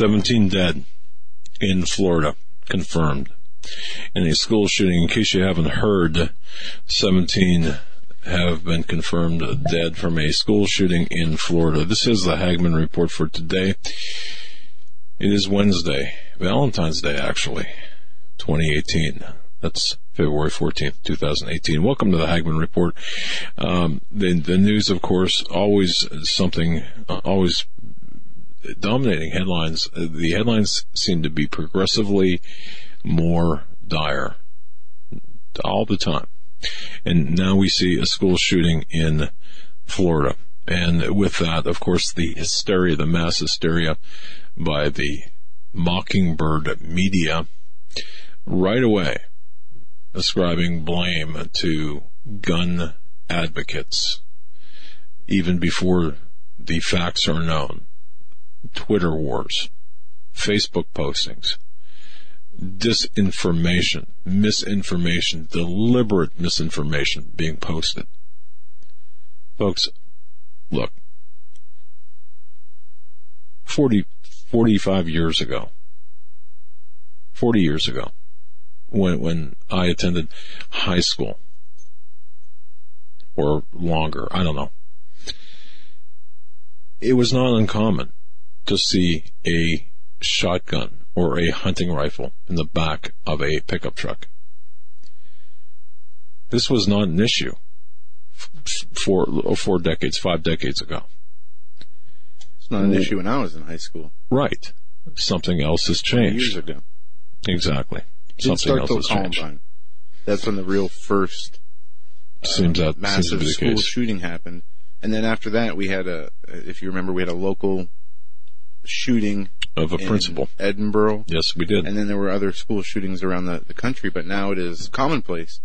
Seventeen dead in Florida, confirmed. In a school shooting, in case you haven't heard, 17 have been confirmed dead from a school shooting in Florida. This is the Hagmann report for today. It is Wednesday, Valentine's Day actually, 2018. That's February 14th, 2018. Welcome to the Hagmann Report. Um, the, the news, of course, always something, uh, always dominating headlines. Uh, The headlines seem to be progressively more dire all the time. And now we see a school shooting in Florida. And with that, of course, the hysteria, the mass hysteria by the mockingbird media right away ascribing blame to gun advocates even before the facts are known. Twitter wars, Facebook postings, disinformation, misinformation, deliberate misinformation being posted. Folks, look, 40, 45 years ago, 40 years ago, when, when I attended high school, or longer, I don't know, it was not uncommon to see a shotgun or a hunting rifle in the back of a pickup truck. This was not an issue four, four decades, five decades ago. It's not an issue when I was in high school. Right. Something else has changed. Years changed. ago. Exactly. Something else has changed. Columbine. That's when the real first uh, Seems that seems to massive the school case. shooting happened. And then after that, we had a, if you remember, we had a local shooting Of a in principal. Edinboro. Yes, we did. And then there were other school shootings around the, the country, but now it is commonplace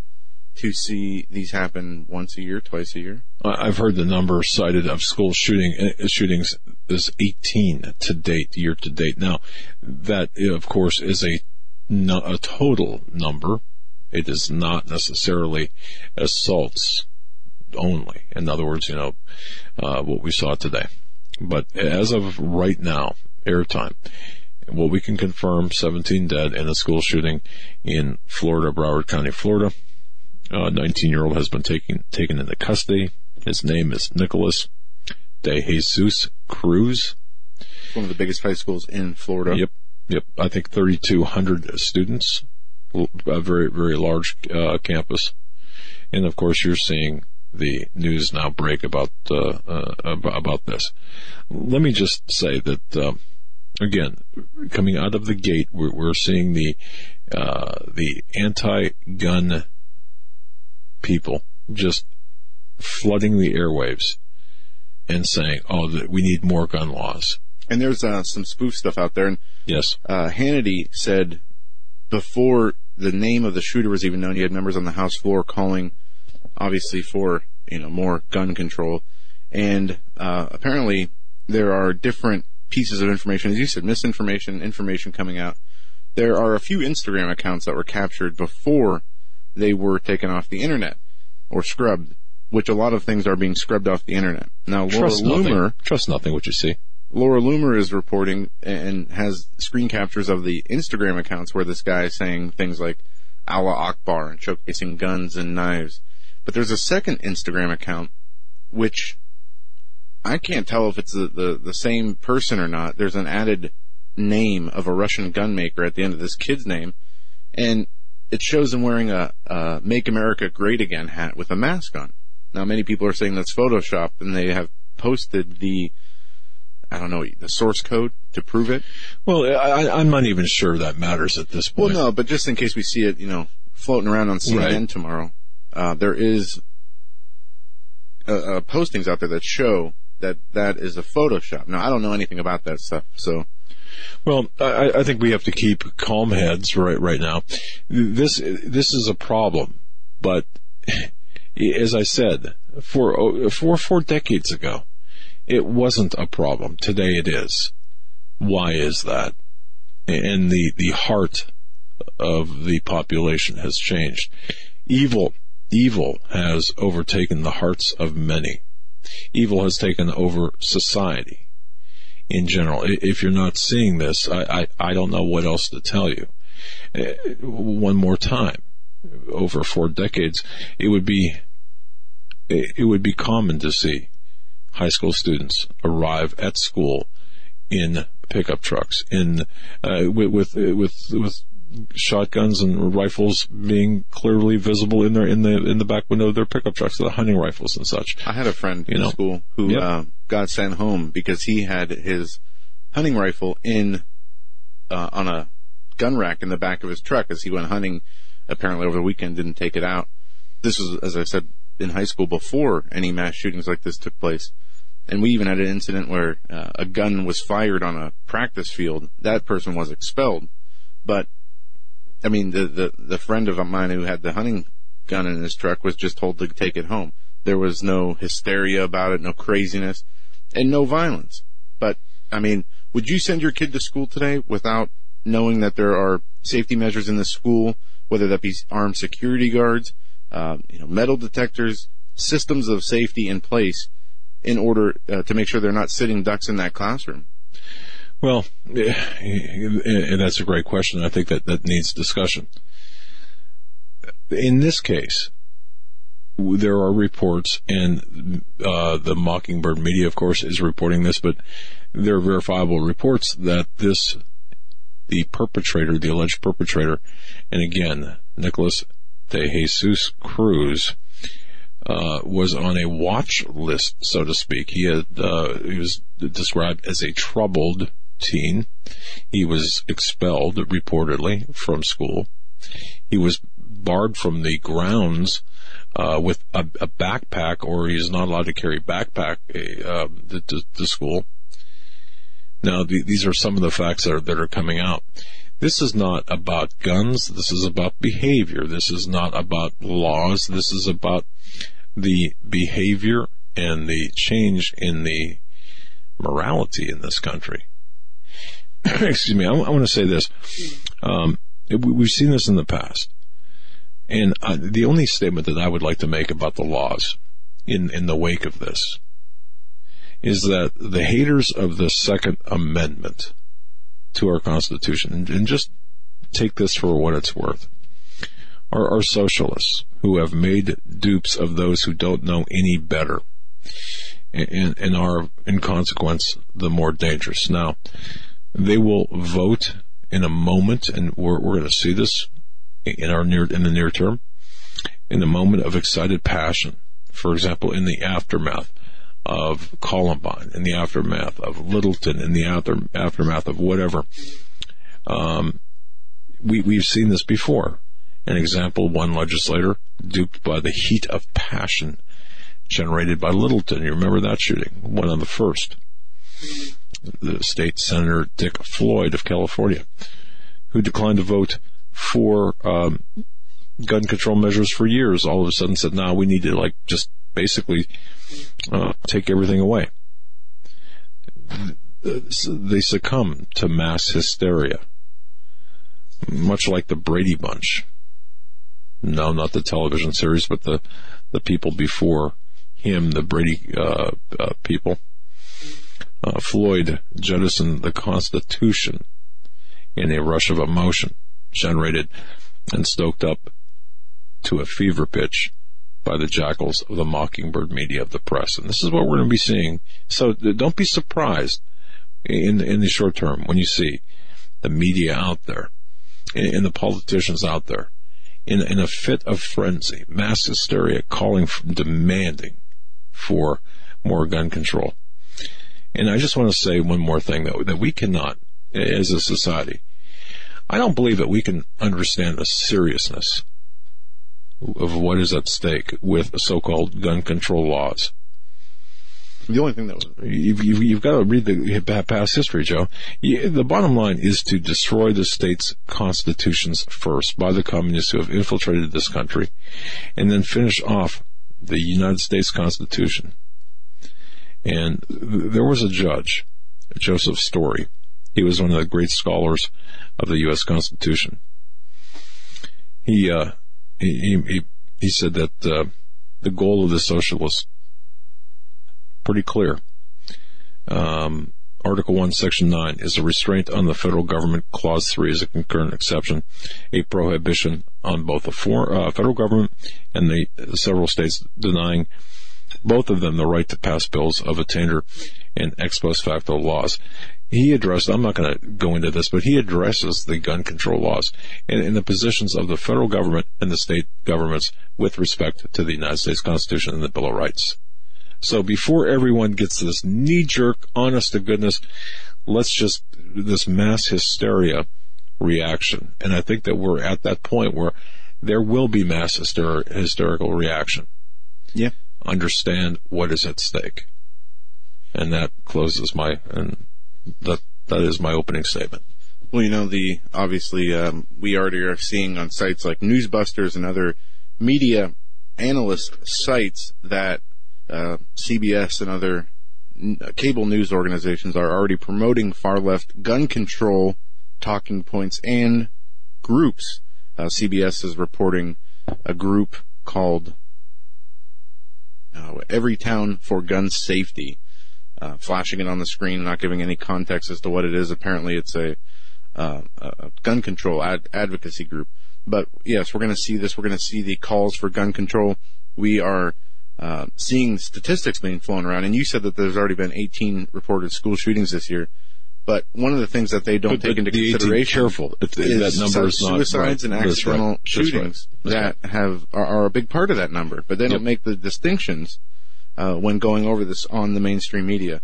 to see these happen once a year, twice a year. I've heard the number cited of school shooting uh, shootings is 18 to date, year to date. Now, that of course is a a total number. It is not necessarily assaults only. In other words, you know, uh, what we saw today. But as of right now, airtime, what we can confirm, 17 dead in a school shooting in Florida, Broward County, Florida. A 19 year old has been taken taken into custody. His name is Nicholas De Jesus Cruz. One of the biggest high schools in Florida. Yep, yep. I think 3,200 students, a very very large uh, campus, and of course you're seeing the news now break about uh, uh, about this. Let me just say that um, again, coming out of the gate, we're, we're seeing the uh, the anti-gun people just flooding the airwaves and saying, "Oh, that we need more gun laws." And there's uh, some spoof stuff out there. And Yes, uh, Hannity said before the name of the shooter was even known, he had members on the House floor calling, obviously for you know more gun control, and uh, apparently there are different pieces of information, as you said, misinformation, information coming out. There are a few Instagram accounts that were captured before they were taken off the internet or scrubbed, which a lot of things are being scrubbed off the internet. Now, Laura trust nothing. Loomer, Trust nothing what you see. Laura Loomer is reporting and has screen captures of the Instagram accounts where this guy is saying things like Allah Akbar and showcasing guns and knives. But there's a second Instagram account which I can't tell if it's the, the, the same person or not. There's an added name of a Russian gun maker at the end of this kid's name. And it shows him wearing a, a Make America Great Again hat with a mask on. Now many people are saying that's Photoshop, and they have posted the I don't know, the source code to prove it. Well, I, I'm not even sure that matters at this point. Well, no, but just in case we see it, you know, floating around on CNN Right. tomorrow, uh, there is uh, uh, postings out there that show that that is a Photoshop. Now I don't know anything about that stuff, so Well, I, I think we have to keep calm heads right right now. This this is a problem, but as I said, for four four decades ago, it wasn't a problem. Today it is. Why is that? And the the heart of the population has changed. Evil evil has overtaken the hearts of many. Evil has taken over society in general. If you're not seeing this, I, I, I don't know what else to tell you. Uh, one more time, over four decades, it would be it would be common to see high school students arrive at school in pickup trucks, in uh, with, with with with shotguns and rifles being clearly visible in their in the in the back window of their pickup trucks, the hunting rifles and such. I had a friend you in know. school who yep. uh, got sent home because he had his hunting rifle in uh, on a gun rack in the back of his truck as he went hunting. Apparently, over the weekend, didn't take it out. This was, as I said, in high school before any mass shootings like this took place. And we even had an incident where uh, a gun was fired on a practice field. That person was expelled, but I mean, the, the, the friend of mine who had the hunting gun in his truck was just told to take it home. There was no hysteria about it, no craziness, and no violence. But, I mean, would you send your kid to school today without knowing that there are safety measures in the school, whether that be armed security guards, uh, you know, metal detectors, systems of safety in place in order uh, to make sure they're not sitting ducks in that classroom? Well, that's a great question. I think that that needs discussion. In this case, there are reports, and uh, the Mockingbird media, of course, is reporting this, but there are verifiable reports that this, the perpetrator, the alleged perpetrator, and again, Nicholas de Jesus Cruz, uh, was on a watch list, so to speak. He had uh, he was described as a troubled teen. He was expelled, reportedly, from school. He was barred from the grounds uh, with a, a, backpack, or he's not allowed to carry backpack uh, to, to, school. Now, the, these are some of the facts that are, that are coming out. This is not about guns. This is about behavior. This is not about laws. This is about the behavior and the change in the morality in this country. excuse me, I, I want to say this. Um, we've seen this in the past. And uh, the only statement that I would like to make about the laws in, in the wake of this is that the haters of the Second Amendment to our Constitution, and, and just take this for what it's worth, are, are socialists who have made dupes of those who don't know any better and, and are, in consequence, the more dangerous. Now, they will vote in a moment, and we're, we're going to see this in our near in the near term, in a moment of excited passion. For example, in the aftermath of Columbine, in the aftermath of Littleton, in the after, aftermath of whatever. Um, we we've seen this before. An example: one legislator duped by the heat of passion generated by Littleton. You remember that shooting? One of the first the state senator Dick Floyd of California, who declined to vote for um, gun control measures for years, all of a sudden said, "Now we need to like just basically uh, take everything away." They succumb to mass hysteria, much like the Brady Bunch. No, not the television series, but the the people before him, the Brady uh, uh, people uh, Floyd jettisoned the Constitution in a rush of emotion generated and stoked up to a fever pitch by the jackals of the mockingbird media of the press. And this is what we're going to be seeing. So don't be surprised in, in the short term when you see the media out there and the politicians out there in, in a fit of frenzy, mass hysteria, calling, for, demanding for more gun control. And I just want to say one more thing though, that we cannot, as a society, I don't believe that we can understand the seriousness of what is at stake with so-called gun control laws. The only thing that was You've, you've, you've got to read the past history, Joe. The bottom line is to destroy the state's constitutions first by the communists who have infiltrated this country, and then finish off the United States Constitution. And there was a judge, Joseph Story. He was one of the great scholars of the U.S. Constitution. He uh, he, he he said that uh, the goal of the socialists pretty clear. Um, Article 1, Section 9 is a restraint on the federal government. Clause 3 is a concurrent exception, a prohibition on both the for, uh, federal government and the several states denying both of them the right to pass bills of attainder and ex post facto laws. He addressed, I'm not going to go into this, but he addresses the gun control laws and, and the positions of the federal government and the state governments with respect to the United States Constitution and the Bill of Rights. So before everyone gets this knee jerk, honest to goodness, let's just, this mass hysteria reaction. And I think that we're at that point where there will be mass hyster- hysterical reaction. Yeah. Understand what is at stake. And that closes my, and that, that is my opening statement. Well, you know, the obviously um, we already are seeing on sites like Newsbusters and other media analyst sites that uh, CBS and other cable news organizations are already promoting far left gun control talking points and groups. Uh, CBS is reporting a group called uh, Everytown for Gun Safety, uh, flashing it on the screen, not giving any context as to what it is. Apparently, it's a, uh, a gun control ad- advocacy group. But yes, we're going to see this. We're going to see the calls for gun control. We are uh, seeing statistics being flown around, and you said that there's already been 18 reported school shootings this year. But one of the things that they don't But- take but into the consideration careful. If- if is that number is not suicides right. and right. accidental That's right. shootings That's that have are, are a big part of that number. But they Yep. don't make the distinctions uh, when going over this on the mainstream media,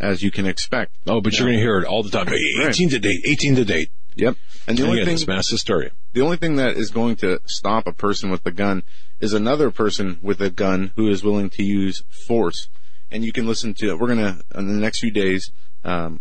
as you can expect. Oh, but you're going to hear it all the time. Hey, 18 to date, 18 to date. Yep. And the And only again, thing it's mass hysteria. the only thing that is going to stop a person with a gun is another person with a gun who is willing to use force. And you can listen to, we're going to, in the next few days, um,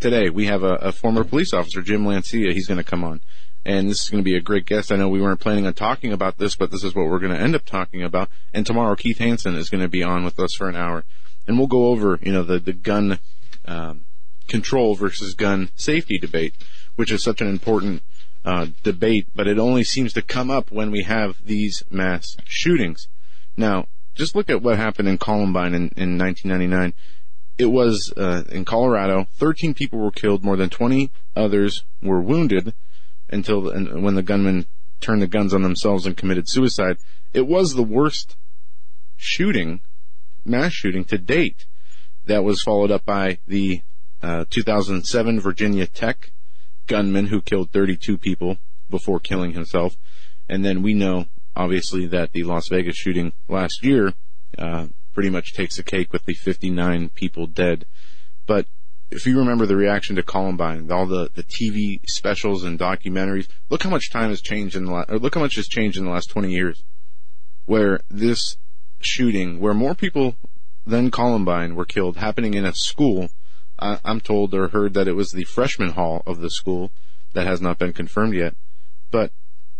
today, we have a, a former police officer, Jim Lancia. He's going to come on. And this is going to be a great guest. I know we weren't planning on talking about this, but this is what we're going to end up talking about. And tomorrow, Keith Hansen is going to be on with us for an hour. And we'll go over, you know, the, the gun, um, control versus gun safety debate, which is such an important uh, debate, but it only seems to come up when we have these mass shootings. Now, just look at what happened in Columbine in, in 1999. It was uh, in Colorado. 13 people were killed. More than 20 others were wounded until and when the gunmen turned the guns on themselves and committed suicide. It was the worst shooting, mass shooting to date. That was followed up by the uh, 2007 Virginia Tech gunman who killed 32 people before killing himself. And then we know, obviously, that the Las Vegas shooting last year uh, pretty much takes the cake with the 59 people dead. But if you remember the reaction to Columbine, all the, the TV specials and documentaries, look how much time has changed in the last, or look how much has changed in the last 20 years. Where this shooting, where more people than Columbine were killed, happening in a school, I, I'm told or heard that it was the freshman hall of the school that has not been confirmed yet. But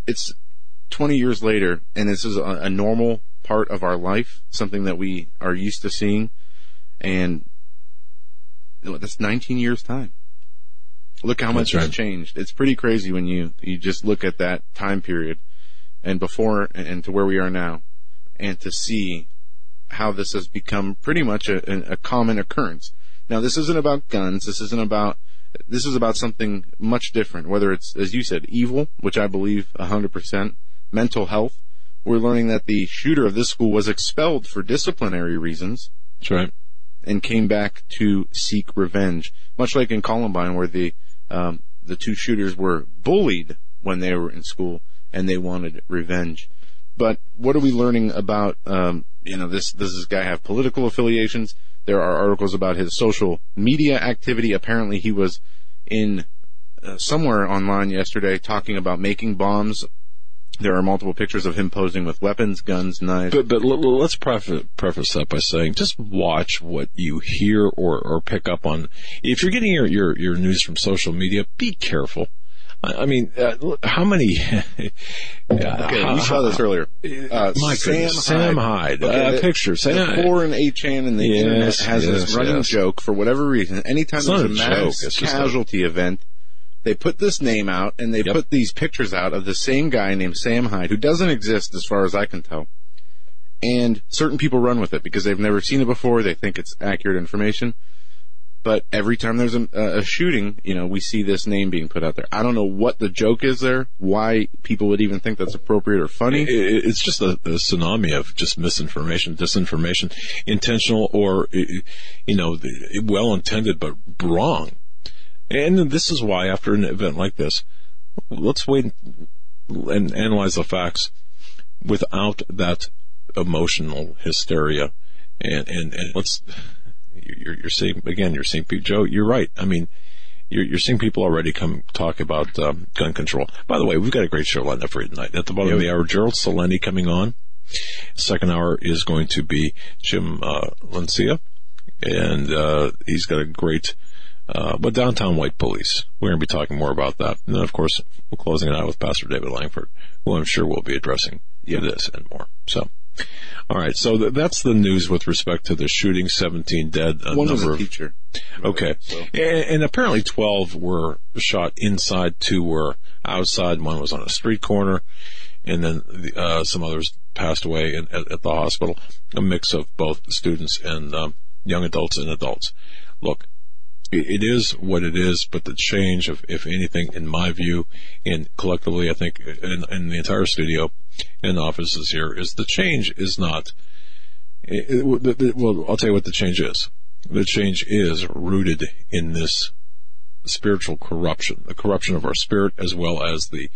it's 20 years later, and this is a, a normal part of our life, something that we are used to seeing, and that's 19 years time. Look how much That's has right. changed. It's pretty crazy when you you just look at that time period, and before and, and to where we are now, and to see how this has become pretty much a, a common occurrence. Now, this isn't about guns. This isn't about this is about something much different. Whether it's, as you said, evil, which I believe 100%, mental health. We're learning that the shooter of this school was expelled for disciplinary reasons That's right. and came back to seek revenge, much like in Columbine, where the um, the two shooters were bullied when they were in school and they wanted revenge. But what are we learning about? Um, you know, this does this guy have political affiliations? There are articles about his social media activity. Apparently, he was in uh, somewhere online yesterday talking about making bombs There are multiple pictures of him posing with weapons, guns, knives. But but let's preface, preface that by saying just watch what you hear or, or pick up on. If you're getting your, your, your news from social media, be careful. I, mean, uh, how many? okay, we saw this earlier. Uh, My Sam goodness, Sam Hyde, Okay, uh, the- pictures. The Sam- foreign 8chan and the Yes, internet has yes, this running yes. joke for whatever reason. Anytime It's there's a a mass joke, casualty event, they put this name out and they Yep. put these pictures out of the same guy named Sam Hyde, who doesn't exist as far as I can tell. And certain people run with it because they've never seen it before. They think it's accurate information. But every time there's a, a shooting, you know, we see this name being put out there. I don't know what the joke is there, why people would even think that's appropriate or funny. It- it- It's just a, a tsunami of just misinformation, disinformation, intentional or, you know, well intended but wrong. And this is why after an event like this, let's wait and analyze the facts without that emotional hysteria. And, and, and let's, you're, you're seeing, again, you're seeing people, Joe, you're right. I mean, you're, you're seeing people already come talk about um, gun control. By the way, we've got a great show lined up for you tonight. At the bottom of the hour, Gerald Celente coming on. Second hour is going to be Jim uh, Lancia, and uh, he's got a great. Uh, but downtown white police. We're going to be talking more about that, and then of course we're closing it out with Pastor David Lankford, who I'm sure will be addressing this and more. So, all right. So th- that's the news with respect to the shooting. 17 dead. A One number of teacher. Okay. So- And, and apparently 12 were shot inside, two were outside, one was on a street corner, and then the, uh, some others passed away in, at, at the hospital. A mix of both students and um, young adults and adults. Look, it it is what it is, but the change of, if anything, in my view, and collectively, I think, in, in the entire studio and offices here, is the change is not. It, it- the- the- well, I'll tell you what the change is. The change is rooted in this spiritual corruption, the corruption of our spirit, as well as the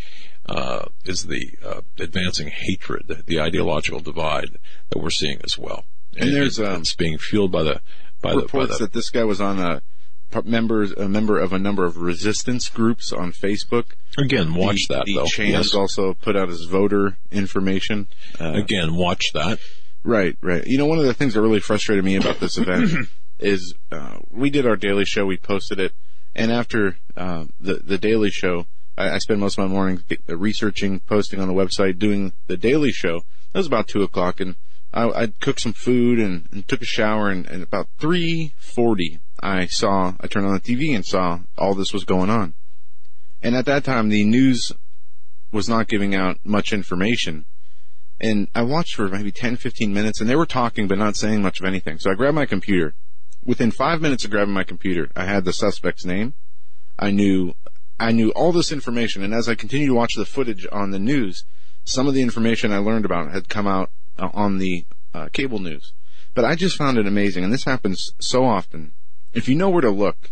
uh, is the uh, advancing hatred, the ideological divide that we're seeing as well. And there's, it- um, it's being fueled by the by the, by reports the that this guy was on a members a member of a number of resistance groups on Facebook. again. Watch the, that the though. Chans Yes. also put out his voter information. Uh, Again, watch that. Right, right. You know, one of the things that really frustrated me about this event is uh, we did our daily show, we posted it, and after uh, the the daily show, I, I spend most of my mornings get- uh, researching, posting on the website, doing the daily show. That was about two o'clock, and I, I cooked some food and, and took a shower, and, and about three forty, I saw I turned on the TV and saw all this was going on, and at that time the news was not giving out much information and I watched for maybe 10, 15 minutes, and they were talking but not saying much of anything. So I grabbed my computer. Within five minutes of grabbing my computer, I had the suspect's name. I knew, I knew all this information, and as I continued to watch the footage on the news, some of the information I learned about had come out uh, on the uh, cable news. But I just found it amazing, and this happens so often. If you know where to look,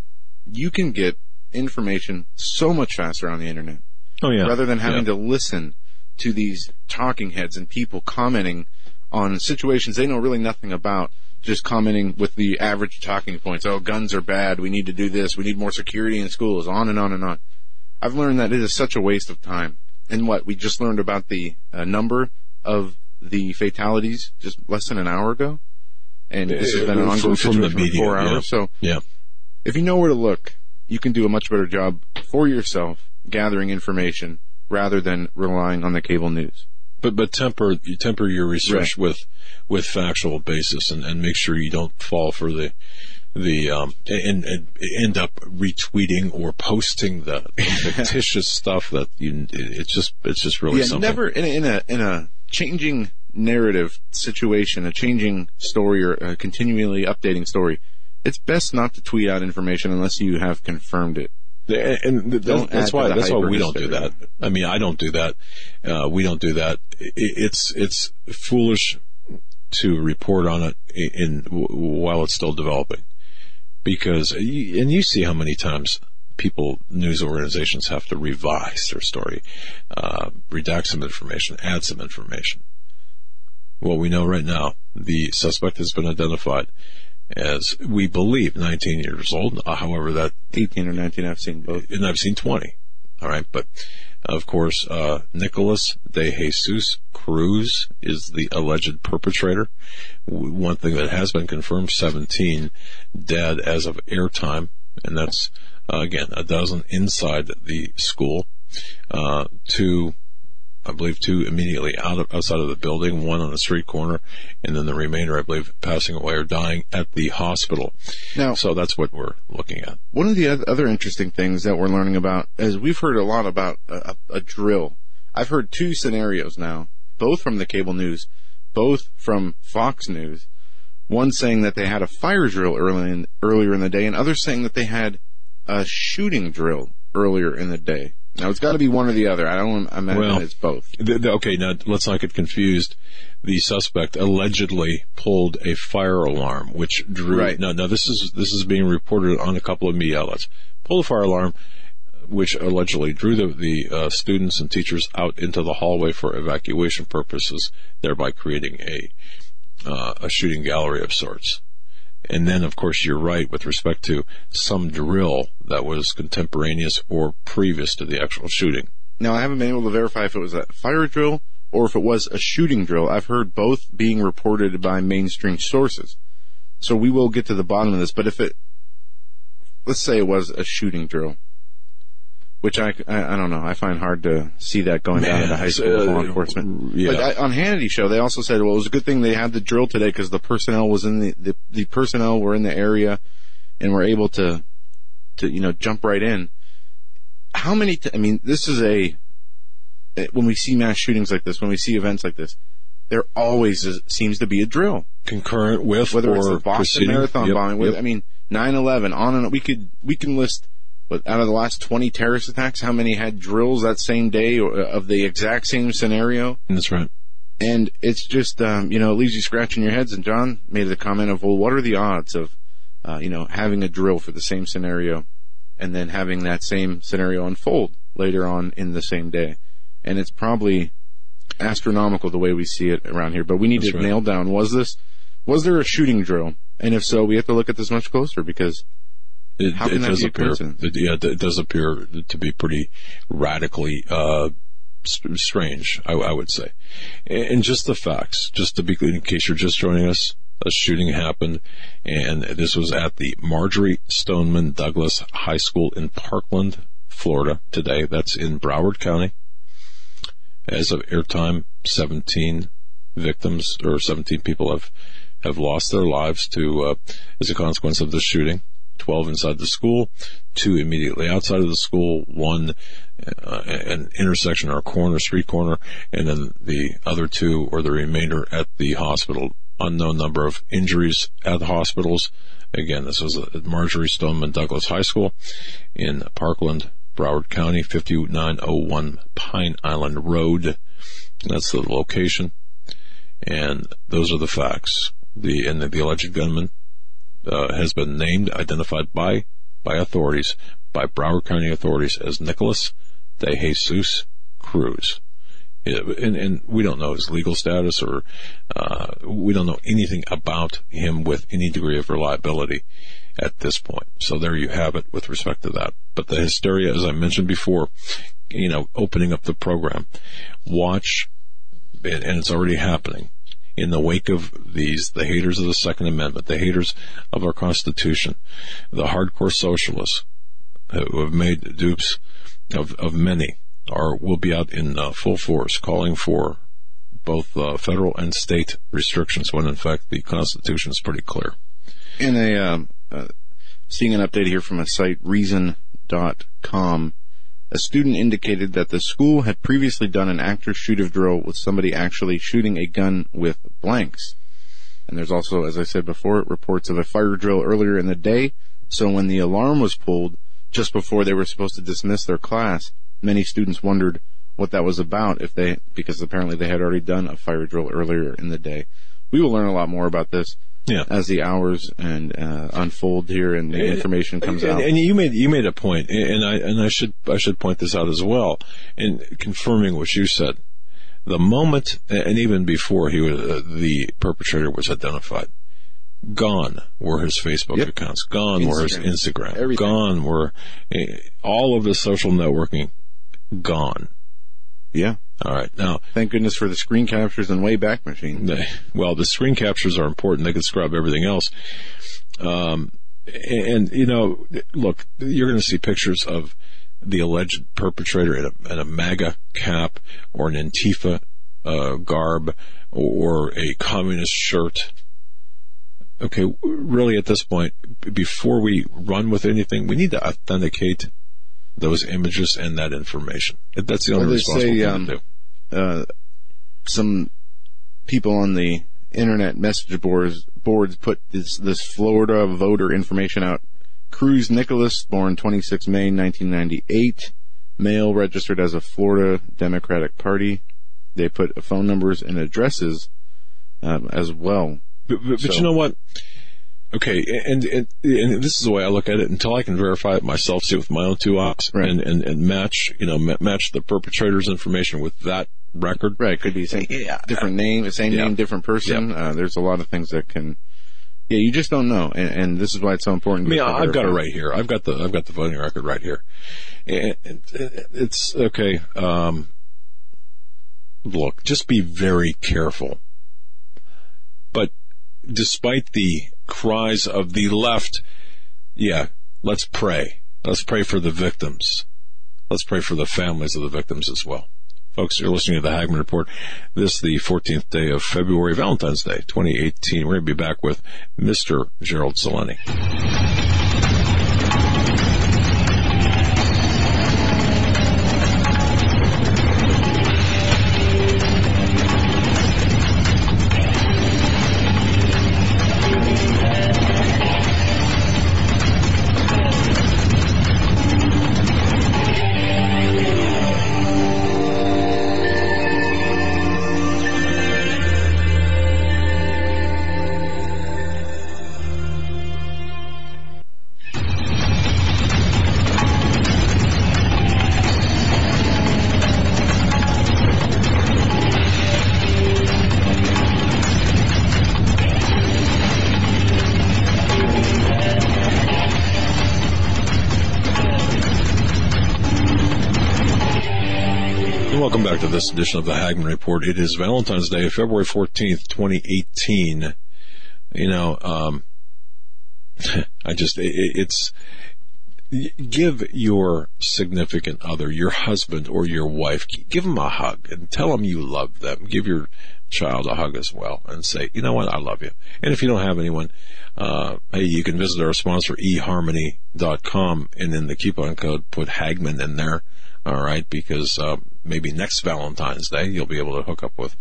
you can get information so much faster on the internet Oh yeah. rather than having Yeah. to listen to these talking heads and people commenting on situations they know really nothing about, just commenting with the average talking points. Oh, guns are bad. We need to do this. We need more security in schools. On and on and on. I've learned that it is such a waste of time. And what we just learned about the uh, number of the fatalities just less than an hour ago, and this has been an ongoing from- from situation for media, four yeah. hours. So Yeah. if you know where to look, you can do a much better job for yourself gathering information rather than relying on the cable news. But but temper temper your research with with factual basis and, and make sure you don't fall for the the um and, and end up retweeting or posting the fictitious stuff that you it's just it's just really yeah, something. never in a, in a in a changing narrative situation, a changing story or a continually updating story. It's best not to tweet out information unless you have confirmed it. and that's why that's why we don't do that. I mean, I don't do that. Uh, we don't do that. It's it's foolish to report on it in, in while it's still developing, because you- and you see how many times people news organizations have to revise their story, uh, redact some information, add some information. What we know right now, the suspect has been identified as we believe 19 years old. Uh, however, that 18 or 19, I've seen both. and I've seen 20. All right, but of course, uh, Nicholas de Jesus Cruz is the alleged perpetrator. One thing that has been confirmed: 17 dead as of airtime, and that's uh, again a dozen inside the school. Uh, two I believe two immediately out of, outside of the building, one on the street corner, and then the remainder, I believe, passing away or dying at the hospital. Now, So that's what we're looking at. One of the other interesting things that we're learning about is we've heard a lot about a, a, a drill. I've heard two scenarios now, both from the cable news, both from Fox News. One saying that they had a fire drill early in, earlier in the day, and others saying that they had a shooting drill earlier in the day. Now it's got to be one or the other. I don't imagine Well, it's both. The, the, okay, now let's not get confused. The suspect allegedly pulled a fire alarm, which drew. Right. No, no, this is this is being reported on a couple of media outlets. Pulled a fire alarm, which allegedly drew the, the uh, students and teachers out into the hallway for evacuation purposes, thereby creating a uh, a shooting gallery of sorts. And then, of course, you're right with respect to some drill that was contemporaneous or previous to the actual shooting. Now I haven't been able to verify if it was a fire drill or if it was a shooting drill. I've heard both being reported by mainstream sources. So we will get to the bottom of this, but if it, let's say it was a shooting drill, which I, I, I don't know, I find hard to see that going down Man, into high school uh, law enforcement. yeah. But I, on Hannity show, they also said, well, it was a good thing they had the drill today because the personnel was in the, the, the personnel were in the area and were able to, to, you know, jump right in. How many, t- I mean, this is a, eh, when we see mass shootings like this, when we see events like this, there always is, seems to be a drill. Concurrent with Whether or it's the Boston. Marathon Yep, bombing, with, yep. I mean, 9/11, on and on. We could we can list, but out of the last 20 terrorist attacks, how many had drills that same day uh, of the exact same scenario? That's right. And it's just, um, you know, it leaves you scratching your heads. And John made the comment of, well, what are the odds of, uh, you know, having a drill for the same scenario and then having that same scenario unfold later on in the same day? And it's probably astronomical the way we see it around here. But we need That's to right. nail down, was this, was there a shooting drill? And if so, we have to look at this much closer because It, How can it that does be a appear, coincidence? it, yeah, it does appear to be pretty radically uh, strange, I, I would say. And and just the facts, just to be in case you're just joining us, a shooting happened, and this was at the Marjory Stoneman Douglas High School in Parkland, Florida. Today, that's in Broward County. As of airtime, 17 victims or 17 people have have lost their lives to uh, as a consequence of the shooting. 12 inside the school, two immediately outside of the school, one uh, an intersection or a corner, street corner, and then the other two or the remainder at the hospital. Unknown number of injuries at the hospitals. Again, this was at Marjory Stoneman Douglas High School in Parkland, Broward County, 5901 Pine Island Road. That's the location. And those are the facts. The, and the, the alleged gunman uh, has been named, identified by by authorities, by Broward County authorities as Nicholas De Jesus Cruz. And, and we don't know his legal status, or uh, we don't know anything about him with any degree of reliability at this point. So there you have it with respect to that. But the hysteria, as I mentioned before, you know, opening up the program, watch, and and it's already happening in the wake of these, the haters of the Second Amendment, the haters of our Constitution, the hardcore socialists who have made dupes of, of many are will be out in uh, full force calling for both uh, federal and state restrictions when in fact the Constitution is pretty clear. in a um, uh, seeing an update here from a site reason.com a student indicated that the school had previously done an active shooter drill with somebody actually shooting a gun with blanks. And there's also as i said before reports of a fire drill earlier in the day. So when the alarm was pulled just before they were supposed to dismiss their class many students wondered what that was about if they because apparently they had already done a fire drill earlier in the day. We will learn a lot more about this Yeah. as the hours and uh, unfold here and the information comes and, out. And you made you made a point, and I and I should I should point this out as well, in confirming what you said. The moment, and even before he was uh, the perpetrator was identified, gone were his Facebook Yep. accounts, gone were his Instagram. Instagram, Everything. gone were eh, all of his social networking gone. Yeah. All right. Now, Thank goodness for the screen captures and Wayback Machine. well, the screen captures are important. They can scrub everything else. Um, and, you know, look, you're going to see pictures of the alleged perpetrator in a, in a MAGA cap or an Antifa uh, garb or a communist shirt. Okay, really at this point, before we run with anything, we need to authenticate those images and that information. That's the only Well, responsible say, thing um, to do. Uh, some people on the internet message boards boards put this this Florida voter information out. Cruz Nicholas, born 26 May 1998, male, registered as a Florida Democratic Party. They put phone numbers and addresses um, as well. But, but, but you know what? Okay, and, and and this is the way I look at it. Until I can verify it myself, see it with my own two eyes, Right. and, and and match, you know, match the perpetrator's information with that record. Right, could be same, Yeah. different name, same Yeah. name, different person. Uh, there's a lot of things that can. Yeah, you just don't know, and, and this is why it's so important. I mean, I've got it right here. I've got the I've got the voting record right here. And and it's okay. Um, look, just be very careful. But despite the cries of the left, yeah, let's pray. Let's pray for the victims. Let's pray for the families of the victims as well. Folks, you're listening to the Hagmann Report. This is the 14th day of February, Valentine's Day, 2018. We're going to be back with Mr. Gerald Celente. This edition of the Hagmann Report. It is Valentine's Day, February 14th, 2018. You know, um, I just, it, it's, give your significant other, your husband or your wife, give them a hug and tell them you love them. Give your child a hug as well and say, you know what, I love you. And if you don't have anyone, uh, hey, you can visit our sponsor, eharmony.com and in the coupon code, put Hagmann in there. All right, because uh, maybe next Valentine's Day you'll be able to hook up with,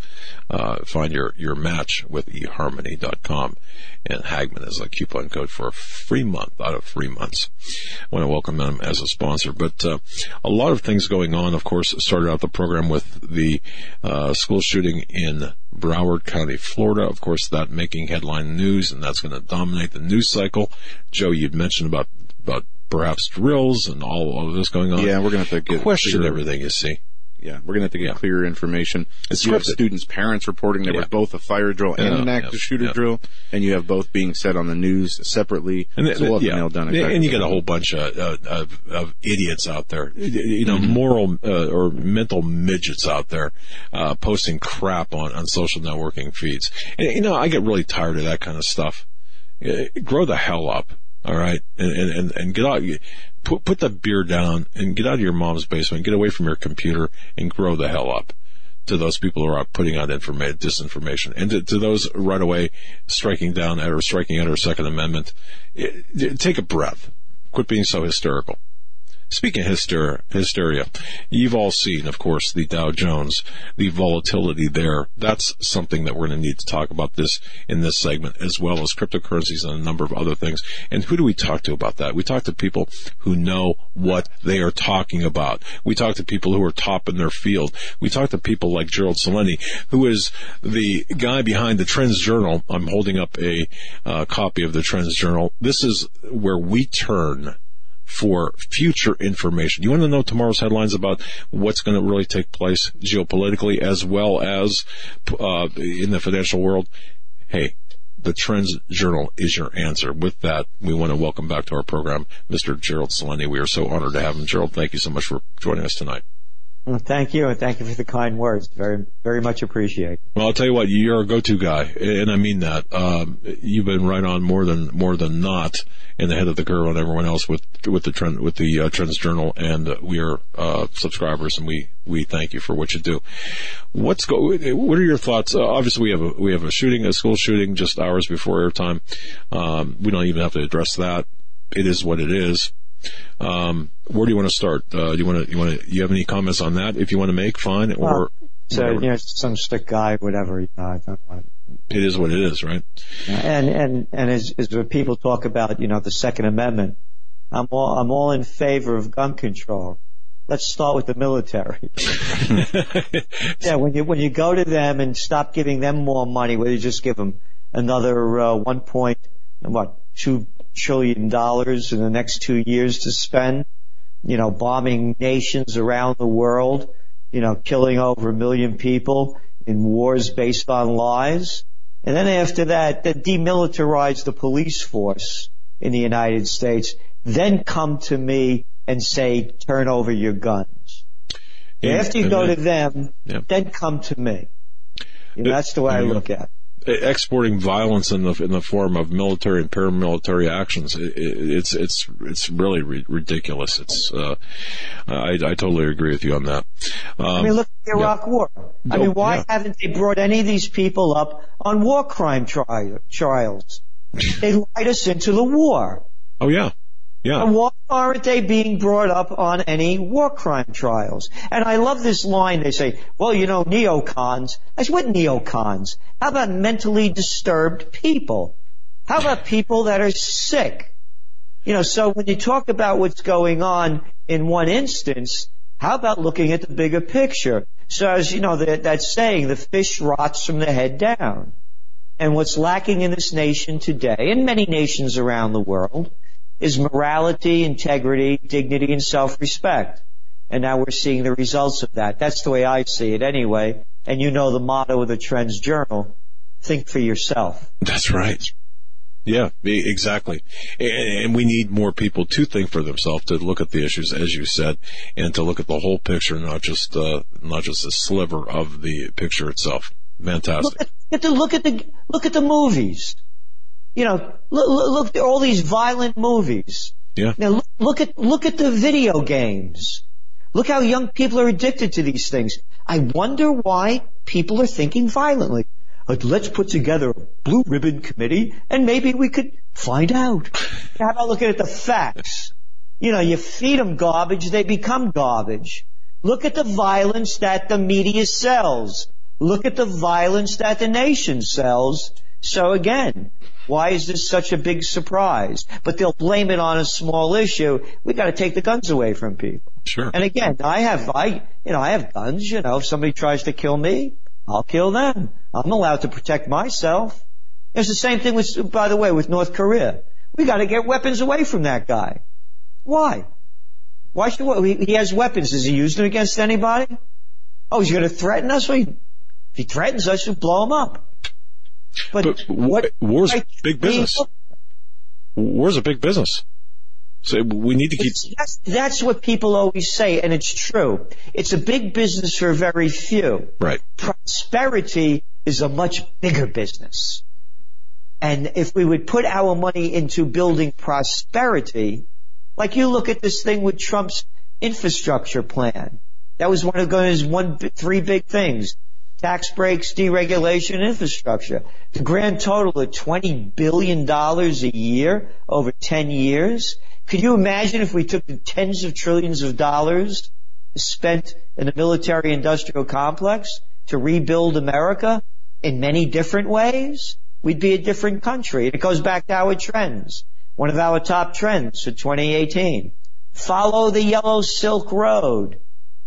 uh, find your your match with eharmony.com, and Hagmann is a coupon code for a free month out of three months. I want to welcome them as a sponsor, but uh, a lot of things going on. Of course, started out the program with the uh, school shooting in Broward County, Florida. Of course, that making headline news, and that's going to dominate the news cycle. Joe, you'd mentioned about about perhaps drills and all, all of this going on. Yeah, we're gonna have to get question clear- everything you see. Yeah, we're gonna have to get Yeah. clear information. It's you have students' parents reporting there Yeah. was both a fire drill and an active yeah, shooter drill, and you have both being said on the news separately. And, so we'll yeah. to down and you get a whole bunch of, uh, of, of idiots out there, you know, Mm-hmm. moral uh, or mental midgets out there uh, posting crap on, on social networking feeds. And, you know, I get really tired of that kind of stuff. Uh, Grow the hell up, all right, and and and, get out. Put put the beer down and get out of your mom's basement. Get away from your computer and grow the hell up to those people who are putting out information, disinformation, and to, to those right away striking down at or striking at our Second Amendment. eh, eh, take a breath. Quit being so hysterical. Speaking of hysteria, hysteria, you've all seen, of course, the Dow Jones, the volatility there. That's something that we're going to need to talk about this in this segment, as well as cryptocurrencies and a number of other things. And who do we talk to about that? We talk to people who know what they are talking about. We talk to people who are top in their field. We talk to people like Gerald Celente, who is the guy behind the Trends Journal. I'm holding up a uh, copy of the Trends Journal. This is where we turn for future information. You want to know tomorrow's headlines about what's going to really take place geopolitically as well as uh, in the financial world? Hey, the Trends Journal is your answer. With that, we want to welcome back to our program Mr. Gerald Celente. We are so honored to have him. Gerald, thank you so much for joining us tonight. Well, thank you, and thank you for the kind words. Very, very much appreciate. Well, I'll tell you what, you're a go-to guy, and I mean that. Um, you've been right on more than more than not in the head of the curve on everyone else with with the trend with the uh, Trends Journal, and uh, we are uh, subscribers, and we we thank you for what you do. What's go? What are your thoughts? Uh, obviously, we have a we have a shooting, a school shooting, just hours before airtime. Um, we don't even have to address that. It is what it is. Um, where do you want to start? Uh, you want to, you want to, you have any comments on that? If you want to make, fine. Well, or So, whatever. you know, some stick guy, whatever. You know, I don't want it is what it is, right? And and and as, as when people talk about you know the Second Amendment, I'm all I'm all in favor of gun control. Let's start with the military. yeah, when you when you go to them and stop giving them more money, where you just give them another uh, one point what two trillion dollars in the next two years to spend, you know, bombing nations around the world, you know, killing over a million people in wars based on lies. And then after that, then demilitarize the police force in the United States. Then come to me and say, turn over your guns. And- after you go then- to them, Yeah. then come to me. You know, that's the way I look at it. Exporting violence in the in the form of military and paramilitary actions it, it, it's it's it's really ri- ridiculous it's uh I, I totally agree with you on that um, I mean, look at the Iraq War. I mean, why yeah. haven't they brought any of these people up on war crime tri- trials? they lied us into the war. oh yeah yeah And why aren't they being brought up on any war crime trials? And I love this line. They say, well, you know, neocons. I said, what neocons? How about mentally disturbed people? How about people that are sick? You know, so when you talk about what's going on in one instance, how about looking at the bigger picture? So as you know, that, that saying, the fish rots from the head down. And what's lacking in this nation today, and many nations around the world, is morality, integrity, dignity, and self-respect. And now we're seeing the results of that. That's the way I see it anyway. And you know the motto of the Trends Journal, think for yourself. That's right. Yeah, exactly. And, we need more people to think for themselves, to look at the issues, as you said, and to look at the whole picture, not just uh, not just a sliver of the picture itself. Fantastic. Look at the, look at the, look at the movies. You know, look, look, all these violent movies. Yeah. Now look, look at, look at the video games. Look how young people are addicted to these things. I wonder why people are thinking violently. Like, let's put together a blue ribbon committee and maybe we could find out. How about looking at the facts? You know, you feed them garbage, they become garbage. Look at the violence that the media sells. Look at the violence that the nation sells. So again, why is this such a big surprise? But they'll blame it on a small issue. We got to take the guns away from people. Sure. And again, I have, I, you know, I have guns. You know, if somebody tries to kill me, I'll kill them. I'm allowed to protect myself. It's the same thing with, by the way, with North Korea. We got to get weapons away from that guy. Why? Why should we? He has weapons. Does he use them against anybody? Oh, he's going to threaten us. Well, he- if he threatens us, we'll blow him up. But, But wa- war's big business. War's a big business. So we need to keep. That's, that's what people always say, and it's true. It's a big business for very few. Right. Prosperity is a much bigger business. And if we would put our money into building prosperity, like you look at this thing with Trump's infrastructure plan. That was one of his one, three big things. Tax breaks, deregulation, infrastructure. The grand total of $20 billion a year over 10 years. Could you imagine if we took the tens of trillions of dollars spent in the military industrial complex to rebuild America in many different ways? We'd be a different country. It goes back to our trends. One of our top trends for 2018. Follow the yellow silk road.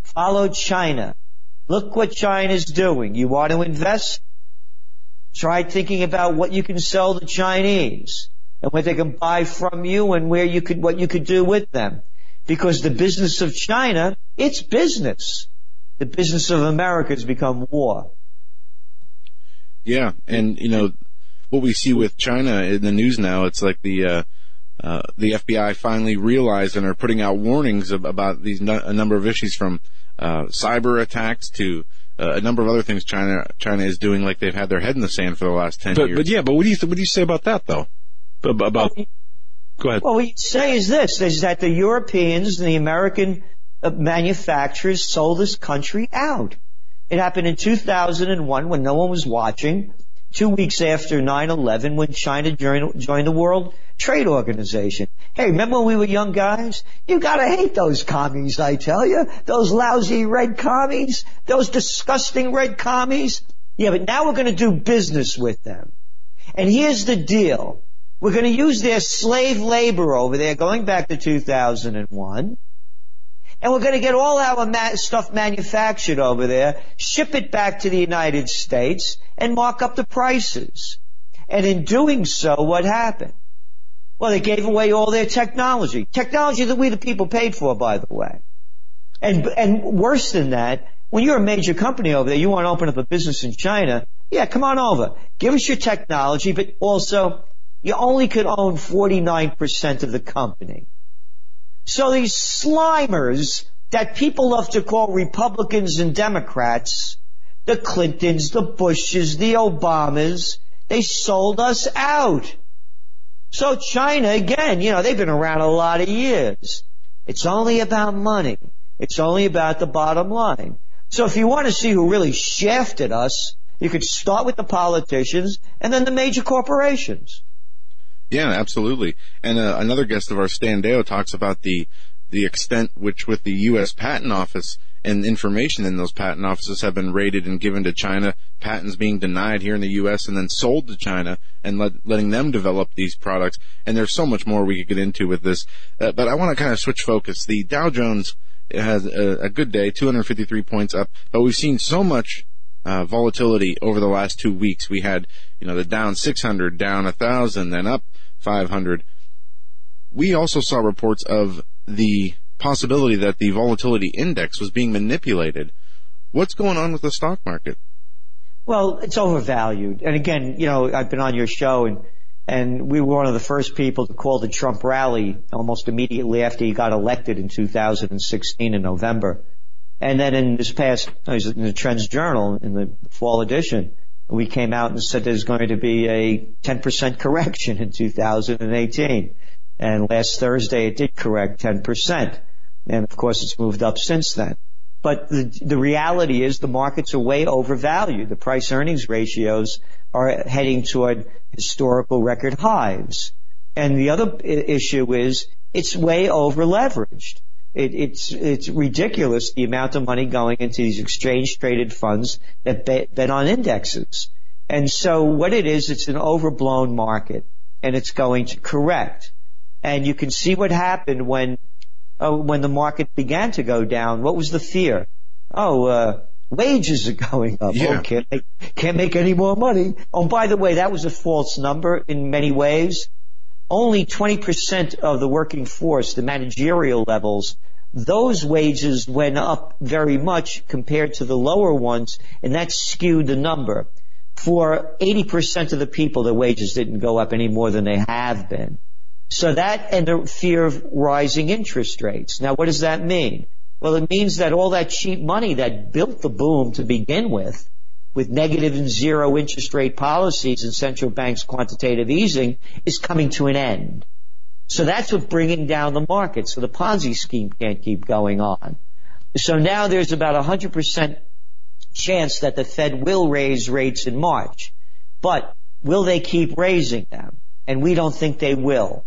Follow China. Look what China's doing. You want to invest? Try thinking about what you can sell the Chinese and what they can buy from you and where you could, what you could do with them. Because the business of China, it's business. The business of America has become war. Yeah, and you know what we see with China in the news now, it's like the uh, uh, the FBI finally realized and are putting out warnings about these a number of issues from uh, cyber attacks to uh, a number of other things China China is doing, like they've had their head in the sand for the last ten but, years. But yeah, but what do you th- what do you say about that though? About go ahead. Well, what you say is this: is that the Europeans and the American uh, manufacturers sold this country out. It happened in 2001 when no one was watching. Two weeks after 9/11, when China joined, joined the World Trade Organization. Hey, remember when we were young guys? You gotta hate those commies, I tell you. Those lousy red commies. Those disgusting red commies. Yeah, but now we're gonna do business with them. And here's the deal. We're gonna use their slave labor over there going back to 2001 and we're to get all our ma- stuff manufactured over there, ship it back to the United States, and mark up the prices. And in doing so, what happened? Well, they gave away all their technology. Technology that we the people paid for, by the way. And, and worse than that, when you're a major company over there, you want to open up a business in China, yeah, come on over. Give us your technology, but also, you only could own 49% of the company. So these slimers that people love to call Republicans and Democrats, the Clintons, the Bushes, the Obamas, they sold us out. So China, again, you know, they've been around a lot of years. It's only about money. It's only about the bottom line. So if you want to see who really shafted us, you could start with the politicians and then the major corporations. Yeah, absolutely. And uh, another guest of our Stan Deyo talks about the the extent which with the U.S. Patent Office and information in those patent offices have been raided and given to China, patents being denied here in the U.S. and then sold to China and let, letting them develop these products. And there's so much more we could get into with this. Uh, but I want to kind of switch focus. The Dow Jones has a, a, good day, 253 points up, but we've seen so much uh, volatility over the last two weeks. We had, you know, the down 600, down 1,000, then up 500. We also saw reports of the possibility that the volatility index was being manipulated. What's going on with the stock market? Well, it's overvalued. And again, you know, I've been on your show and and we were one of the first people to call the Trump rally almost immediately after he got elected in 2016 in November. And then in this past, in the Trends Journal, in the fall edition, we came out and said there's going to be a 10% correction in 2018. And last Thursday it did correct 10%. And of course it's moved up since then. But the, the reality is the markets are way overvalued. The price earnings ratios are heading toward historical record highs. And the other issue is it's way over leveraged. It, it's it's ridiculous the amount of money going into these exchange traded funds that bet, bet on indexes. And so what it is, it's an overblown market, and it's going to correct. And you can see what happened when uh, when the market began to go down. What was the fear? Oh, uh, wages are going up. Yeah. Oh, can't make, can't make any more money. Oh, by the way, that was a false number in many ways. Only 20% of the working force, the managerial levels, those wages went up very much compared to the lower ones, and that skewed the number. For 80% of the people, their wages didn't go up any more than they have been. So that and the fear of rising interest rates. Now what does that mean? Well, it means that all that cheap money that built the boom to begin with, with negative and zero interest rate policies and central banks quantitative easing is coming to an end. So that's what bringing down the market. So the Ponzi scheme can't keep going on. So now there's about a 100% chance that the Fed will raise rates in March. But will they keep raising them? And we don't think they will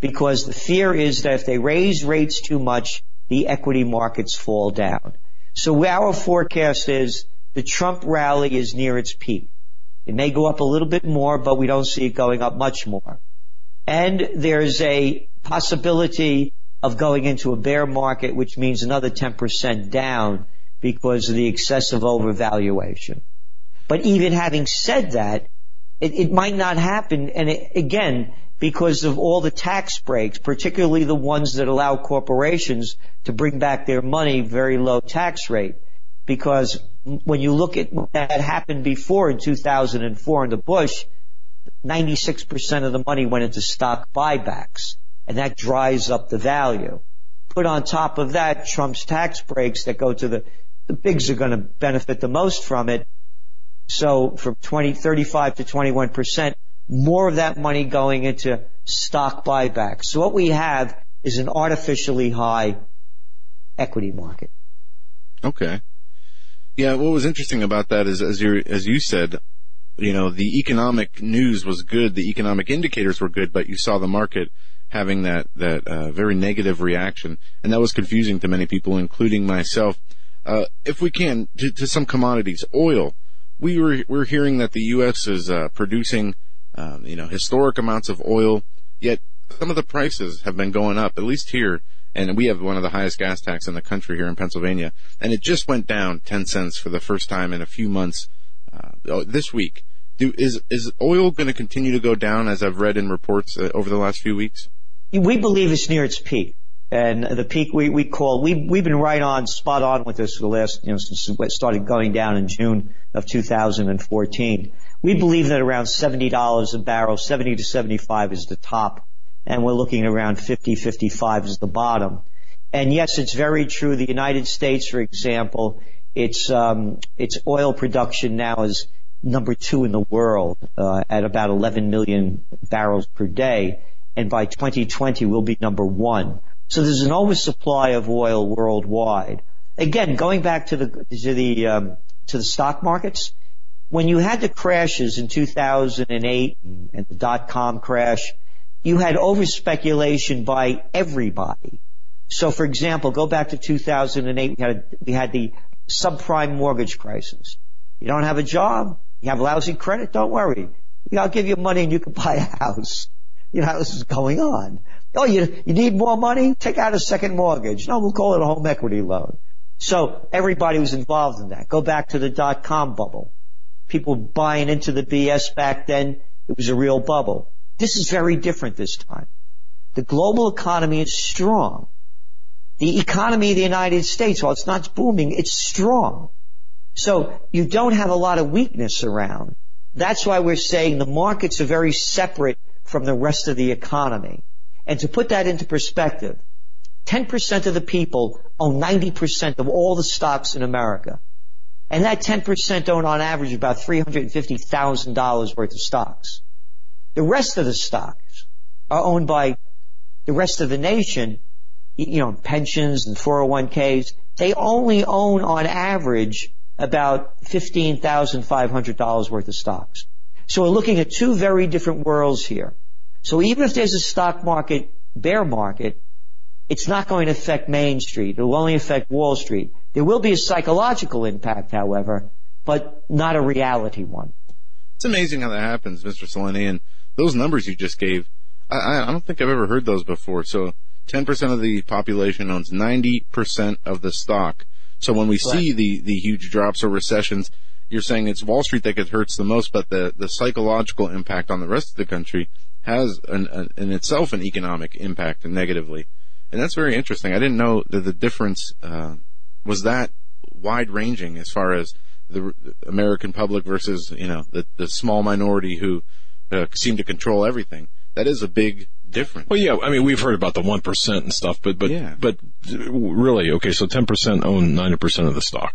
because the fear is that if they raise rates too much, the equity markets fall down. So our forecast is the Trump rally is near its peak. It may go up a little bit more, but we don't see it going up much more. And there's a possibility of going into a bear market, which means another 10% down because of the excessive overvaluation. But even having said that, it, it might not happen. And it, again, because of all the tax breaks, particularly the ones that allow corporations to bring back their money very low tax rate. Because when you look at what happened before in 2004 under Bush, 96% of the money went into stock buybacks. and that dries up the value. Put on top of that Trump's tax breaks that go to the, the bigs are going to benefit the most from it. So from 20, 35 to 21 percent, more of that money going into stock buybacks. So what we have is an artificially high equity market. Okay. Yeah, what was interesting about that is, as you as you said, you know, the economic news was good, the economic indicators were good, but you saw the market having that that uh, very negative reaction, and that was confusing to many people, including myself. Uh, if we can, to, to, some commodities, oil, we were we're hearing that the U.S. is uh, producing, um, you know, historic amounts of oil, yet some of the prices have been going up, at least here and we have one of the highest gas tax in the country here in Pennsylvania, and it just went down 10 cents for the first time in a few months uh, oh, this week. Do, is is oil going to continue to go down as I've read in reports uh, over the last few weeks? We believe it's near its peak. And the peak we, we call, we, we've been right on, spot on with this for the last, you know, since it started going down in June of 2014. We believe that around $70 a barrel, 70 to 75 is the top and we're looking around 50, 55 as the bottom. And yes, it's very true. The United States, for example, its um, its oil production now is number two in the world uh, at about 11 million barrels per day, and by 2020 we'll be number one. So there's an oversupply of oil worldwide. Again, going back to the to the um, to the stock markets, when you had the crashes in 2008 and the dot com crash, you had over speculation by everybody. So for example, go back to 2008, we had, we had the subprime mortgage crisis. You don't have a job, you have lousy credit, don't worry. I'll give you money and you can buy a house. You know how this is going on. Oh, you, you need more money? Take out a second mortgage. No, we'll call it a home equity loan. So everybody was involved in that. Go back to the dot com bubble. People buying into the BS back then. It was a real bubble. This is very different this time. The global economy is strong. The economy of the United States, while it's not booming, it's strong. So you don't have a lot of weakness around. That's why we're saying the markets are very separate from the rest of the economy. And to put that into perspective, 10% of the people own 90% of all the stocks in America. And that 10% own on average about $350,000 worth of stocks. The rest of the stocks are owned by the rest of the nation, you know, pensions and 401ks. They only own on average about $15,500 worth of stocks. So we're looking at two very different worlds here. So even if there's a stock market bear market, it's not going to affect Main Street. It will only affect Wall Street. There will be a psychological impact, however, but not a reality one. It's amazing how that happens, Mr. Celente. And those numbers you just gave, I, I don't think I've ever heard those before. So 10% of the population owns 90% of the stock. So when we see the, the huge drops or recessions, you're saying it's Wall Street that gets hurts the most, but the, the psychological impact on the rest of the country has an, an, in itself an economic impact negatively. And that's very interesting. I didn't know that the difference, uh, was that wide ranging as far as the American public versus, you know, the, the small minority who uh, seem to control everything. That is a big difference. Well, yeah, I mean, we've heard about the 1% and stuff, but, but, yeah. but really, okay, so 10% own 90% of the stock.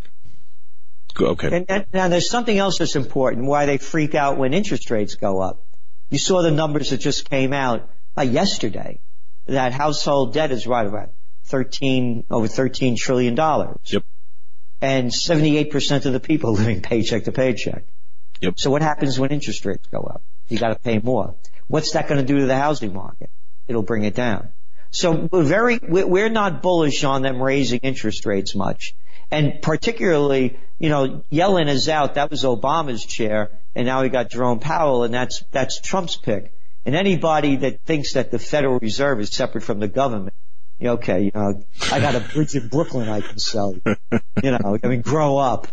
Okay. And, and, now there's something else that's important, why they freak out when interest rates go up. You saw the numbers that just came out uh, yesterday, that household debt is right about 13, over 13 trillion dollars. Yep. And 78% of the people living paycheck to paycheck. Yep. So what happens when interest rates go up? You got to pay more. What's that going to do to the housing market? It'll bring it down. So we're very, we're not bullish on them raising interest rates much. And particularly, you know, Yellen is out. That was Obama's chair. And now we got Jerome Powell and that's, that's Trump's pick. And anybody that thinks that the Federal Reserve is separate from the government, okay, you know, I got a bridge in Brooklyn I can sell. You know, I mean, grow up.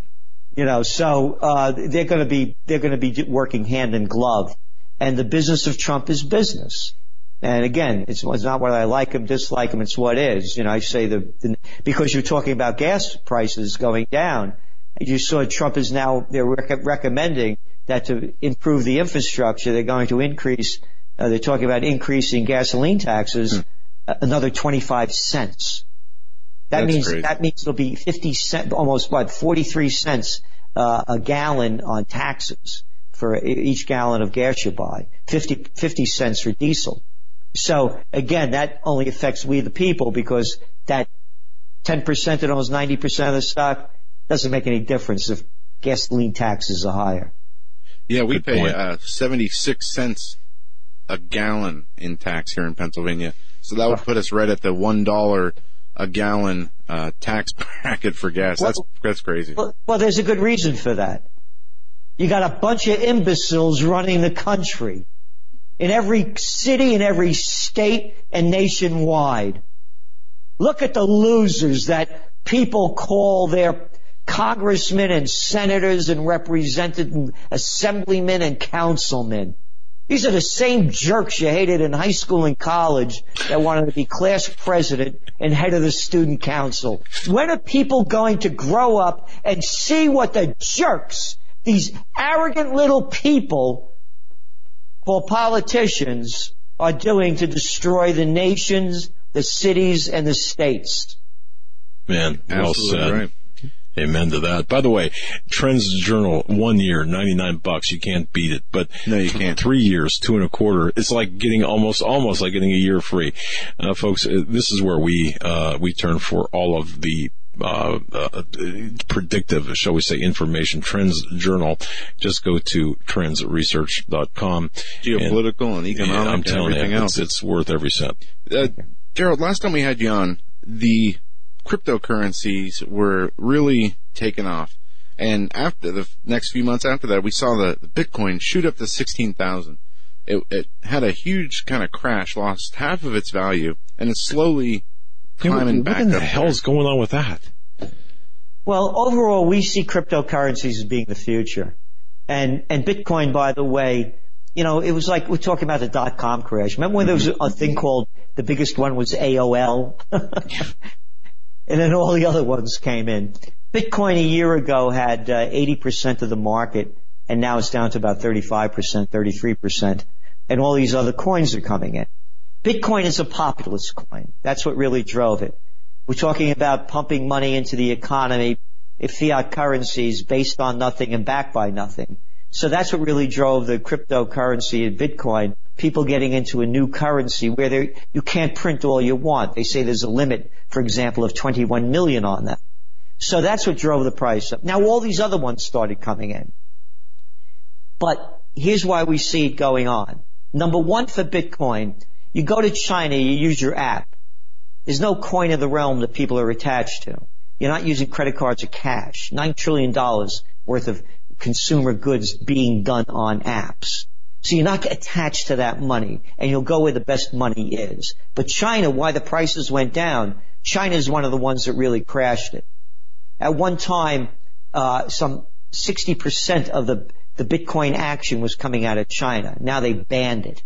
You know, so uh, they're going to be they're going to be working hand in glove, and the business of Trump is business. And again, it's, it's not what I like him, dislike him. It's what is. You know, I say the, the because you're talking about gas prices going down. You saw Trump is now they're rec- recommending that to improve the infrastructure, they're going to increase uh, they're talking about increasing gasoline taxes Hmm. uh, another 25 cents. That That's means crazy. that means it'll be 50 cent, almost what 43 cents uh, a gallon on taxes for each gallon of gas you buy. 50 50 cents for diesel. So again, that only affects we the people because that 10% and almost 90% of the stock doesn't make any difference if gasoline taxes are higher. Yeah, we Good pay uh, 76 cents a gallon in tax here in Pennsylvania. So that would put us right at the $1 a gallon uh, tax bracket for gas. That's Well- that's crazy. Well, well, there's a good reason for that. You got a bunch of imbeciles running the country in every city, in every state, and nationwide. Look at the losers that people call their congressmen and senators and representative assemblymen and councilmen. These are the same jerks you hated in high school and college that wanted to be class president and head of the student council. When are people going to grow up and see what the jerks, these arrogant little people called politicians are doing to destroy the nations, the cities, and the states? Man, well Absolutely said. right. Amen to that. By the way, Trends Journal, one year, 99 bucks. You can't beat it. But No, you can't. three years, two and a quarter. It's like getting almost, almost like getting a year free. Uh, folks, uh, this is where we, uh, we turn for all of the uh, uh, predictive, shall we say, information. Trends Journal. Just go to trendsresearch.com. Geopolitical and, economic Yeah, I'm and telling everything you, else. it's, it's worth every cent. Uh, Gerald, last time we had you on, the cryptocurrencies were really taken off. And after the next few months after that, we saw the, the Bitcoin shoot up to 16,000. It, it had a huge kind of crash, lost half of its value, and it's slowly Yeah, climbing what, back what in the up. hell's going on with that? Well, overall, we see cryptocurrencies as being the future. And, and Bitcoin, by the way, you know, it was like we're talking about the dot com crash. Remember when there was mm-hmm. a thing called the biggest one was AOL? and then all the other ones came in. Bitcoin a year ago had uh, 80% of the market and now it's down to about 35%, 33%. And all these other coins are coming in. Bitcoin is a populist coin. That's what really drove it. We're talking about pumping money into the economy, if fiat currencies based on nothing and backed by nothing. So that's what really drove the cryptocurrency and Bitcoin. People getting into a new currency where you can't print all you want. They say there's a limit, for example, of 21 million on that. So that's what drove the price up. Now all these other ones started coming in. But here's why we see it going on. Number one for Bitcoin, you go to China, you use your app. There's no coin of the realm that people are attached to. You're not using credit cards or cash. Nine trillion dollars worth of consumer goods being done on apps. So you're not attached to that money and you'll go where the best money is. But China, why the prices went down, China is one of the ones that really crashed it. At one time, uh, some 60% of the, the Bitcoin action was coming out of China. Now they banned it.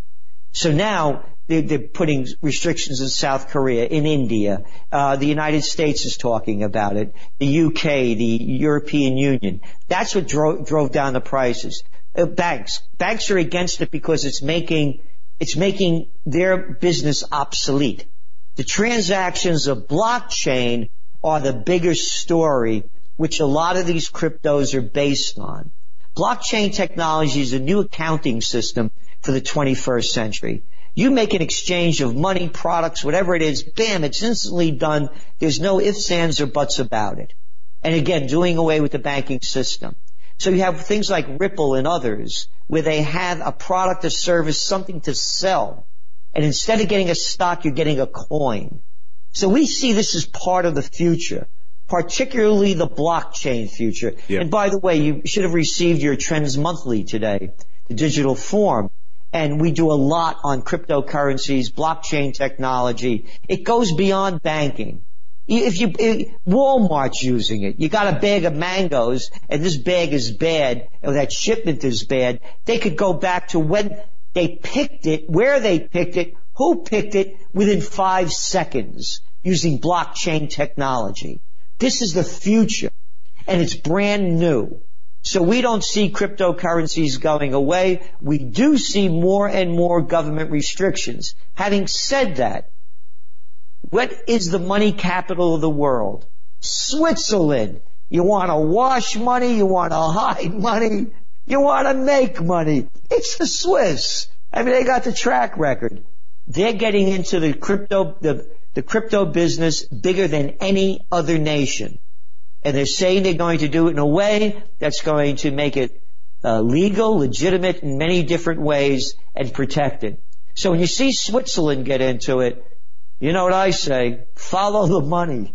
So now they're, they're putting restrictions in South Korea, in India. Uh, the United States is talking about it. The UK, the European Union. That's what drove, drove down the prices. Uh, banks, banks are against it because it's making it's making their business obsolete. The transactions of blockchain are the bigger story, which a lot of these cryptos are based on. Blockchain technology is a new accounting system for the 21st century. You make an exchange of money, products, whatever it is, bam, it's instantly done. There's no ifs, ands, or buts about it. And again, doing away with the banking system. So you have things like Ripple and others where they have a product, a service, something to sell. And instead of getting a stock, you're getting a coin. So we see this as part of the future, particularly the blockchain future. Yeah. And by the way, you should have received your Trends Monthly today, the digital form. And we do a lot on cryptocurrencies, blockchain technology. It goes beyond banking. If you, Walmart's using it, you got a bag of mangoes and this bag is bad or that shipment is bad, they could go back to when they picked it, where they picked it, who picked it within five seconds using blockchain technology. This is the future and it's brand new. So we don't see cryptocurrencies going away. We do see more and more government restrictions. Having said that, what is the money capital of the world? Switzerland. You want to wash money, you want to hide money, you want to make money. It's the Swiss. I mean, they got the track record. They're getting into the crypto, the, the crypto business bigger than any other nation. And they're saying they're going to do it in a way that's going to make it uh, legal, legitimate in many different ways and protected. So when you see Switzerland get into it, you know what I say? Follow the money.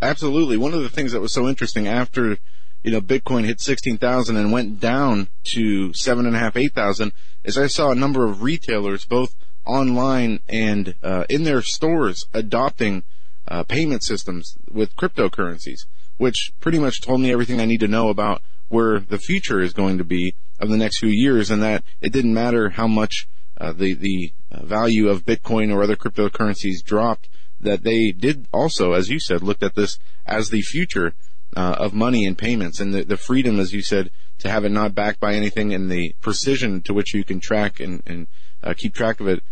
Absolutely. One of the things that was so interesting after, you know, Bitcoin hit 16,000 and went down to seven and a half, eight thousand is I saw a number of retailers, both online and uh, in their stores, adopting uh, payment systems with cryptocurrencies, which pretty much told me everything I need to know about where the future is going to be of the next few years, and that it didn't matter how much uh, the the value of Bitcoin or other cryptocurrencies dropped that they did also, as you said, looked at this as the future uh, of money and payments and the, the freedom, as you said, to have it not backed by anything and the precision to which you can track and, and uh, keep track of it.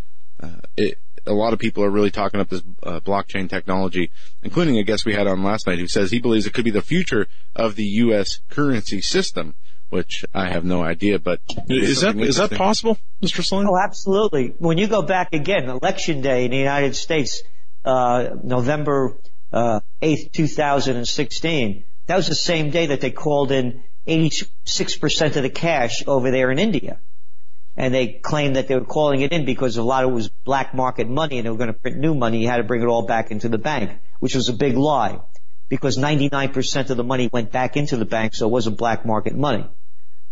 Uh, it. A lot of people are really talking up this uh, blockchain technology, including a guest we had on last night who says he believes it could be the future of the U.S. currency system which I have no idea. But is that is that possible, Mr. Sloan? Oh, absolutely. When you go back again, election day in the United States, uh, November uh, 8th, 2016. That was the same day that they called in 86% of the cash over there in India. And they claimed that they were calling it in because a lot of it was black market money and they were going to print new money. You had to bring it all back into the bank, which was a big lie because 99% of the money went back into the bank, so it wasn't black market money.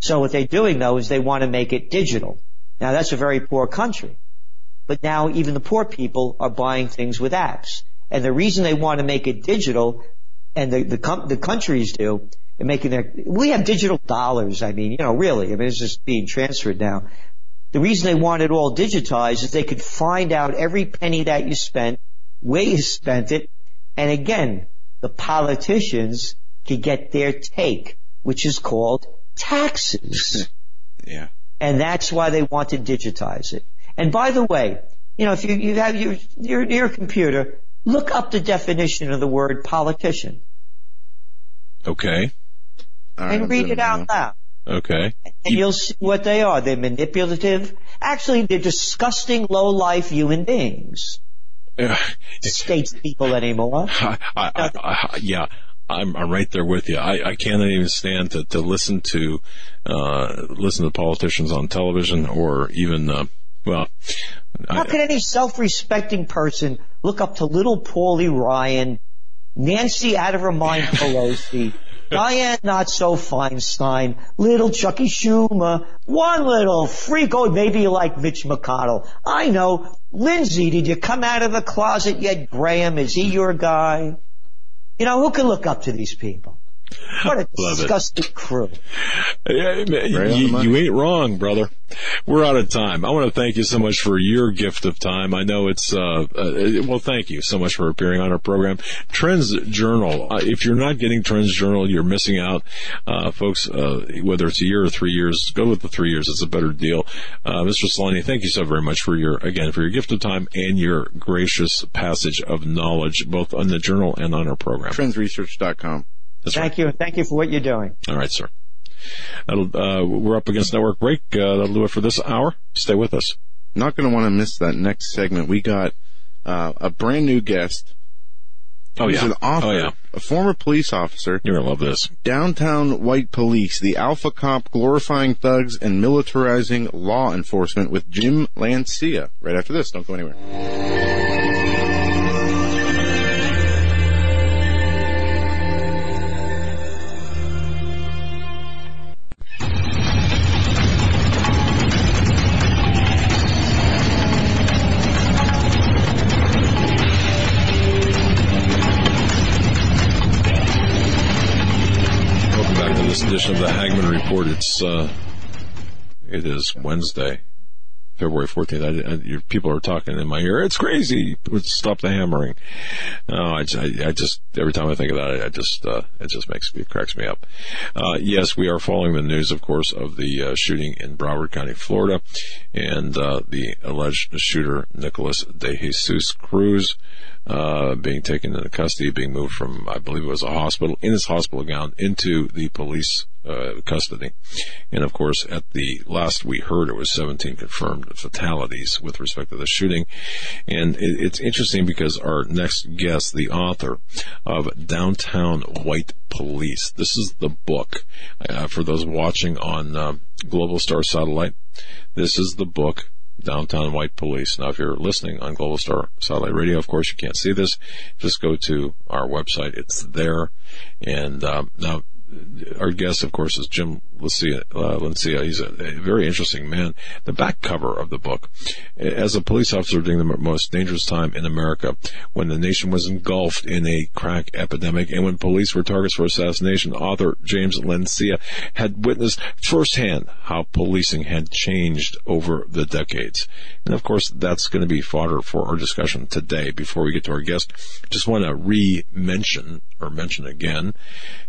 So what they're doing though is they want to make it digital. Now that's a very poor country. But now even the poor people are buying things with apps. And the reason they want to make it digital, and the, the, com- the countries do, and making their, we have digital dollars. I mean, you know, really, I mean, it's just being transferred now. The reason they want it all digitized is they could find out every penny that you spent, where you spent it, and again, the politicians could get their take, which is called taxes. yeah. And that's why they want to digitize it. And by the way, you know, if you, you have your, your, your computer, look up the definition of the word politician. Okay. and read it out loud. Okay. And you'll see what they are. They're manipulative. Actually, they're disgusting, low-life human beings. Uh, people anymore. I, I, I, yeah, I'm, I'm right there with you. I, I can't even stand to, to listen to uh, listen to politicians on television or even uh, well, how I, can any self-respecting person look up to little Paulie Ryan, Nancy out of her mind Pelosi, Diane Not So Feinstein, little Chucky Schumer, one little freak, oh, maybe you like Mitch McConnell. I know. Lindsey, did you come out of the closet yet? Graham, is he your guy? You know, who can look up to these people? What a disgusting it. crew. You, you, ain't wrong, brother. We're out of time. I want to thank you so much for your gift of time. I know it's, uh, uh well, thank you so much for appearing on our program. Trends Journal. Uh, if you're not getting Trends Journal, you're missing out. Uh, folks, uh, whether it's a year or three years, go with the three years. It's a better deal. Uh, Mr. Celente, thank you so very much for your, again, for your gift of time and your gracious passage of knowledge, both on the journal and on our program. Trendsresearch.com. That's Thank right. you. Thank you for what you're doing. All right, sir. Uh, we're up against network break. Uh, that'll do it for this hour. Stay with us. Not going to want to miss that next segment. We got uh, a brand new guest. Oh yeah. An author, oh yeah. A former police officer. You're gonna love this. Downtown White Police, the Alpha Cop glorifying thugs and militarizing law enforcement with Jim Lancia. Right after this. Don't go anywhere. Edition of the Hagmann Report. It's uh, it is Wednesday, February 14th. I, I, your people are talking in my ear. It's crazy. Stop the hammering. Oh, I, I, I just, every time I think about it, I just, uh, it just makes me, cracks me up. Uh, yes, we are following the news, of course, of the uh, shooting in Broward County, Florida, and uh, the alleged shooter, Nicholas De Jesus Cruz, uh, being taken into custody, being moved from, I believe it was a hospital, in his hospital gown into the police uh, custody. And of course, at the last we heard, it was 17 confirmed fatalities with respect to the shooting. And it, it's interesting because our next guest, the author of Downtown White Police, this is the book uh, for those watching on uh, Global Star Satellite. This is the book Downtown White Police. Now, if you're listening on Global Star Satellite Radio, of course, you can't see this. Just go to our website. It's there. And um, now, our guest, of course, is Jim Lancia. Uh. He's a, a, very interesting man. The back cover of the book, as a police officer during the most dangerous time in America, when the nation was engulfed in a crack epidemic, and when police were targets for assassination, author James Lancia had witnessed firsthand how policing had changed over the decades. And of course, that's going to be fodder for our discussion today. Before we get to our guest, just want to re-mention or mention again,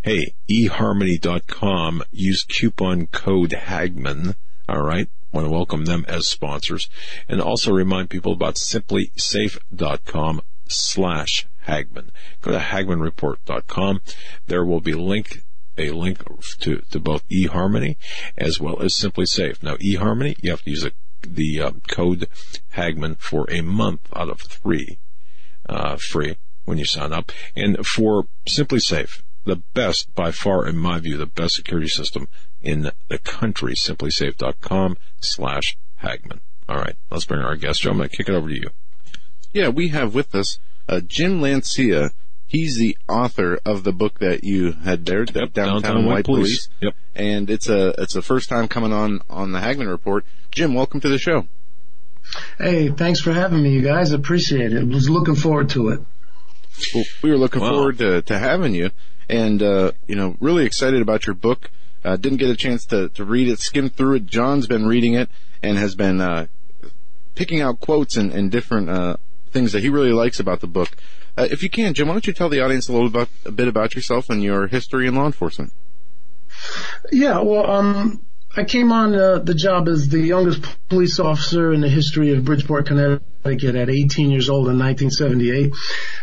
hey, eharmony.com, use coupon code Hagmann. All right. Want to welcome them as sponsors and also remind people about simplisafe.com slash Hagmann. Go to HagmannReport.com. There will be link a link to, to both eHarmony as well as SimpliSafe. Now, eHarmony, you have to use a, the uh, code Hagmann for a month out of three uh, free when you sign up. And for SimpliSafe, the best, by far, in my view, the best security system in the country, simplisafe.com slash Hagmann. All right, let's bring our guest. Joe, I'm going to kick it over to you. Yeah, we have with us uh, Jim Lancia. He's the author of the book that you had there, yep, Downtown, Downtown White, White Police. Police. Yep. And it's a it's a first time coming on on the Hagmann Report. Jim, welcome to the show. Hey, thanks for having me, you guys. Appreciate it. Was looking forward to it. Well, we were looking Wow. forward to, to having you, and uh, you know, really excited about your book. Uh, didn't get a chance to, to read it, skim through it. John's been reading it and has been uh, picking out quotes and, and different uh, things that he really likes about the book. Uh, if you can, Jim, why don't you tell the audience a little about a bit about yourself and your history in law enforcement? Yeah, well, um, I came on uh, the job as the youngest police officer in the history of Bridgeport, Connecticut at 18 years old in 1978.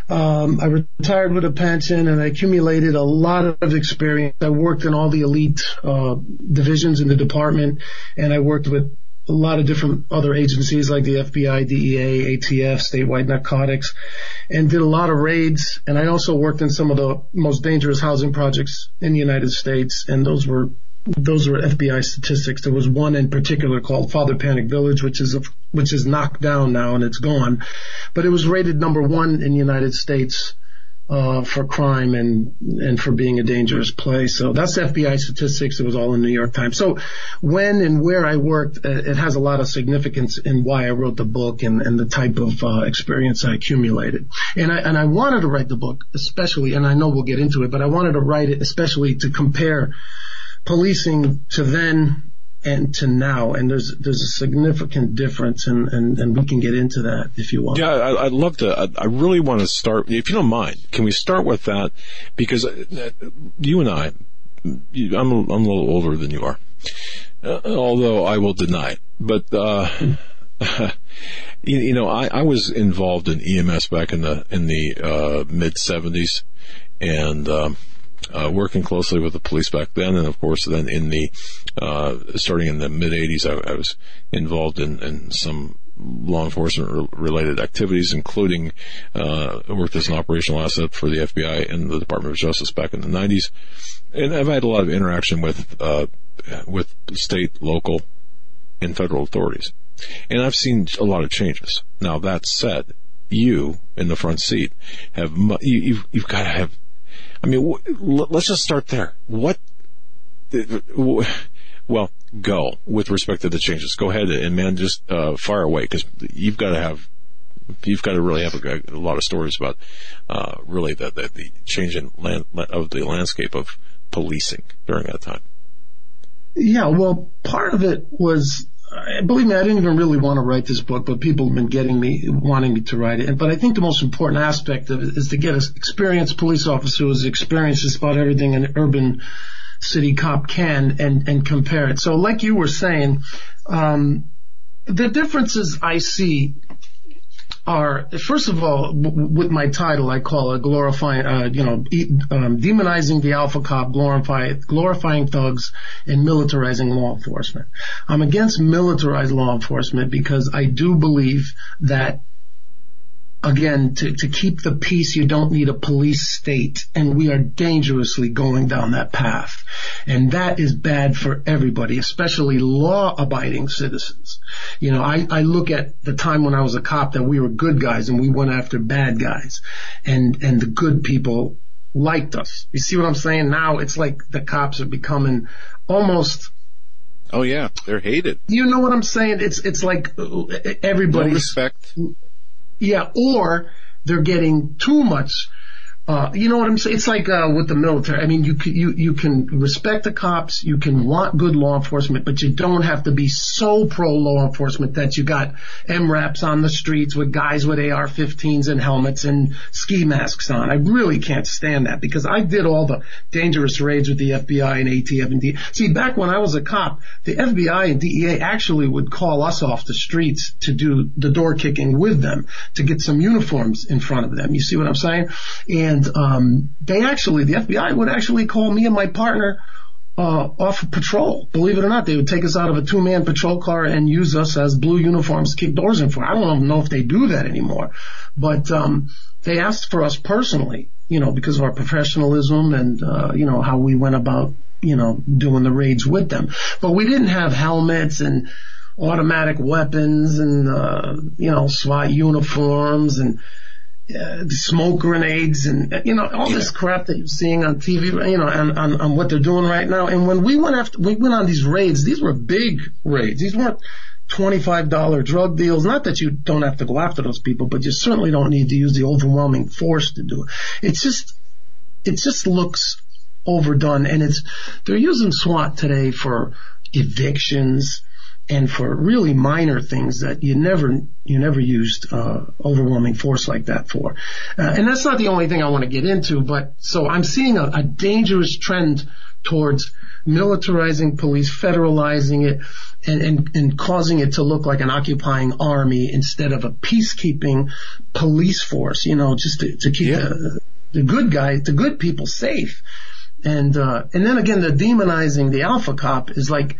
Um, I retired with a pension and I accumulated a lot of experience. I worked in all the elite uh, divisions in the department and I worked with a lot of different other agencies like the FBI, DEA, ATF, statewide narcotics, and did a lot of raids. And I also worked in some of the most dangerous housing projects in the United States, and those were those were FBI statistics. There was one in particular called Father Panik Village, which is a, which is knocked down now and it's gone, but it was rated number one in the United States uh, for crime and and for being a dangerous place. So that's FBI statistics. It was all in New York Times. So when and where I worked, uh, it has a lot of significance in why I wrote the book and, and the type of uh, experience I accumulated. And I and I wanted to write the book especially, and I know we'll get into it, but I wanted to write it especially to compare policing to then and to now. And there's there's a significant difference, and and, and we can get into that if you want. Yeah, I, I'd love to. I, I really want to start, if you don't mind, can we start with that? Because uh, you and I, you, I'm, a, I'm a little older than you are, uh, although I will deny it. But, uh, you, you know, I, I was involved in EMS back in the, in the, uh, mid 70s and, um, uh, working closely with the police back then, and of course, then in the uh, starting in the mid '80s, I, I was involved in, in some law enforcement re- related activities, including uh, worked as an operational asset for the FBI and the Department of Justice back in the '90s, and I've had a lot of interaction with uh, with state, local, and federal authorities, and I've seen a lot of changes. Now that said, you in the front seat have you, you've you've got to have I mean, let's just start there. What? Well, go with respect to the changes. Go ahead and man, just uh, fire away because you've got to have, you've got to really have a, a lot of stories about uh, really the, the the change in land of the landscape of policing during that time. Yeah, well, part of it was believe me, I didn't even really want to write this book, but people have been getting me, wanting me to write it. But I think the most important aspect of it is to get an experienced police officer who's experienced just about everything an urban city cop can and, and compare it. So like you were saying, um, the differences I see are first of all with my title I call it glorifying uh, you know um, demonizing the alpha cop glorifying glorifying thugs and militarizing law enforcement. I'm against militarized law enforcement because I do believe that again, to, to keep the peace, you don't need a police state. And we are dangerously going down that path. And that is bad for everybody, especially law abiding citizens. You know, I, I look at the time when I was a cop that we were good guys and we went after bad guys and, and the good people liked us. You see what I'm saying? Now it's like the cops are becoming almost Oh yeah, they're hated. You know what I'm saying? It's it's like uh, everybody no respect. Yeah, or they're getting too much uh, you know what I'm saying? It's like uh, with the military. I mean, you can, you you can respect the cops, you can want good law enforcement, but you don't have to be so pro law enforcement that you got MRAPs on the streets with guys with AR-15s and helmets and ski masks on. I really can't stand that because I did all the dangerous raids with the FBI and ATF and DEA. See, back when I was a cop, the FBI and DEA actually would call us off the streets to do the door kicking with them to get some uniforms in front of them. You see what I'm saying? And and um, they actually, the FBI would actually call me and my partner uh, off of patrol. Believe it or not, they would take us out of a two-man patrol car and use us as blue uniforms kick doors in for. I don't even know if they do that anymore, but um, they asked for us personally, you know, because of our professionalism and uh, you know how we went about, you know, doing the raids with them. But we didn't have helmets and automatic weapons and uh, you know SWAT uniforms and uh, smoke grenades and you know all yeah. this crap that you're seeing on TV, you know, on, on, on what they're doing right now. And when we went after, we went on these raids. These were big raids. These weren't twenty-five dollar drug deals. Not that you don't have to go after those people, but you certainly don't need to use the overwhelming force to do it. It's just, it just looks overdone, and it's they're using SWAT today for evictions and for really minor things that you never you never used uh, overwhelming force like that for. Uh, and that's not the only thing I want to get into, but so I'm seeing a, a dangerous trend towards militarizing police, federalizing it, and, and, and causing it to look like an occupying army instead of a peacekeeping police force, you know, just to, to keep yeah. the, the good guys, the good people safe. And, uh, and then again, the demonizing the alpha cop is like,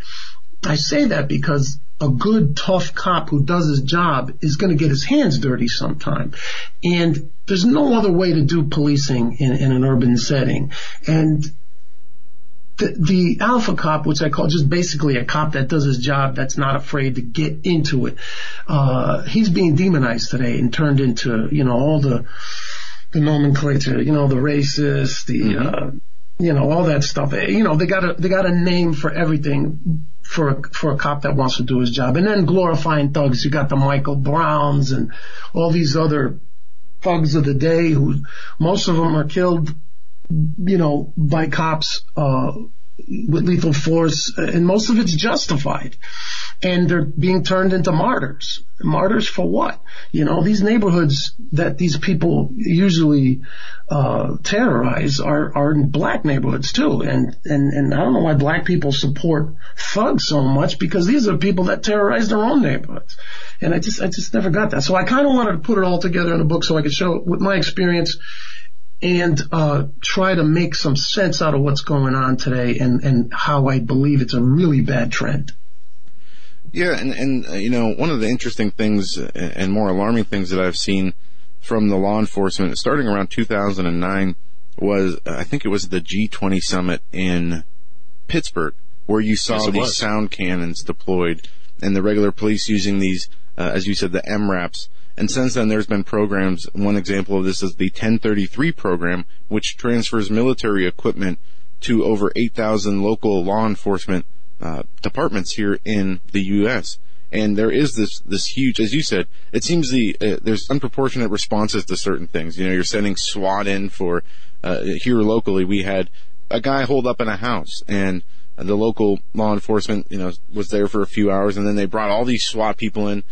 I say that because a good tough cop who does his job is going to get his hands dirty sometime. And there's no other way to do policing in, in an urban setting. And the, the, alpha cop, which I call just basically a cop that does his job, that's not afraid to get into it, uh, he's being demonized today and turned into, you know, all the, the nomenclature, you know, the racist, the, mm-hmm. uh, you know, all that stuff. You know, they got a, they got a name for everything for for a cop that wants to do his job. And then glorifying thugs. You got the Michael Browns and all these other thugs of the day who most of them are killed, you know, by cops, uh, with lethal force and most of it's justified and they're being turned into martyrs. Martyrs for what? You know, these neighborhoods that these people usually uh, terrorize are are in black neighborhoods too, and and and I don't know why black people support thugs so much because these are people that terrorize their own neighborhoods, and I just I just never got that. So I kind of wanted to put it all together in a book so I could show with my experience and uh, try to make some sense out of what's going on today and, and how I believe it's a really bad trend. Yeah, and and uh, you know one of the interesting things uh, and more alarming things that I've seen from the law enforcement starting around 2009 was uh, I think it was the G20 summit in Pittsburgh where you saw yes, these was. sound cannons deployed and the regular police using these uh, as you said the MRAPs and since then there's been programs one example of this is the 1033 program which transfers military equipment to over 8,000 local law enforcement uh, departments here in the U.S. And there is this this huge, as you said, it seems the uh, there's unproportionate responses to certain things. You know, you're sending SWAT in for uh, here locally. We had a guy hold up in a house and the local law enforcement, you know, was there for a few hours, and then they brought all these SWAT people in.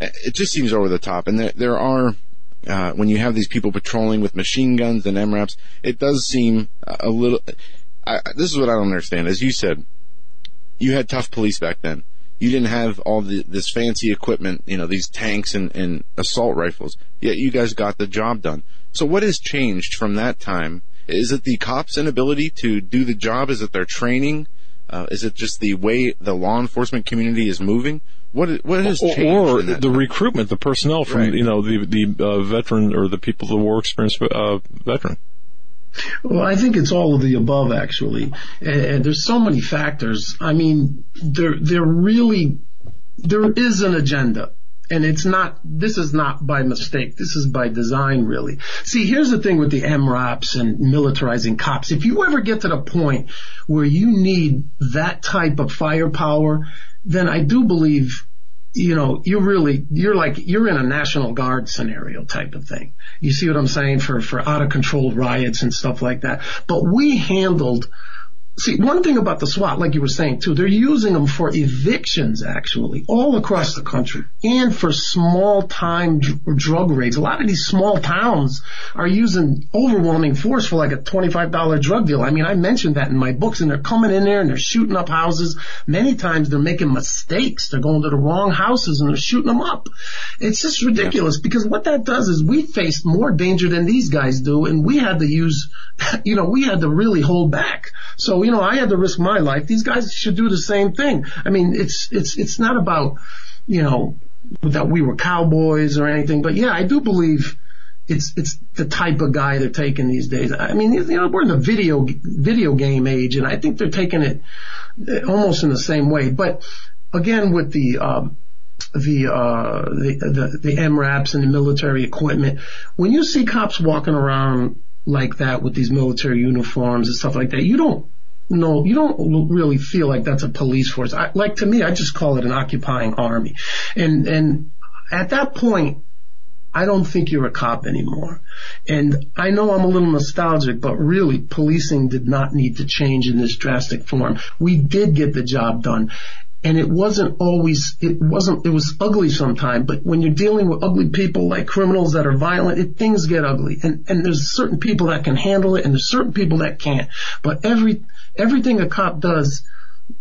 It just seems over the top, and there, there are. Uh, when you have these people patrolling with machine guns and MRAPs, it does seem a little. I, this is what I don't understand. As you said, you had tough police back then. You didn't have all the, this fancy equipment, you know, these tanks and, and assault rifles. Yet you guys got the job done. So what has changed from that time? Is it the cops' inability to do the job? Is it their training? Uh, is it just the way the law enforcement community is moving? What what has changed? Or in that the recruitment, the personnel from Right. you know the the uh, veteran or the people, the war experienced uh, veteran. Well, I think it's all of the above, actually. And, and there's so many factors. I mean, there, there really, there is an agenda. And it's not, this is not by mistake. This is by design, really. See, here's the thing with the MRAPs and militarizing cops. If you ever get to the point where you need that type of firepower, then I do believe you know, you're really, you're like, you're in a National Guard scenario type of thing. You see what I'm saying for, for out of control riots and stuff like that. But we handled, see, one thing about the SWAT, like you were saying too, they're using them for evictions actually, all across the country and for small time dr- drug raids. A lot of these small towns are using overwhelming force for like a $25 drug deal. I mean, I mentioned that in my books and they're coming in there and they're shooting up houses. Many times they're making mistakes. They're going to the wrong houses and they're shooting them up. It's just ridiculous because what that does is we faced more danger than these guys do and we had to use, you know, we had to really hold back. So, you know, I had to risk my life. These guys should do the same thing. I mean, it's, it's, it's not about, you know, that we were cowboys or anything, but yeah, I do believe it's, it's the type of guy they're taking these days. I mean, you know, we're in the video, video game age and I think they're taking it almost in the same way. But again, with the, um, the, uh, the, the, the MRAPs and the military equipment, when you see cops walking around like that with these military uniforms and stuff like that, you don't no, you don't really feel like that's a police force. I, like to me, I just call it an occupying army. And, and at that point, I don't think you're a cop anymore. And I know I'm a little nostalgic, but really policing did not need to change in this drastic form. We did get the job done. And it wasn't always, it wasn't, it was ugly sometimes, but when you're dealing with ugly people like criminals that are violent, it, things get ugly. And, and there's certain people that can handle it and there's certain people that can't. But every, everything a cop does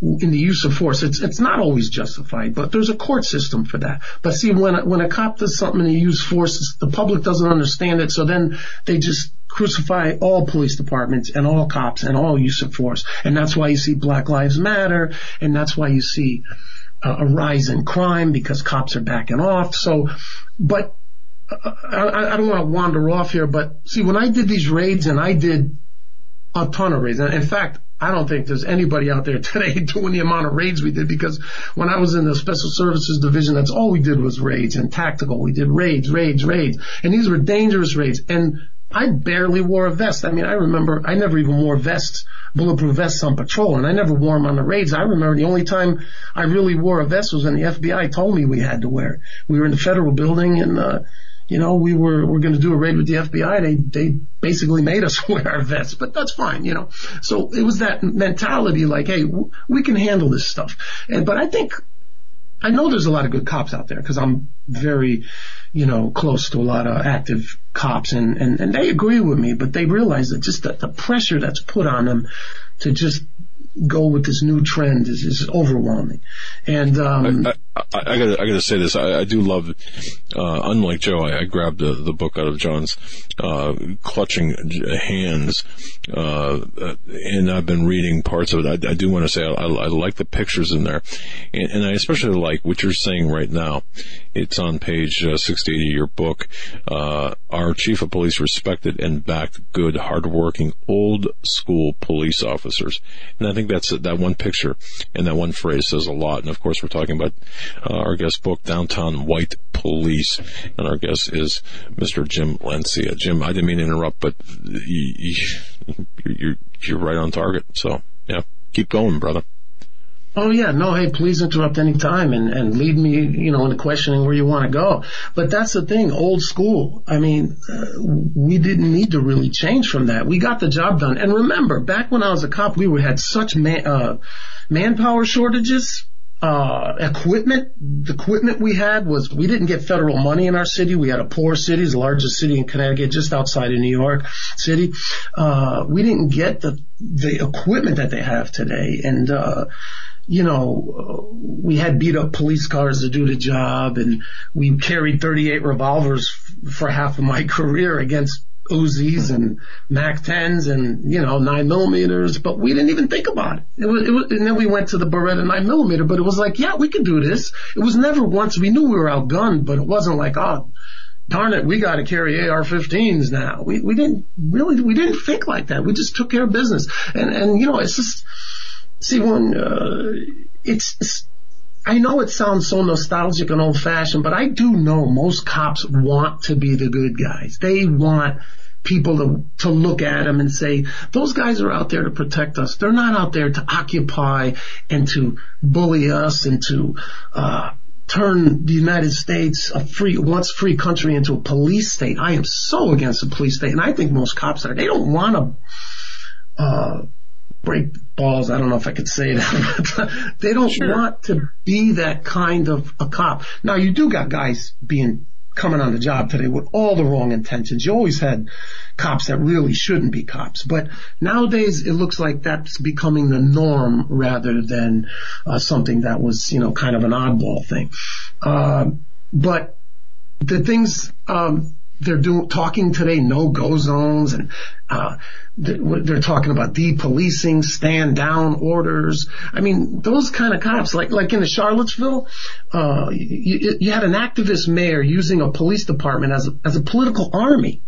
in the use of force, it's, it's not always justified, but there's a court system for that. But see, when, when a cop does something and he uses force, the public doesn't understand it, so then they just crucify all police departments and all cops and all use of force. And that's why you see Black Lives Matter, and that's why you see uh, a rise in crime because cops are backing off. So, but uh, I, I don't want to wander off here, but see, when I did these raids and I did a ton of raids. In fact, I don't think there's anybody out there today doing the amount of raids we did because when I was in the special services division, that's all we did was raids and tactical. We did raids, raids, raids. And these were dangerous raids. And I barely wore a vest. I mean, I remember I never even wore vests, bulletproof vests on patrol and I never wore them on the raids. I remember the only time I really wore a vest was when the FBI told me we had to wear it. We were in the federal building and, uh, you know, we were, we're going to do a raid with the FBI. They, they basically made us wear our vests, but that's fine, you know. So it was that mentality like, hey, w- we can handle this stuff. And, but I think, I know there's a lot of good cops out there because I'm very, you know, close to a lot of active cops and, and, and they agree with me, but they realize that just the, the pressure that's put on them to just go with this new trend is, is overwhelming. And, um, I, I, I gotta, I gotta say this. I, I do love, uh, unlike Joe, I, I grabbed the, the book out of John's, uh, clutching hands, uh, and I've been reading parts of it. I, I do want to say I, I, I like the pictures in there, and, and I especially like what you're saying right now. It's on page uh, 680 of your book. Uh, our chief of police respected and backed good, hardworking, old school police officers, and I think that's that one picture and that one phrase says a lot. And of course, we're talking about uh, our guest book, Downtown White Police, and our guest is Mr. Jim Lancia. Jim, I didn't mean to interrupt, but you, you, you're you're right on target. So yeah, keep going, brother. Oh yeah, no, hey, please interrupt any time and, and lead me, you know, into questioning where you want to go. But that's the thing, old school. I mean, uh, we didn't need to really change from that. We got the job done. And remember, back when I was a cop, we had such man, uh, manpower shortages uh, equipment, the equipment we had was, we didn't get federal money in our city. We had a poor city, the largest city in Connecticut, just outside of New York City. Uh, we didn't get the, the equipment that they have today. And, uh, you know, we had beat up police cars to do the job and we carried 38 revolvers f- for half of my career against Uzis and Mac 10s and, you know, 9 millimeters, but we didn't even think about it. It was, it was, and then we went to the Beretta 9 millimeter, but it was like, yeah, we could do this. It was never once, we knew we were outgunned, but it wasn't like, oh, darn it, we gotta carry AR-15s now. We, we didn't really, we didn't think like that. We just took care of business. And, and, you know, it's just, see, when, uh, it's, it's I know it sounds so nostalgic and old fashioned, but I do know most cops want to be the good guys. They want people to, to look at them and say, those guys are out there to protect us. They're not out there to occupy and to bully us and to, uh, turn the United States, a free, once free country into a police state. I am so against the police state and I think most cops are. They don't want to, uh, break balls. I don't know if I could say that, but they don't sure. want to be that kind of a cop. Now you do got guys being coming on the job today with all the wrong intentions. You always had cops that really shouldn't be cops, but nowadays it looks like that's becoming the norm rather than uh, something that was, you know, kind of an oddball thing. Uh, but the things um, they're doing talking today no go zones and uh, they're talking about depolicing stand down orders. I mean those kind of cops like like in the charlottesville uh, you, you, had an activist mayor using a police department as a, as a political army.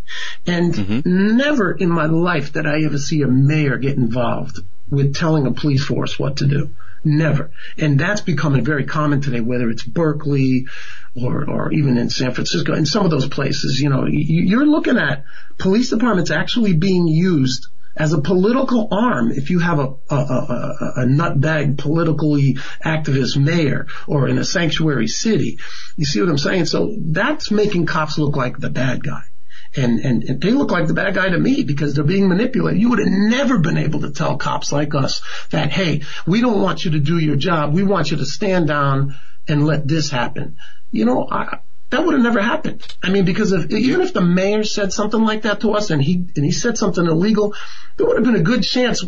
And mm-hmm. never in my life did i ever see a mayor get involved with telling a police force what to do Never. And that's becoming very common today, whether it's Berkeley or, or even in San Francisco, in some of those places, you know, you're looking at police departments actually being used as a political arm, if you have a, a, a, a nutbag politically activist mayor or in a sanctuary city, you see what I'm saying? So that's making cops look like the bad guy. And, and, and they look like the bad guy to me because they're being manipulated. You would have never been able to tell cops like us that, hey, we don't want you to do your job. We want you to stand down and let this happen. You know, I, that would have never happened. I mean, because if, even if the mayor said something like that to us and he, and he said something illegal, there would have been a good chance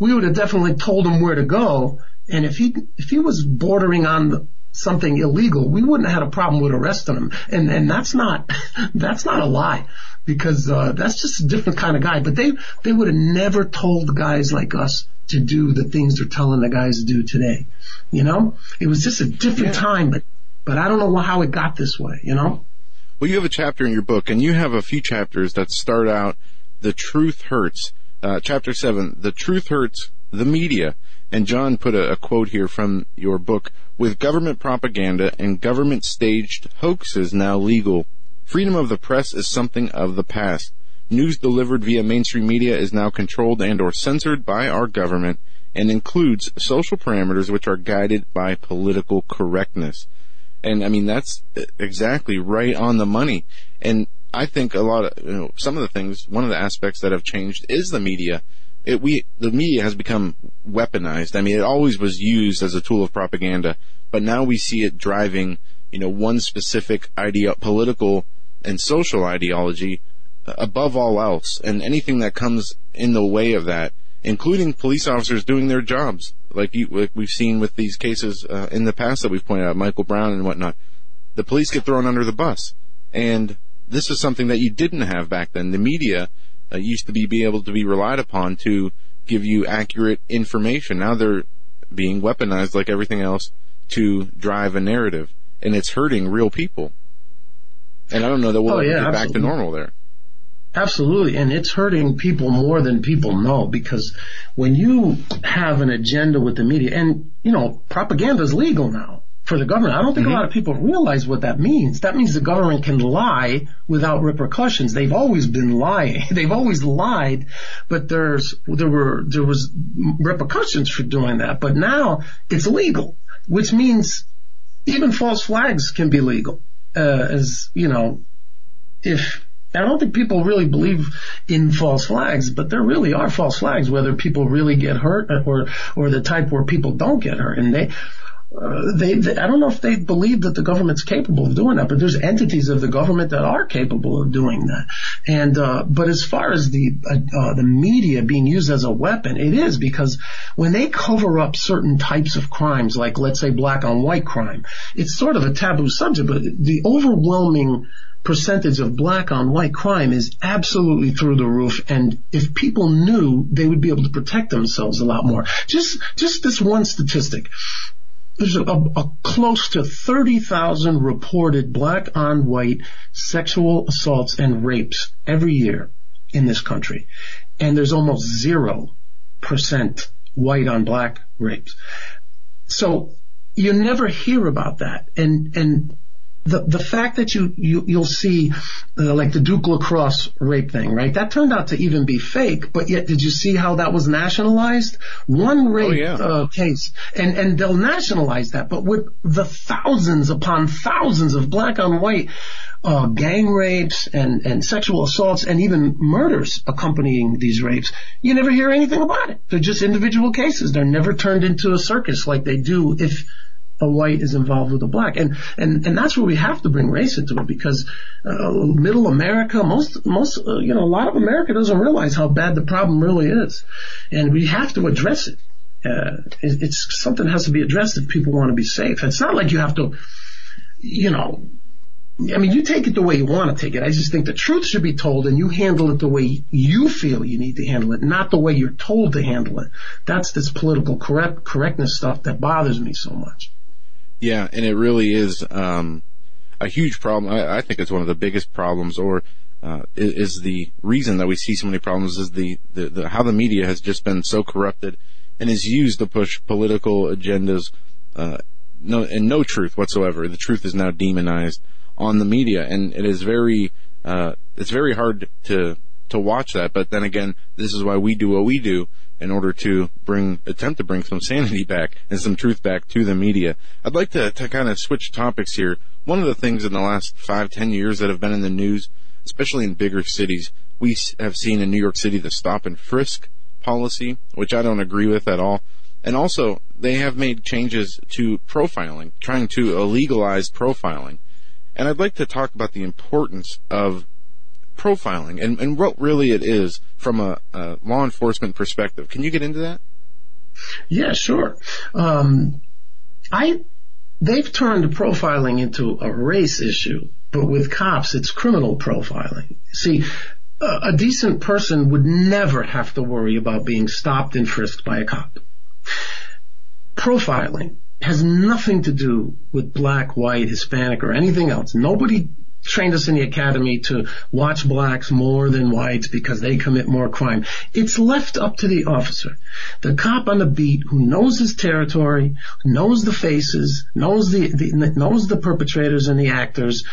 we would have definitely told him where to go. And if he, if he was bordering on the, something illegal, we wouldn't have had a problem with arresting him. And and that's not that's not a lie because uh, that's just a different kind of guy. But they they would have never told guys like us to do the things they're telling the guys to do today. You know, it was just a different yeah. time, but but I don't know how it got this way. You know. Well, you have a chapter in your book, and you have a few chapters that start out the truth hurts. Uh, chapter seven, the truth hurts the media. And John put a, a quote here from your book. With government propaganda and government staged hoaxes now legal, freedom of the press is something of the past. News delivered via mainstream media is now controlled and or censored by our government and includes social parameters which are guided by political correctness. And I mean, that's exactly right on the money. And I think a lot of, you know, some of the things, one of the aspects that have changed is the media it, we the media has become weaponized. I mean, it always was used as a tool of propaganda, but now we see it driving, you know, one specific idea, political and social ideology uh, above all else, and anything that comes in the way of that, including police officers doing their jobs, like, you, like we've seen with these cases uh, in the past that we've pointed out, Michael Brown and whatnot. The police get thrown under the bus, and this is something that you didn't have back then. The media uh, used to be, be able to be relied upon to give you accurate information. Now they're being weaponized like everything else to drive a narrative, and it's hurting real people. And I don't know that we'll oh, yeah, get back to normal there. Absolutely, and it's hurting people more than people know because when you have an agenda with the media, and you know, propaganda is legal now for the government. I don't think mm-hmm. a lot of people realize what that means. That means the government can lie without repercussions. They've always been lying. They've always lied, but there's there were there was repercussions for doing that. But now it's legal, which means even false flags can be legal. Uh, as you know, if I don't think people really believe in false flags, but there really are false flags, whether people really get hurt or or the type where people don't get hurt, and they they, they, I don't know if they believe that the government's capable of doing that, but there's entities of the government that are capable of doing that. And uh, but as far as the uh, uh, the media being used as a weapon, it is because when they cover up certain types of crimes, like let's say black on white crime, it's sort of a taboo subject, but the overwhelming percentage of black on white crime is absolutely through the roof and if people knew they would be able to protect themselves a lot more just just this one statistic there's a, a close to 30,000 reported black on white sexual assaults and rapes every year in this country. And there's almost zero percent white on black rapes. So you never hear about that. And, and the the fact that you, you you'll see uh, like the Duke lacrosse rape thing, right? That turned out to even be fake, but yet did you see how that was nationalized? One rape oh, yeah. uh, case, and and they'll nationalize that, but with the thousands upon thousands of black on white uh, gang rapes and and sexual assaults and even murders accompanying these rapes, you never hear anything about it. They're just individual cases. They're never turned into a circus like they do if a white is involved with a black. And, and, and that's where we have to bring race into it because, uh, middle America, most, most, uh, you know, a lot of America doesn't realize how bad the problem really is. And we have to address it. Uh, it, it's something has to be addressed if people want to be safe. It's not like you have to, you know, I mean, you take it the way you want to take it. I just think the truth should be told and you handle it the way you feel you need to handle it, not the way you're told to handle it. That's this political correct, correctness stuff that bothers me so much. Yeah, and it really is um, a huge problem. I, I, think it's one of the biggest problems, or uh, is, the reason that we see so many problems is the, the, the, how the media has just been so corrupted and is used to push political agendas. Uh, no, and no truth whatsoever. The truth is now demonized on the media, and it is very, uh, it's very hard to to watch that. But then again, this is why we do what we do in order to bring attempt to bring some sanity back and some truth back to the media. I'd like to, to kind of switch topics here. One of the things in the last five, ten years that have been in the news, especially in bigger cities, we have seen in New York City the stop and frisk policy, which I don't agree with at all. And also, they have made changes to profiling, trying to legalize profiling. And I'd like to talk about the importance of profiling and, and what really it is from a, a, law enforcement perspective. Can you get into that? Yeah, sure. Um, I they've turned profiling into a race issue, but with cops, it's criminal profiling. See, a, a decent person would never have to worry about being stopped and frisked by a cop. Profiling has nothing to do with black, white, Hispanic, or anything else. Nobody trained us in the academy to watch blacks more than whites because they commit more crime. It's left up to the officer, the cop on the beat who knows his territory, knows the faces, knows the, the knows the perpetrators and the actors,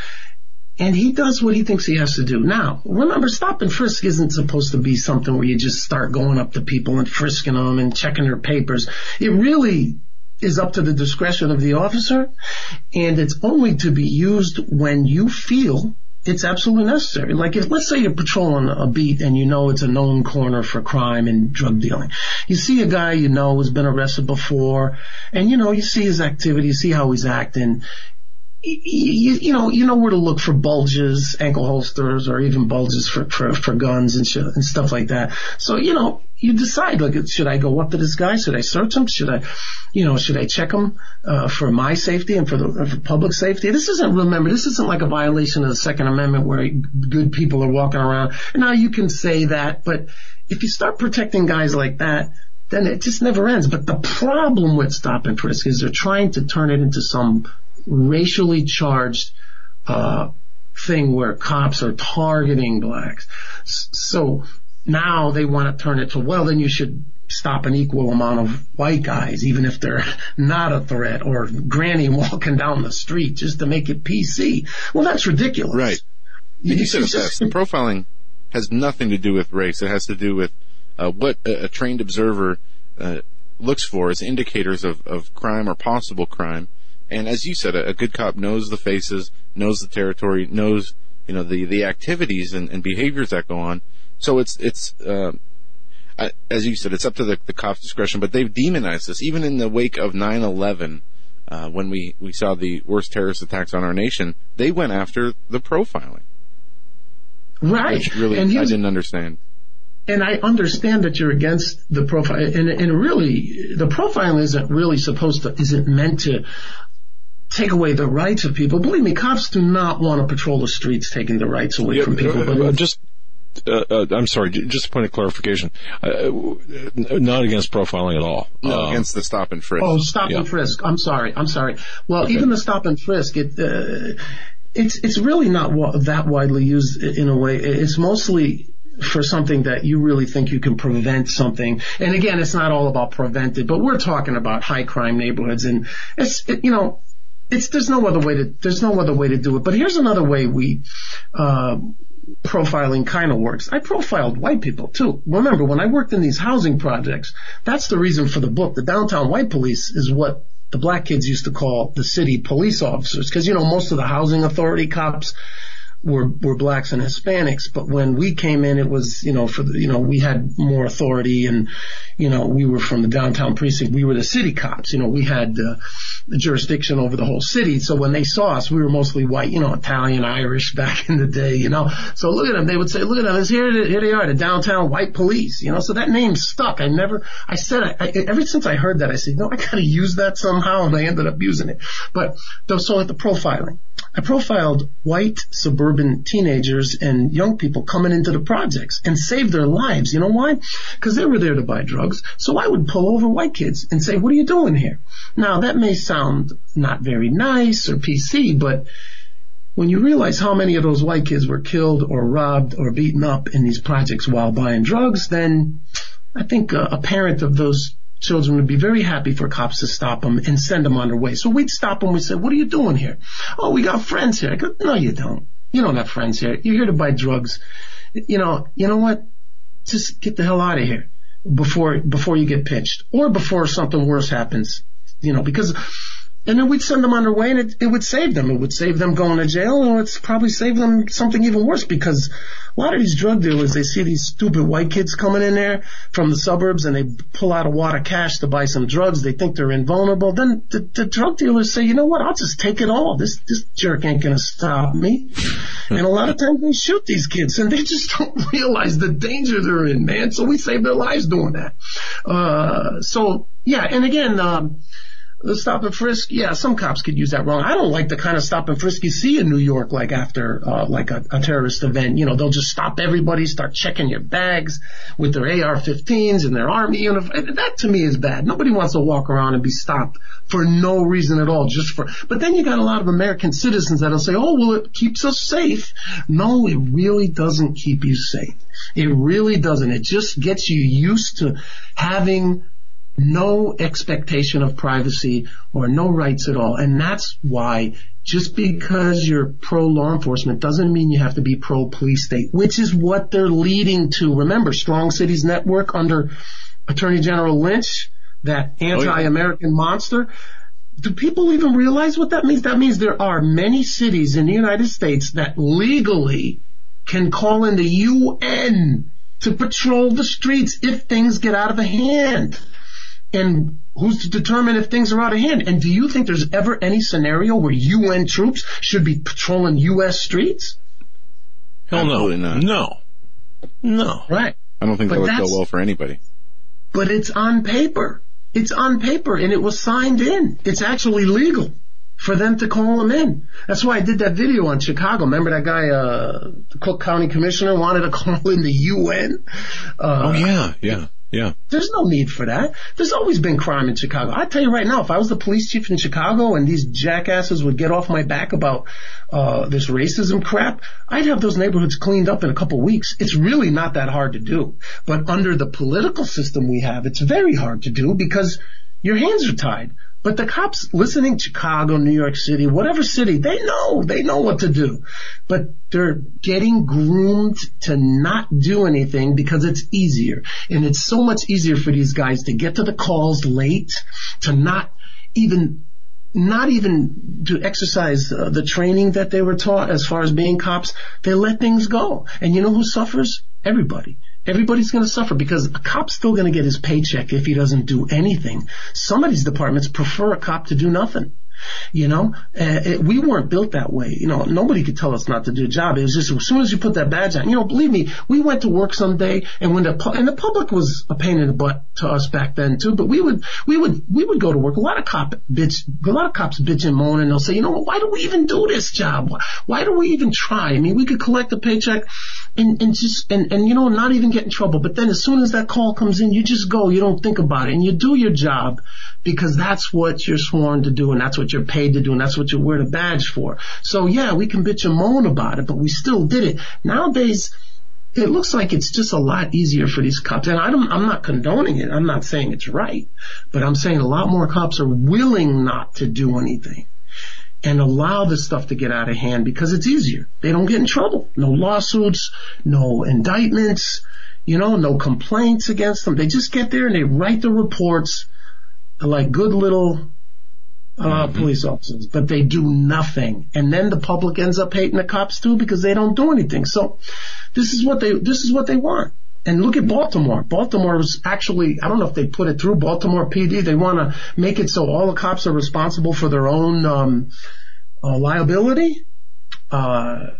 and he does what he thinks he has to do. Now, remember, stop and frisk isn't supposed to be something where you just start going up to people and frisking them and checking their papers. It really is up to the discretion of the officer, and it's only to be used when you feel it's absolutely necessary. Like if, let's say you're patrolling a beat and you know it's a known corner for crime and drug dealing. You see a guy you know has been arrested before, and you know, you see his activity, you see how he's acting, you, you, know, you know where to look for bulges, ankle holsters, or even bulges for, for, for guns and, and stuff like that. So, you know, you decide, like, should I go up to this guy? Should I search him? Should I, you know, should I check him, uh, for my safety and for the, for public safety? This isn't, remember, this isn't like a violation of the Second Amendment where good people are walking around. Now you can say that, but if you start protecting guys like that, then it just never ends. But the problem with stop and frisk is they're trying to turn it into some racially charged uh, thing where cops are targeting blacks. So now they want to turn it to well, then you should stop an equal amount of white guys, even if they're not a threat, or granny walking down the street just to make it PC. Well, that's ridiculous. Right. You, You said just- best. Profiling has nothing to do with race. It has to do with uh, what a, a trained observer uh, looks for as indicators of, of crime or possible crime. And as you said, a, a good cop knows the faces, knows the territory, knows you know the the activities and, and behaviors that go on. So it's it's uh, I- as you said, it's up to the, the cop's discretion. But they've demonized this, even in the wake of 9/11. Uh, when we, we saw the worst terrorist attacks on our nation, they went after the profiling right. which really and I didn't understand. and I understand that you're against the profile, and, and really, the profile isn't really supposed to, isn't meant to take away the rights of people. Believe me, cops do not want to patrol the streets taking the rights away from people. uh, But uh, just, uh, uh, I'm sorry, just a point of clarification. Uh, not against profiling at all. No, Um, against the stop and frisk. Oh, stop Yeah. and frisk. I'm sorry. I'm sorry. Well, even the stop and frisk, it, uh, it's, it's really not wa- that widely used in a way. It's mostly for something that you really think you can prevent something. And again, it's not all about prevented, but we're talking about high crime neighborhoods and it's, it, you know, it's, there's no other way to, there's no other way to do it. But here's another way we, uh, profiling kind of works. I profiled white people too. Remember, when I worked in these housing projects, that's the reason for the book. The downtown white police is what the black kids used to call the city police officers. Cause you know, most of the housing authority cops were, were blacks and Hispanics. But when we came in, it was, you know, for the, you know, we had more authority and, you know, we were from the downtown precinct. We were the city cops. You know, we had, uh, the jurisdiction over the whole city. So when they saw us, we were mostly white, you know, Italian, Irish back in the day, you know. So look at them. They would say, look at them. Here, here they are, the downtown white police, you know. So that name stuck. I never, I said, I, I, ever since I heard that, I said, no, I gotta use that somehow. And I ended up using it. But so at the profiling, I profiled white suburban teenagers and young people coming into the projects and saved their lives. You know why? Because they were there to buy drugs. So I would pull over white kids and say, what are you doing here? Now that may sound not very nice or PC, but when you realize how many of those white kids were killed or robbed or beaten up in these projects while buying drugs, then I think a, a parent of those children would be very happy for cops to stop them and send them on their way. So we'd stop them. We'd say, what are you doing here? Oh, we got friends here. I go, no, you don't. You don't have friends here. You're here to buy drugs. You know, you know what? Just get the hell out of here before, before you get pinched or before something worse happens, you know, because, and then we'd send them on their way and it, it would save them. It would save them going to jail and it's probably save them something even worse because a lot of these drug dealers, they see these stupid white kids coming in there from the suburbs and they pull out a wad of cash to buy some drugs. They think they're invulnerable. Then the, the drug dealers say, you know what? I'll just take it all. This, this jerk ain't going to stop me. and a lot of times they shoot these kids and they just don't realize the danger they're in, man. So we save their lives doing that. Uh, so yeah. And again, um, the stop and frisk, yeah, some cops could use that wrong. I don't like the kind of stop and frisk you see in New York, like after, uh, like a, a terrorist event. You know, they'll just stop everybody, start checking your bags with their AR-15s and their army uniform. That to me is bad. Nobody wants to walk around and be stopped for no reason at all, just for, but then you got a lot of American citizens that'll say, oh, well, it keeps us safe. No, it really doesn't keep you safe. It really doesn't. It just gets you used to having no expectation of privacy or no rights at all. And that's why just because you're pro law enforcement doesn't mean you have to be pro police state, which is what they're leading to. Remember, Strong Cities Network under Attorney General Lynch, that oh, anti-American monster. Do people even realize what that means? That means there are many cities in the United States that legally can call in the UN to patrol the streets if things get out of hand. And who's to determine if things are out of hand? And do you think there's ever any scenario where UN troops should be patrolling US streets? Hell no. Absolutely not. No. No. Right. I don't think But that would go well for anybody. But it's on paper. It's on paper and it was signed in. It's actually legal for them to call them in. That's why I did that video on Chicago. Remember that guy, uh, the Cook County Commissioner wanted to call in the UN? Uh, Oh yeah, yeah. Yeah. There's no need for that. There's always been crime in Chicago. I tell you right now, if I was the police chief in Chicago and these jackasses would get off my back about uh, this racism crap, I'd have those neighborhoods cleaned up in a couple weeks. It's really not that hard to do. But under the political system we have, it's very hard to do because your hands are tied. But the cops listening Chicago, New York City, whatever city, they know, they know what to do. But they're getting groomed to not do anything because it's easier. And it's so much easier for these guys to get to the calls late, to not even not even to exercise uh, the training that they were taught as far as being cops. They let things go. And you know who suffers? Everybody. Everybody's going to suffer because a cop's still going to get his paycheck if he doesn't do anything. Some of these departments prefer a cop to do nothing. You know, it, we weren't built that way. You know, nobody could tell us not to do a job. It was just as soon as you put that badge on. You know, believe me, we went to work someday, and when the and the public was a pain in the butt to us back then too. But we would we would we would go to work. A lot of cop bitch, a lot of cops bitch and moan, and they'll say, you know, why do we even do this job? Why do we even try? I mean, we could collect a paycheck and, and just and, and you know not even get in trouble. But then as soon as that call comes in, you just go. You don't think about it, and you do your job because that's what you're sworn to do, and that's what you're paid to do, and that's what you wear the badge for. So yeah, we can bitch and moan about it, but we still did it. Nowadays. It looks like it's just a lot easier for these cops, and I don't, I'm not condoning it. I'm not saying it's right, but I'm saying a lot more cops are willing not to do anything and allow this stuff to get out of hand because it's easier. They don't get in trouble. No lawsuits, no indictments, you know, no complaints against them. They just get there and they write the reports like good little uh, mm-hmm. police officers, but they do nothing. And then the public ends up hating the cops too because they don't do anything. So this is what they, this is what they want. And look at Baltimore. Baltimore was actually, I don't know if they put it through Baltimore PD. They want to make it so all the cops are responsible for their own, um, uh, liability. Uh,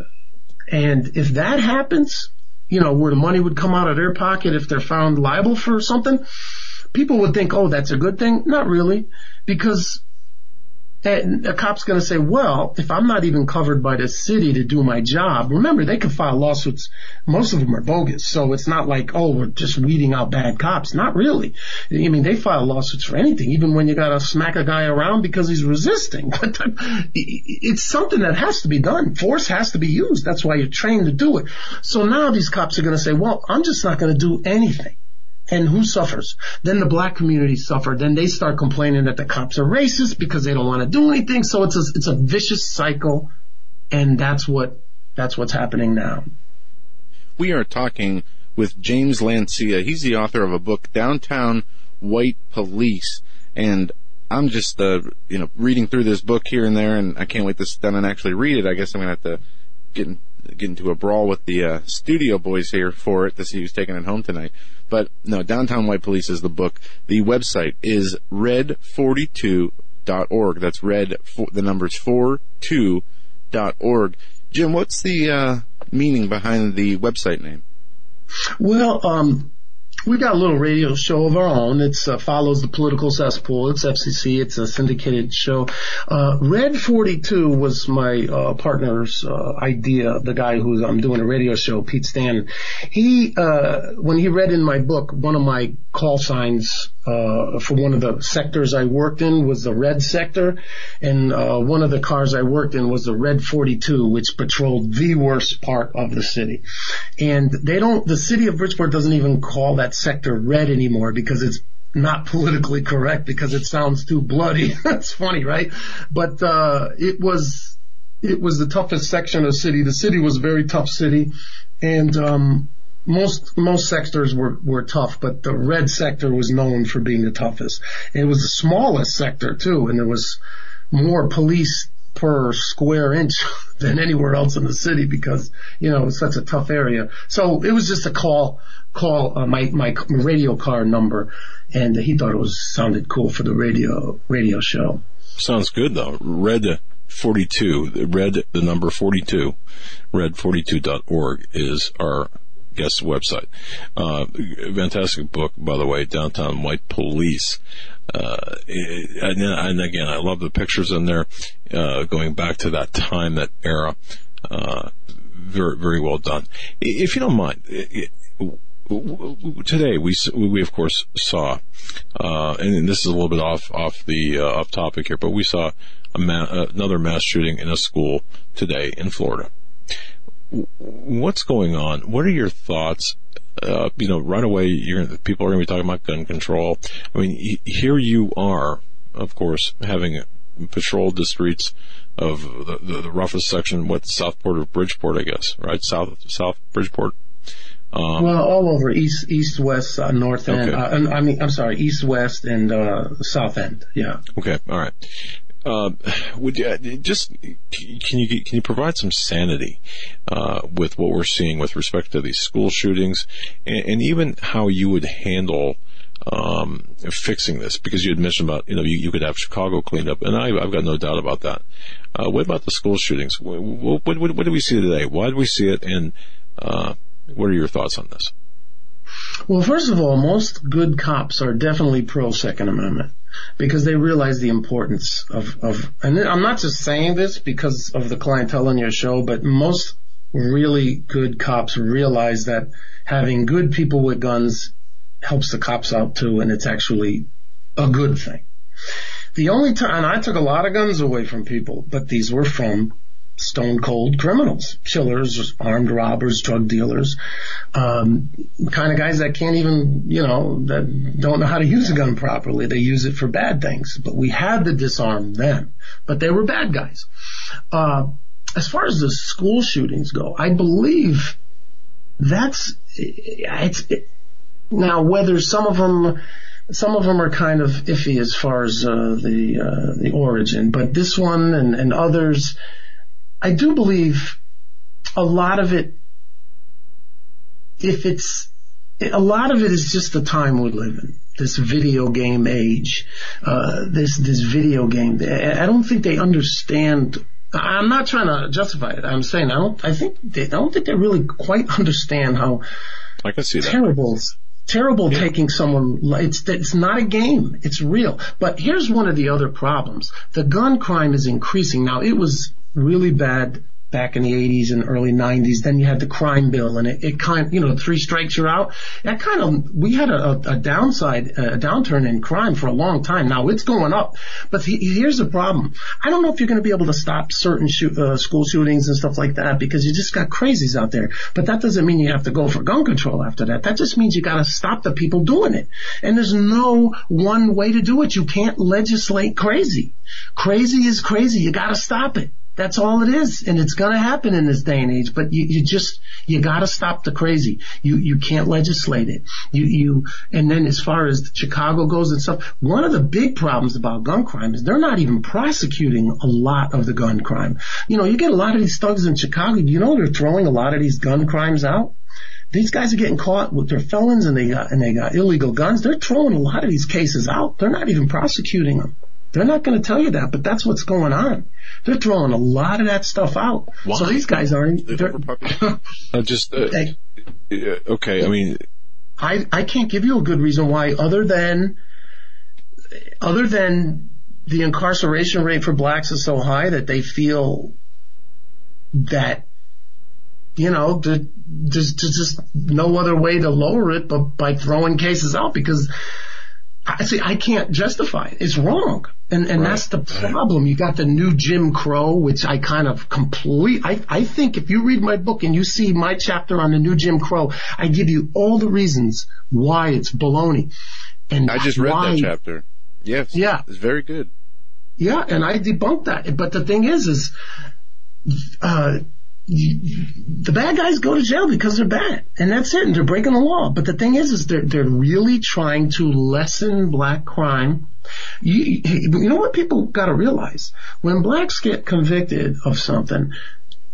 and if that happens, you know, where the money would come out of their pocket if they're found liable for something, people would think, oh, that's a good thing. Not really, because and a cop's going to say, well, if I'm not even covered by the city to do my job, remember they can file lawsuits. Most of them are bogus. So it's not like, oh, we're just weeding out bad cops. Not really. I mean, they file lawsuits for anything, even when you got to smack a guy around because he's resisting. But it's something that has to be done. Force has to be used. That's why you're trained to do it. So now these cops are going to say, well, I'm just not going to do anything. And who suffers? Then the black community suffer. Then they start complaining that the cops are racist because they don't want to do anything. So it's a, it's a vicious cycle. And that's what, that's what's happening now. We are talking with James Lancia. He's the author of a book, Downtown White Police. And I'm just, uh, you know, reading through this book here and there, and I can't wait to sit down and actually read it. I guess I'm to have to get, in, get into a brawl with the uh, studio boys here for it to see who's taking it home tonight. But no, Downtown White Police is the book. The website is red42.org. That's red, for, the numbers 42.org. Jim, what's the uh, meaning behind the website name? Well, um, we got a little radio show of our own. It uh, follows the political cesspool. It's FCC. It's a syndicated show. Uh, Red 42 was my uh, partner's uh, idea. The guy who I'm doing a radio show, Pete Stan. He, uh, when he read in my book, one of my call signs uh, for one of the sectors I worked in was the red sector, and one of the cars I worked in was the Red 42, which patrolled the worst part of the city. And they don't. The city of Bridgeport doesn't even call that sector red anymore because it's not politically correct because it sounds too bloody. That's funny, right? But uh, it was it was the toughest section of the city. The city was a very tough city, and um, most most sectors were were tough, but the red sector was known for being the toughest. And it was the smallest sector too, and there was more police per square inch than anywhere else in the city because you know it's such a tough area. So it was just a call call uh, my my radio car number, and he thought it was sounded cool for the radio radio show. Sounds good though. Red 42, red the number 42, red42.org is our guest website. Uh, fantastic book, by the way, Downtown White Police. Uh, and, and, again, I love the pictures in there, uh, going back to that time, that era. Uh, very, very well done. If you don't mind, today we we of course saw, uh, and this is a little bit off off the uh, off topic here, but we saw ma- another mass shooting in a school today in Florida. What's going on? What are your thoughts? Uh, you know, right away, people are going to be talking about gun control. I mean, here you are, of course, having patrolled the streets of the, the, the roughest section, what Southport of Bridgeport, I guess, right? South South Bridgeport. Um, well, all over east, east, west, uh, north end. Okay. Uh, I mean, I'm sorry, east, west, and uh, south end. Yeah. Okay. All right. Uh, would you, just can you can you provide some sanity uh, with what we're seeing with respect to these school shootings, and, and even how you would handle um, fixing this? Because you had mentioned about you know you, you could have Chicago cleaned up, and I, have got no doubt about that. Uh, what about the school shootings? What, what, what, what, do we see today? Why do we see it, and uh, what are your thoughts on this? Well, first of all, most good cops are definitely pro Second Amendment because they realize the importance of, of, and I'm not just saying this because of the clientele on your show, but most really good cops realize that having good people with guns helps the cops out too, and it's actually a good thing. The only time, and I took a lot of guns away from people, but these were from stone cold criminals, killers, armed robbers, drug dealers, um, kind of guys that can't even, you know, that don't know how to use a gun properly. They use it for bad things. But we had to disarm them. But they were bad guys. Uh, as far as the school shootings go, I believe that's it's it, now whether some of them some of them are kind of iffy as far as uh, the uh, the origin, but this one and, and others I do believe a lot of it, if it's, a lot of it is just the time we live in. This video game age, uh, this, this video game. I don't think they understand I'm not trying to justify it. I'm saying I don't. I think they I don't think they really quite understand how I can see terrible, that. terrible yeah. taking someone. It's it's not a game. It's real. But here's one of the other problems: the gun crime is increasing. Now it was really bad back in the 80s and early 90s. Then you had the crime bill and it, it kind you know, three strikes you're out. That kind of, we had a, a downside, a downturn in crime for a long time. Now it's going up. But the, here's the problem. I don't know if you're going to be able to stop certain shoot, uh, school shootings and stuff like that because you just got crazies out there. But that doesn't mean you have to go for gun control after that. That just means you got to stop the people doing it. And there's no one way to do it. You can't legislate crazy. Crazy is crazy. You got to stop it. That's all it is. And it's going to happen in this day and age, but you, you just, you got to stop the crazy. You, you can't legislate it. You, you, and then as far as Chicago goes and stuff, one of the big problems about gun crime is they're not even prosecuting a lot of the gun crime. You know, you get a lot of these thugs in Chicago, you know, they're throwing a lot of these gun crimes out. These guys are getting caught with their felons and they got, and they got illegal guns. They're throwing a lot of these cases out. They're not even prosecuting them. They're not going to tell you that, but that's what's going on. They're throwing a lot of that stuff out. Why? So these guys aren't. uh, just uh, they, okay. I mean, I I can't give you a good reason why, other than other than the incarceration rate for blacks is so high that they feel that you know there's just no other way to lower it but by throwing cases out because I see I can't justify it. It's wrong. And, and right. that's the problem. You got the new Jim Crow, which I kind of complete. I, I think if you read my book and you see my chapter on the new Jim Crow, I give you all the reasons why it's baloney. And I just read why, that chapter. Yes. Yeah. It's very good. Yeah. And I debunked that. But the thing is, is, uh, the bad guys go to jail because they're bad, and that's it. And they're breaking the law. But the thing is, is they're they're really trying to lessen black crime. You, you know what people got to realize when blacks get convicted of something.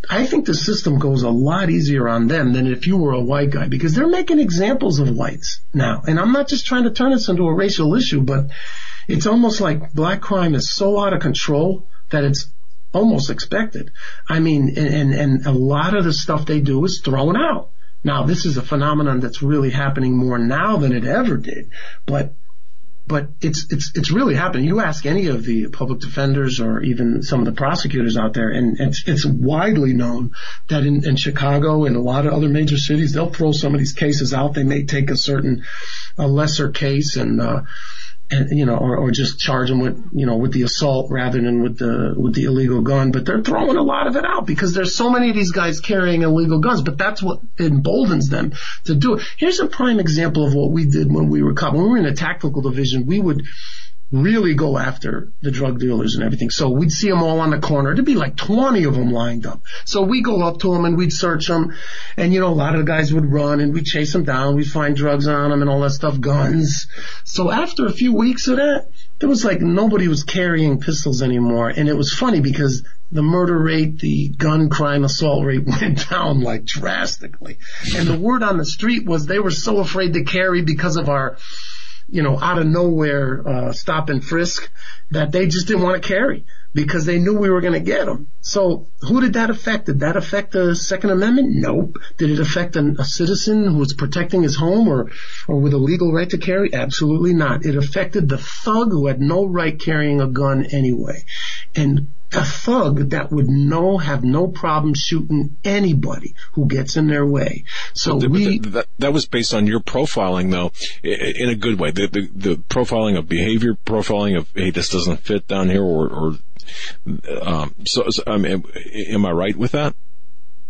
I think the system goes a lot easier on them than if you were a white guy because they're making examples of whites now. And I'm not just trying to turn this into a racial issue, but it's almost like black crime is so out of control that it's almost expected. I mean, and, and a lot of the stuff they do is thrown out. Now, this is a phenomenon that's really happening more now than it ever did, but but it's it's it's really happening. You ask any of the public defenders or even some of the prosecutors out there, and it's it's widely known that in, in Chicago and a lot of other major cities, they'll throw some of these cases out. They may take a certain a lesser case and. Uh, you know, or, or just charge them with you know with the assault rather than with the with the illegal gun. But they're throwing a lot of it out because there's so many of these guys carrying illegal guns. But that's what emboldens them to do it. Here's a prime example of what we did when we were caught. When we were in a tactical division, we would really go after the drug dealers and everything. So we'd see them all on the corner. There'd be like 20 of them lined up. So we'd go up to them and we'd search them. And you know, a lot of the guys would run and we'd chase them down. We'd find drugs on them and all that stuff, guns. So after a few weeks of that, there was like nobody was carrying pistols anymore. And it was funny because the murder rate, the gun crime assault rate went down like drastically. And the word on the street was they were so afraid to carry because of our you know, out of nowhere uh, stop and frisk that they just didn't want to carry because they knew we were going to get them. So who did that affect? Did that affect the Second Amendment? Nope. Did it affect a, a citizen who was protecting his home or, or with a legal right to carry? Absolutely not. It affected the thug who had no right carrying a gun anyway. And a thug that would no have no problem shooting anybody who gets in their way. So the, we the, that, that was based on your profiling, though, in a good way. The, the, the profiling of behavior, profiling of hey, this doesn't fit down here, or, or um, so, so um, am, am I right with that?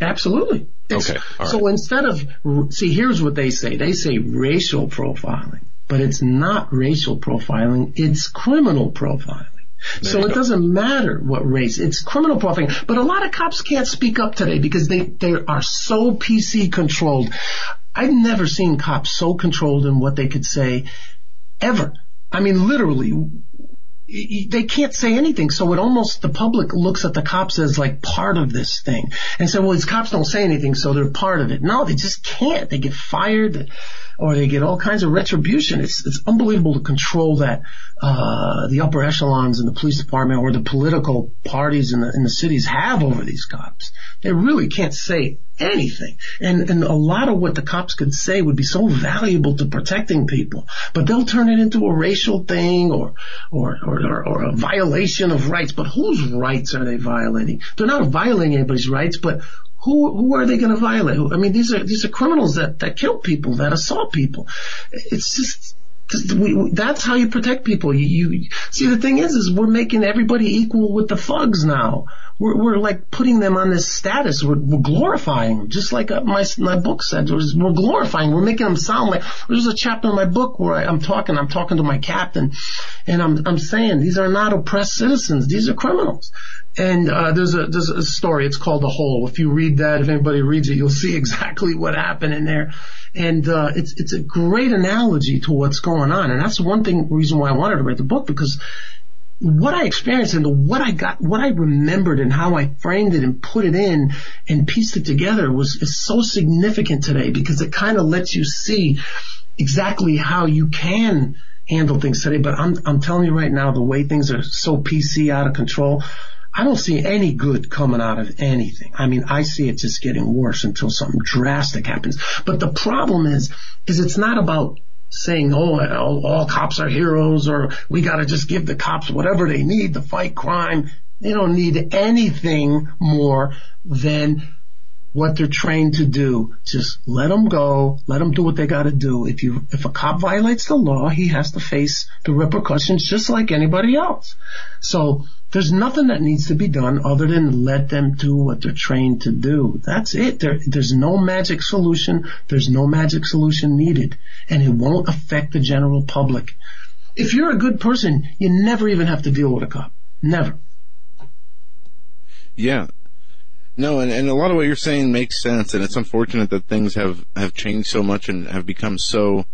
Absolutely. It's, okay. So instead of see, here's what they say. They say racial profiling, but it's not racial profiling. It's criminal profiling. So it doesn't matter what race. It's criminal profiling. But a lot of cops can't speak up today because they, they are so PC controlled. I've never seen cops so controlled in what they could say ever. I mean, literally, they can't say anything. So it almost, the public looks at the cops as like part of this thing and say, well, these cops don't say anything, so they're part of it. No, they just can't. They get fired or they get all kinds of retribution. It's, it's unbelievable to control that, uh, the upper echelons in the police department or the political parties in the, in the cities have over these cops. They really can't say anything. And, and a lot of what the cops could say would be so valuable to protecting people, but they'll turn it into a racial thing or, or, or, or, a violation of rights. But whose rights are they violating? They're not violating anybody's rights, but who who are they going to violate? I mean, these are these are criminals that that kill people, that assault people. It's just we, we, that's how you protect people. You, you see, the thing is, is we're making everybody equal with the thugs now. We're, we're like putting them on this status. We're, we're glorifying them, just like uh, my my book said. We're glorifying. We're making them sound like. There's a chapter in my book where I, I'm talking. I'm talking to my captain, and I'm I'm saying these are not oppressed citizens. These are criminals. And uh, there's a there's a story. It's called The Hole. If you read that, if anybody reads it, you'll see exactly what happened in there. And uh, it's it's a great analogy to what's going on. And that's the one thing reason why I wanted to write the book because what I experienced and what I got, what I remembered and how I framed it and put it in and pieced it together was is so significant today because it kind of lets you see exactly how you can handle things today. But I'm I'm telling you right now, the way things are so PC out of control, I don't see any good coming out of anything. I mean, I see it just getting worse until something drastic happens. But the problem is, is it's not about saying, oh, all, all cops are heroes or we got to just give the cops whatever they need to fight crime. They don't need anything more than what they're trained to do. Just let them go. Let them do what they got to do. If you, if a cop violates the law, he has to face the repercussions just like anybody else. So there's nothing that needs to be done other than let them do what they're trained to do. That's it. There, there's no magic solution. There's no magic solution needed and it won't affect the general public. If you're a good person, you never even have to deal with a cop. Never. Yeah. No, and, and a lot of what you're saying makes sense, and it's unfortunate that things have, have changed so much and have become so,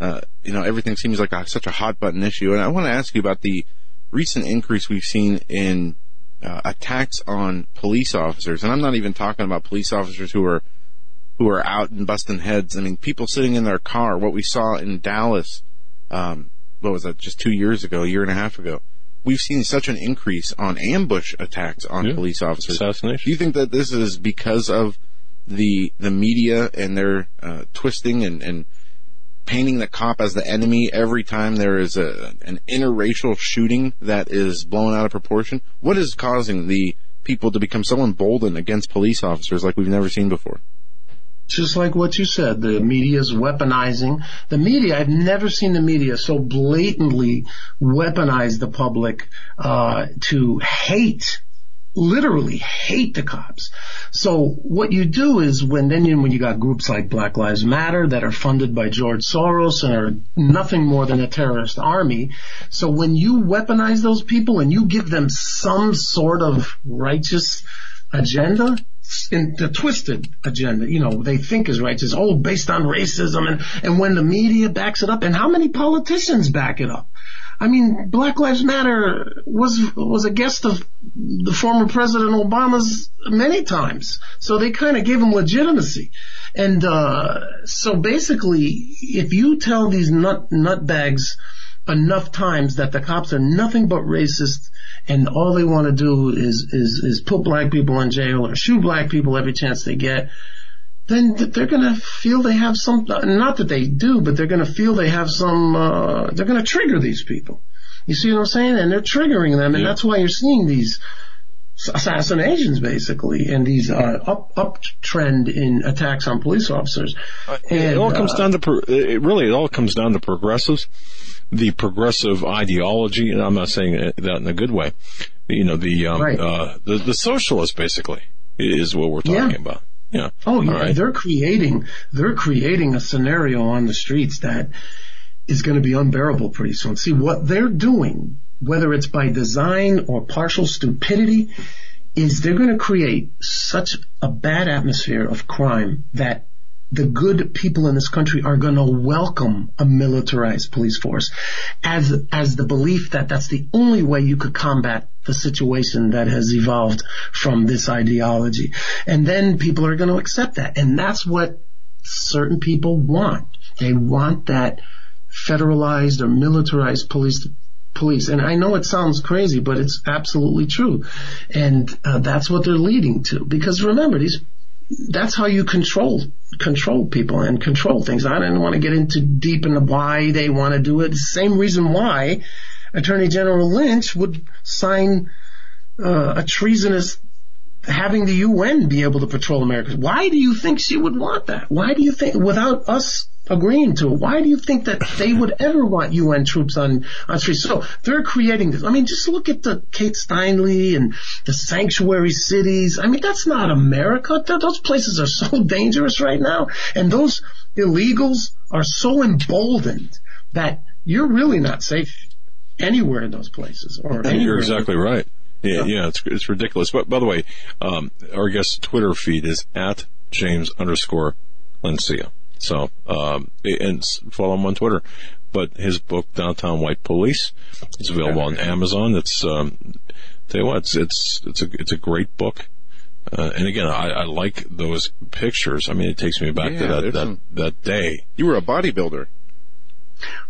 uh, you know, everything seems like a, such a hot button issue. And I want to ask you about the recent increase we've seen in uh, attacks on police officers, and I'm not even talking about police officers who are who are out and busting heads. I mean, people sitting in their car. What we saw in Dallas, um, what was that? Just two years ago, a year and a half ago. We've seen such an increase on ambush attacks on Yeah. police officers. Assassination. Do you think that this is because of the the media and their uh, twisting and, and painting the cop as the enemy every time there is a an interracial shooting that is blown out of proportion? What is causing the people to become so emboldened against police officers like we've never seen before? just like what you said, the media is weaponizing. The media, I've never seen the media so blatantly weaponize the public uh, to hate literally hate the cops. So what you do is when then you, when you got groups like Black Lives Matter that are funded by George Soros and are nothing more than a terrorist army. So when you weaponize those people and you give them some sort of righteous agenda, in the twisted agenda, you know, they think is righteous, oh, based on racism and, and when the media backs it up and how many politicians back it up? I mean, Black Lives Matter was was a guest of the former President Obama's many times, so they kind of gave him legitimacy. And uh, so basically, if you tell these nut nutbags enough times that the cops are nothing but racist and all they want to do is is is put black people in jail or shoot black people every chance they get, then they're going to feel they have some, not that they do, but they're going to feel they have some, uh, they're going to trigger these people. You see what I'm saying? And they're triggering them, and yeah. that's why you're seeing these assassinations basically and these uh, up uptrend in attacks on police officers. Uh, and, it all comes uh, down to pro- it really it all comes down to progressives, the progressive ideology, and I'm not saying that in a good way. You know the um, right. uh, the the socialist basically is what we're talking yeah. about. Yeah. Oh, yeah. Right. They're creating, they're creating a scenario on the streets that is going to be unbearable pretty soon. See what they're doing, whether it's by design or partial stupidity, is they're going to create such a bad atmosphere of crime that the good people in this country are going to welcome a militarized police force as as the belief that that's the only way you could combat the situation that has evolved from this ideology. And then people are going to accept that. And that's what certain people want. They want that federalized or militarized police police. And I know it sounds crazy, but it's absolutely true. And uh, that's what they're leading to. Because remember, these that's how you control control people and control things. I didn't want to get into deep into why they want to do it. Same reason why Attorney General Lynch would sign uh, a treasonous having the UN be able to patrol America. Why do you think she would want that? Why do you think without us agreeing to it. Why do you think that they would ever want UN troops on, on streets? So they're creating this. I mean, just look at the Kate Steinle and the sanctuary cities. I mean, that's not America. Those places are so dangerous right now. And those illegals are so emboldened that you're really not safe anywhere in those places. Or you're exactly right. Yeah, yeah, it's it's ridiculous. But by the way, um, our guest's Twitter feed is at James underscore Lancia. So, um, and follow him on Twitter. But his book, Downtown White Police, is available on Amazon. It's, um, tell you what, it's, it's, it's a, it's a great book. Uh, and again, I, I like those pictures. I mean, it takes me back yeah, to that, that, some, that day. You were a bodybuilder.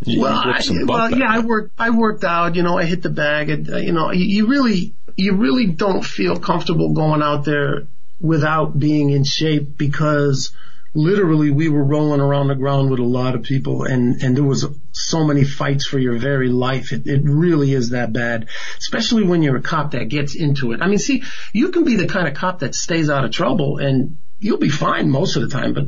You well, I, well, yeah, I worked, I worked out, you know, I hit the bag and, uh, you know, you, you really, you really don't feel comfortable going out there without being in shape because literally we were rolling around the ground with a lot of people and, and there was so many fights for your very life. It, it really is that bad, especially when you're a cop that gets into it. I mean, see, you can be the kind of cop that stays out of trouble and you'll be fine most of the time, but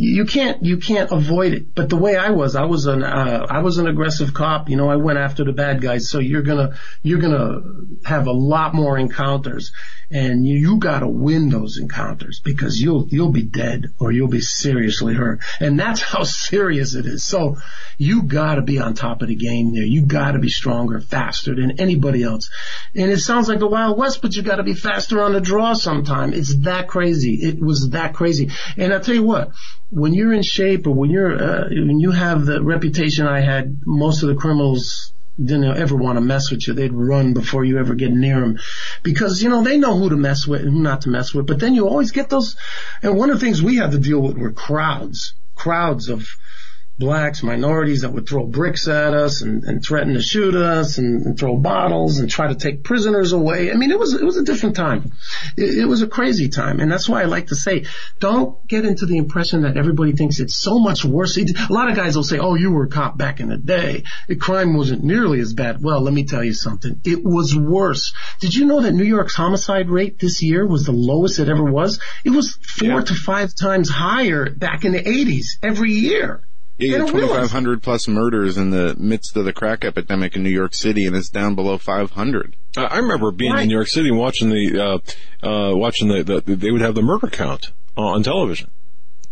you can't you can't avoid it. But the way I was, I was an uh, I was an aggressive cop. You know, I went after the bad guys. So you're gonna you're gonna have a lot more encounters, and you, you got to win those encounters because you'll you'll be dead or you'll be seriously hurt, and that's how serious it is. So you got to be on top of the game there. You got to be stronger, faster than anybody else. And it sounds like the Wild West, but you got to be faster on the draw sometime. It's that crazy. It was that crazy. And I tell you what when you're in shape or when you're uh, when you have the reputation I had, most of the criminals didn't ever want to mess with you. They'd run before you ever get near them because, you know, they know who to mess with and who not to mess with. But then you always get those. And one of the things we had to deal with were crowds, crowds of blacks, minorities that would throw bricks at us and, and threaten to shoot us and, and, throw bottles and try to take prisoners away. I mean, it was, it was a different time. It, it, was a crazy time. And that's why I like to say, don't get into the impression that everybody thinks it's so much worse. A lot of guys will say, oh, you were a cop back in the day. The crime wasn't nearly as bad. Well, let me tell you something. It was worse. Did you know that New York's homicide rate this year was the lowest it ever was? It was four yeah. to five times higher back in the 80s every year. Yeah, 2,500 plus murders in the midst of the crack epidemic in New York City, and it's down below 500. I remember being right. in New York City and watching the, uh, uh, watching the, the, they would have the murder count on television.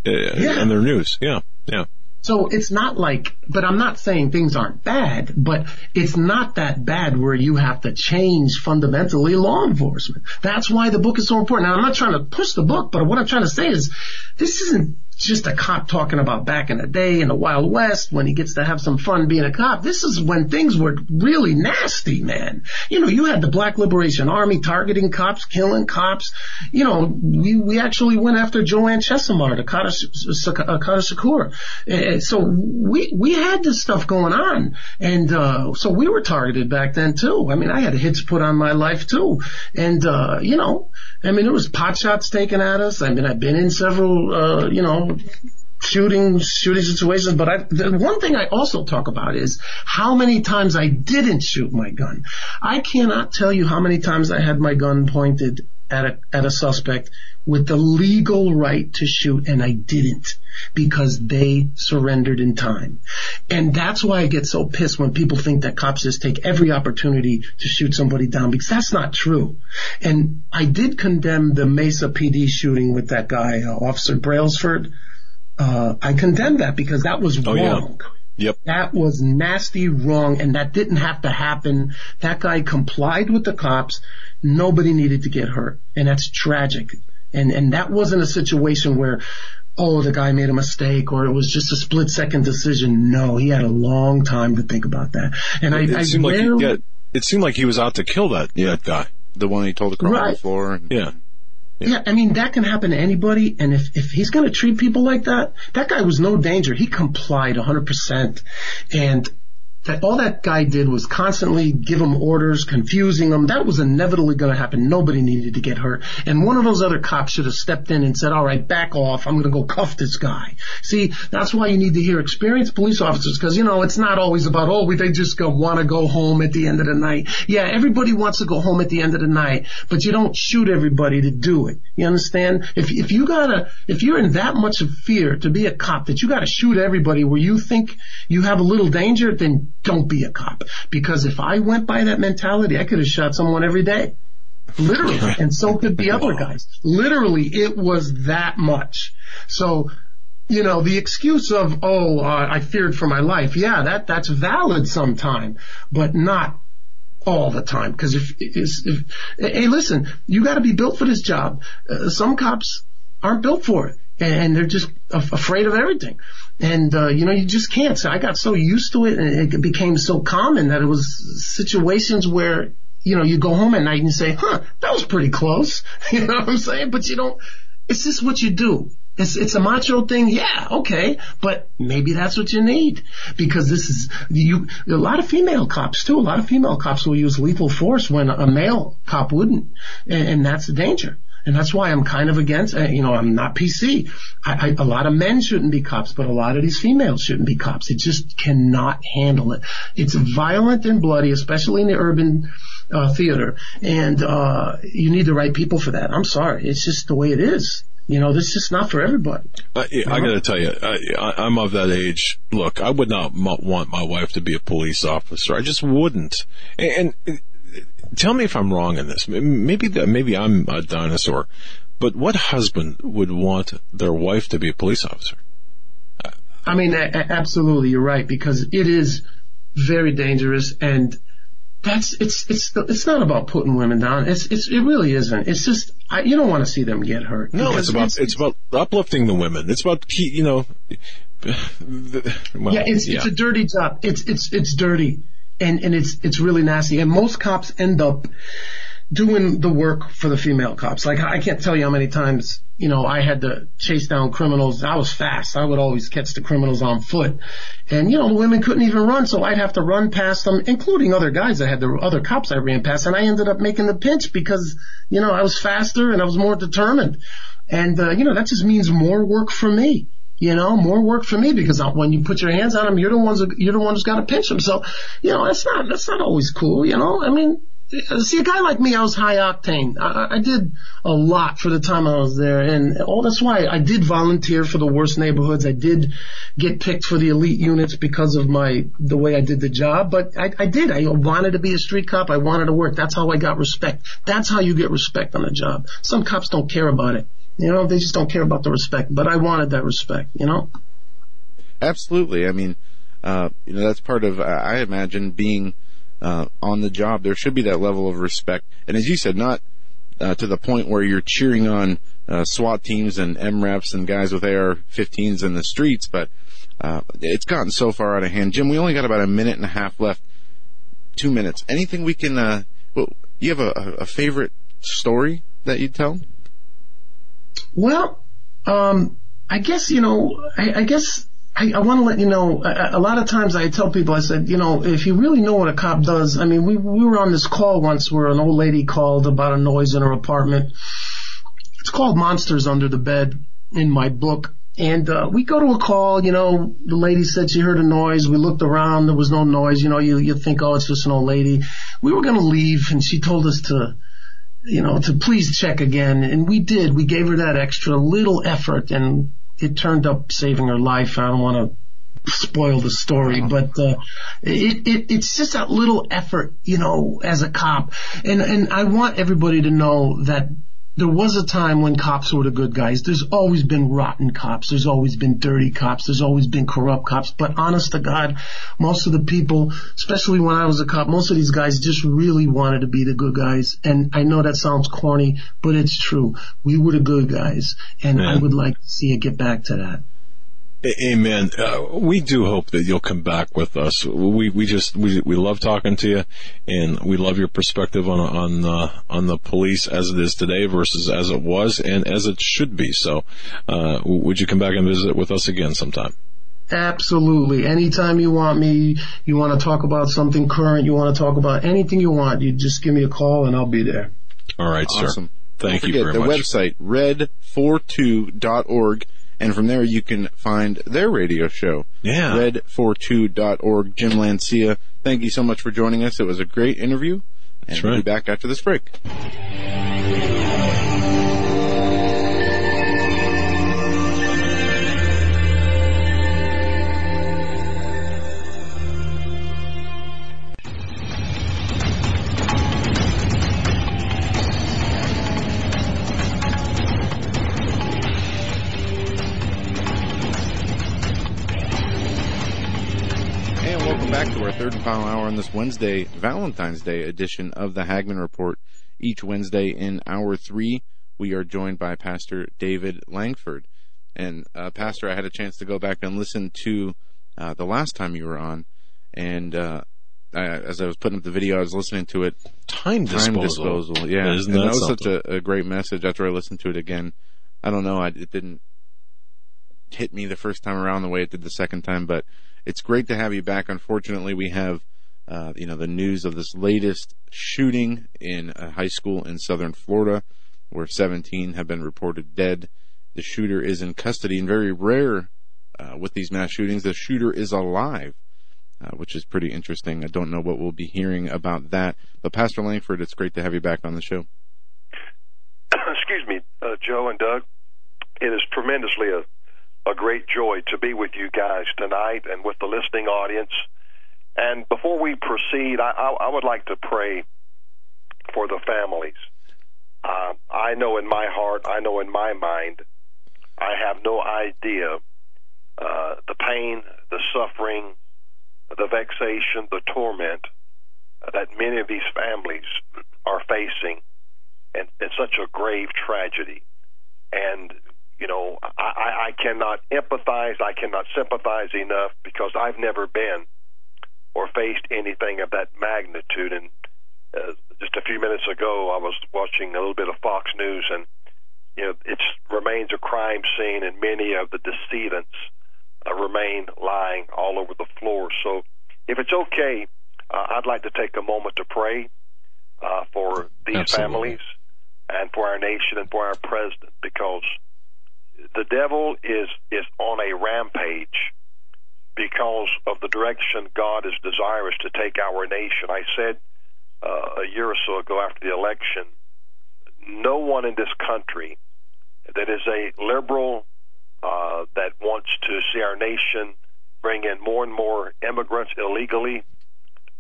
Uh, yeah. And their news. Yeah. Yeah. So it's not like, but I'm not saying things aren't bad, but it's not that bad where you have to change fundamentally law enforcement. That's why the book is so important. Now I'm not trying to push the book, but what I'm trying to say is this isn't just a cop talking about back in the day in the Wild West when he gets to have some fun being a cop. This is when things were really nasty, man. You know, you had the Black Liberation Army targeting cops, killing cops. You know, we, we actually went after Joanne Chesimard, Assata Shakur. Uh, so we, we had this stuff going on. And, uh, so we were targeted back then too. I mean, I had hits put on my life too. And, uh, you know, I mean, there was pot shots taken at us. I mean, I've been in several, uh, you know, shooting, shooting situations. But I, the one thing I also talk about is how many times I didn't shoot my gun. I cannot tell you how many times I had my gun pointed at a, at a suspect with the legal right to shoot and I didn't because they surrendered in time. And that's why I get so pissed when people think that cops just take every opportunity to shoot somebody down because that's not true. And I did condemn the Mesa PD shooting with that guy, uh, Officer Brailsford. Uh, I condemned that because that was oh, wrong. Yeah. Yep. That was nasty wrong and that didn't have to happen. That guy complied with the cops. Nobody needed to get hurt. And that's tragic. And, and that wasn't a situation where, oh, the guy made a mistake or it was just a split second decision. No, he had a long time to think about that. And it, I, it seemed like he, yeah, it seemed like he was out to kill that, yeah. that guy. The one he told to crawl right. on the floor. And, yeah. Yeah. I mean, that can happen to anybody. And if, if he's going to treat people like that, that guy was no danger. He complied 100%. And that all that guy did was constantly give him orders, confusing him. That was inevitably going to happen. Nobody needed to get hurt. And one of those other cops should have stepped in and said, all right, back off. I'm going to go cuff this guy. See, that's why you need to hear experienced police officers because, you know, it's not always about, oh, they just want to go home at the end of the night. Yeah, everybody wants to go home at the end of the night, but you don't shoot everybody to do it. You understand? If, if you gotta, if you're in that much of fear to be a cop that you gotta shoot everybody where you think you have a little danger, then don't be a cop. Because if I went by that mentality, I could have shot someone every day. Literally. And so could the other guys. Literally, it was that much. So, you know, the excuse of, oh, uh, I feared for my life. Yeah, that, that's valid sometime, but not all the time. Cause if, if, if hey, listen, you gotta be built for this job. Uh, some cops aren't built for it and they're just afraid of everything. And, uh, you know, you just can't. So I got so used to it and it became so common that it was situations where, you know, you go home at night and you say, huh, that was pretty close. You know what I'm saying? But you don't, it's just what you do. It's, it's a macho thing. Yeah, okay. But maybe that's what you need because this is, you, a lot of female cops too. A lot of female cops will use lethal force when a male cop wouldn't. And, and that's the danger. And that's why I'm kind of against, uh, you know, I'm not PC. I, I, a lot of men shouldn't be cops, but a lot of these females shouldn't be cops. It just cannot handle it. It's violent and bloody, especially in the urban uh, theater. And, uh, you need the right people for that. I'm sorry. It's just the way it is. You know, this is not for everybody. Uh, I got to tell you, I, am of that age. Look, I would not want my wife to be a police officer. I just wouldn't. And, and tell me if I'm wrong in this. Maybe maybe I'm a dinosaur, but what husband would want their wife to be a police officer? I mean, absolutely, you're right because it is very dangerous, and that's it's it's it's not about putting women down. It's it's it really isn't. It's just I, you don't want to see them get hurt. No, it's about it's, it's, about uplifting the women. It's about you know. well, yeah, it's yeah. it's a dirty job. It's it's it's dirty and and it's it's really nasty. And most cops end up doing the work for the female cops. Like I can't tell you how many times, you know, I had to chase down criminals. I was fast. I would always catch the criminals on foot. And, you know, the women couldn't even run, so I'd have to run past them, including other guys that had the other cops I ran past. And I ended up making the pinch because, you know, I was faster and I was more determined. And, uh, you know, that just means more work for me you know, more work for me because when you put your hands on them, you're the ones, you're the one who's got to pinch them. So, you know, that's not, that's not always cool, you know, I mean, see a guy like me, I was high octane. I, I did a lot for the time I was there and all that's why I did volunteer for the worst neighborhoods. I did get picked for the elite units because of my, the way I did the job, but I, I did. I wanted to be a street cop. I wanted to work. That's how I got respect. That's how you get respect on a job. Some cops don't care about it. You know, they just don't care about the respect. But I wanted that respect. You know. Absolutely. I mean, uh, you know, that's part of. Uh, I imagine being uh, on the job. There should be that level of respect, and as you said, not uh, to the point where you're cheering on uh, SWAT teams and MRAPs and guys with AR-15s in the streets, but uh, it's gotten so far out of hand. Jim, we only got about a minute and a half left. Two minutes. Anything we can? well, you have a, a favorite story that you'd tell? Well, um, I guess, you know, I, I guess I, I want to let you know, a, a, lot of times I tell people, I said, you know, if you really know what a cop does, I mean, we, we were on this call once where an old lady called about a noise in her apartment. It's called Monsters Under the Bed in my book. And, uh, we go to a call, you know, the lady said she heard a noise. We looked around. There was no noise. You know, you, you think, oh, it's just an old lady. We were going to leave and she told us to, you know, to please check again. And we did. We gave her that extra little effort and it turned up saving her life. I don't want to spoil the story, but, uh, it, it, it's just that little effort, you know, as a cop. And, and I want everybody to know that there was a time when cops were the good guys. There's always been rotten cops. There's always been dirty cops. There's always been corrupt cops. But honest to God, most of the people, especially when I was a cop, most of these guys just really wanted to be the good guys. And I know that sounds corny, but it's true. We were the good guys. And I would like to see it get back to that. Amen. Uh, we do hope that you'll come back with us. We we just we we love talking to you, and we love your perspective on on uh, on the police as it is today versus as it was and as it should be. So, uh, would you come back and visit with us again sometime? Absolutely. Anytime you want me, you want to talk about something current, you want to talk about anything you want, you just give me a call and I'll be there. All right, awesome. sir. Thank Don't you forget, very the website, red42.org and from there you can find their radio show. Yeah. Red42.org. Jim Lancia, thank you so much for joining us. It was a great interview. And That's right. we'll be back after this break. Third and final hour on this Wednesday, Valentine's Day edition of the Hagmann Report. Each Wednesday in hour three, we are joined by Pastor David Lankford. And, uh, Pastor, I had a chance to go back and listen to, uh, the last time you were on. And, uh, I, as I was putting up the video, I was listening to it. Time disposal. Time disposal, yeah. Isn't that, that was something? such a, a, great message after I listened to it again. I don't know, I, it didn't hit me the first time around the way it did the second time, but it's great to have you back. Unfortunately, we have, uh, you know, the news of this latest shooting in a high school in southern Florida, where 17 have been reported dead. The shooter is in custody, and very rare uh, with these mass shootings, the shooter is alive. Uh, which is pretty interesting. I don't know what we'll be hearing about that. But Pastor Lankford, it's great to have you back on the show. Excuse me, uh, Joe and Doug. It is tremendously a a great joy to be with you guys tonight and with the listening audience. And before we proceed, I, I, I would like to pray for the families. Uh, I know in my heart, I know in my mind, I have no idea uh, the pain, the suffering, the vexation, the torment that many of these families are facing, and it's such a grave tragedy. And you know, I, I cannot empathize, I cannot sympathize enough because I've never been or faced anything of that magnitude. And uh, just a few minutes ago, I was watching a little bit of Fox News, and you know, it remains a crime scene, and many of the decedents uh, remain lying all over the floor. So, if it's okay, uh, I'd like to take a moment to pray uh, for these Absolutely. families and for our nation and for our president, because the devil is is on a rampage because of the direction God is desirous to take our nation. I said uh, a year or so ago after the election, no one in this country that is a liberal uh, that wants to see our nation bring in more and more immigrants illegally.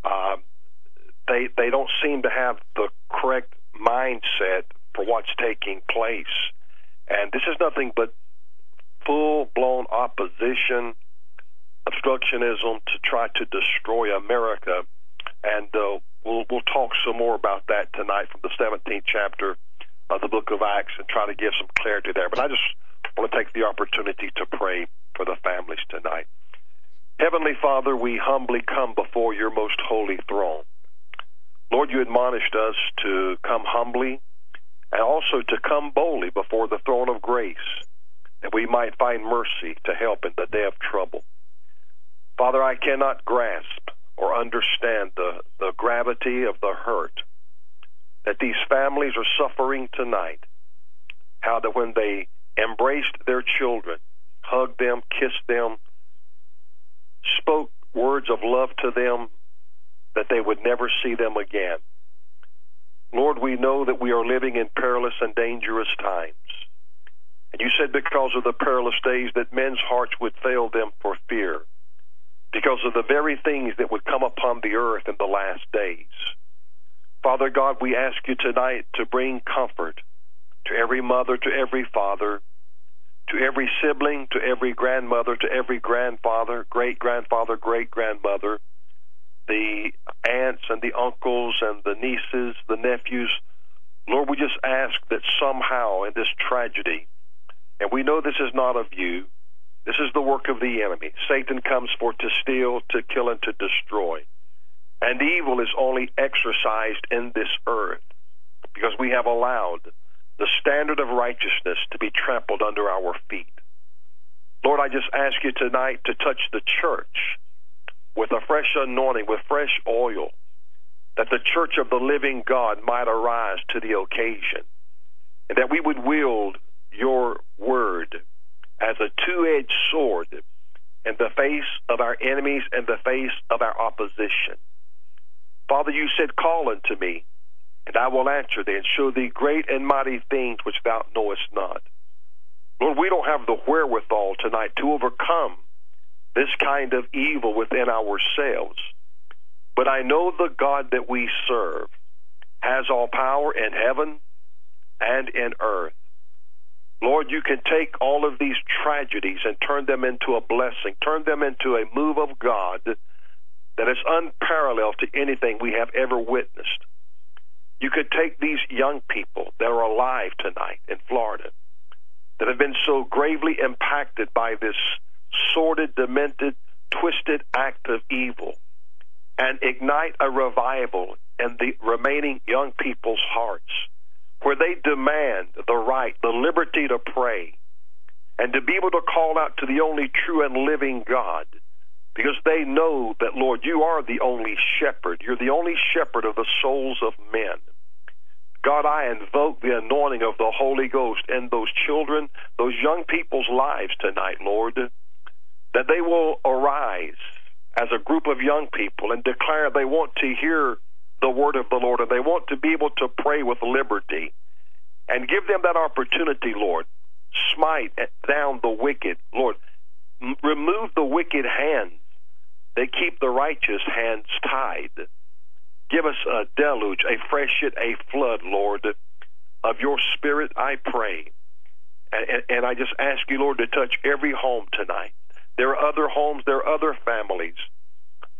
Uh, they they don't seem to have the correct mindset for what's taking place, and this is nothing but full blown opposition, obstructionism to try to destroy America, and uh, we'll we'll talk some more about that tonight from the 17th chapter of the book of Acts and try to give some clarity there. But I just want to take the opportunity to pray for the families tonight. Heavenly Father, we humbly come before your most holy throne. Lord, you admonished us to come humbly and also to come boldly before the throne of grace that we might find mercy to help in the day of trouble. Father, I cannot grasp or understand the, the gravity of the hurt that these families are suffering tonight. How that when they embraced their children, hugged them, kissed them, spoke words of love to them, that they would never see them again. Lord, we know that we are living in perilous and dangerous times. And you said because of the perilous days that men's hearts would fail them for fear, because of the very things that would come upon the earth in the last days. Father God, we ask you tonight to bring comfort to every mother, to every father, to every sibling, to every grandmother, to every grandfather, great grandfather, great grandmother, the aunts and the uncles and the nieces, the nephews. Lord, we just ask that somehow in this tragedy, and we know this is not of you, this is the work of the enemy. Satan comes for to steal, to kill, and to destroy. And evil is only exercised in this earth because we have allowed the standard of righteousness to be trampled under our feet. Lord, I just ask you tonight to touch the church with a fresh anointing, with fresh oil, that the church of the living God might arise to the occasion, and that we would wield your word as a two edged sword in the face of our enemies and the face of our opposition. Father, you said, Call unto me, and I will answer thee, and show thee great and mighty things which thou knowest not. Lord, we don't have the wherewithal tonight to overcome this kind of evil within ourselves. But I know the God that we serve has all power in heaven and in earth. Lord, you can take all of these tragedies and turn them into a blessing, turn them into a move of God that is unparalleled to anything we have ever witnessed. You could take these young people that are alive tonight in Florida that have been so gravely impacted by this sordid, demented, twisted act of evil and ignite a revival in the remaining young people's hearts where they demand the right, the liberty to pray and to be able to call out to the only true and living God because they know that, Lord, you are the only shepherd. You're the only shepherd of the souls of men. God, I invoke the anointing of the Holy Ghost in those children, those young people's lives tonight, Lord, that they will arise as a group of young people and declare they want to hear the word of the Lord and they want to be able to pray with liberty and give them that opportunity, Lord. Smite down the wicked, Lord. Remove the wicked hands they keep the righteous hands tied. Give us a deluge, a freshet, a flood, Lord, of your spirit, I pray. And, and I just ask you, Lord, to touch every home tonight. There are other homes, there are other families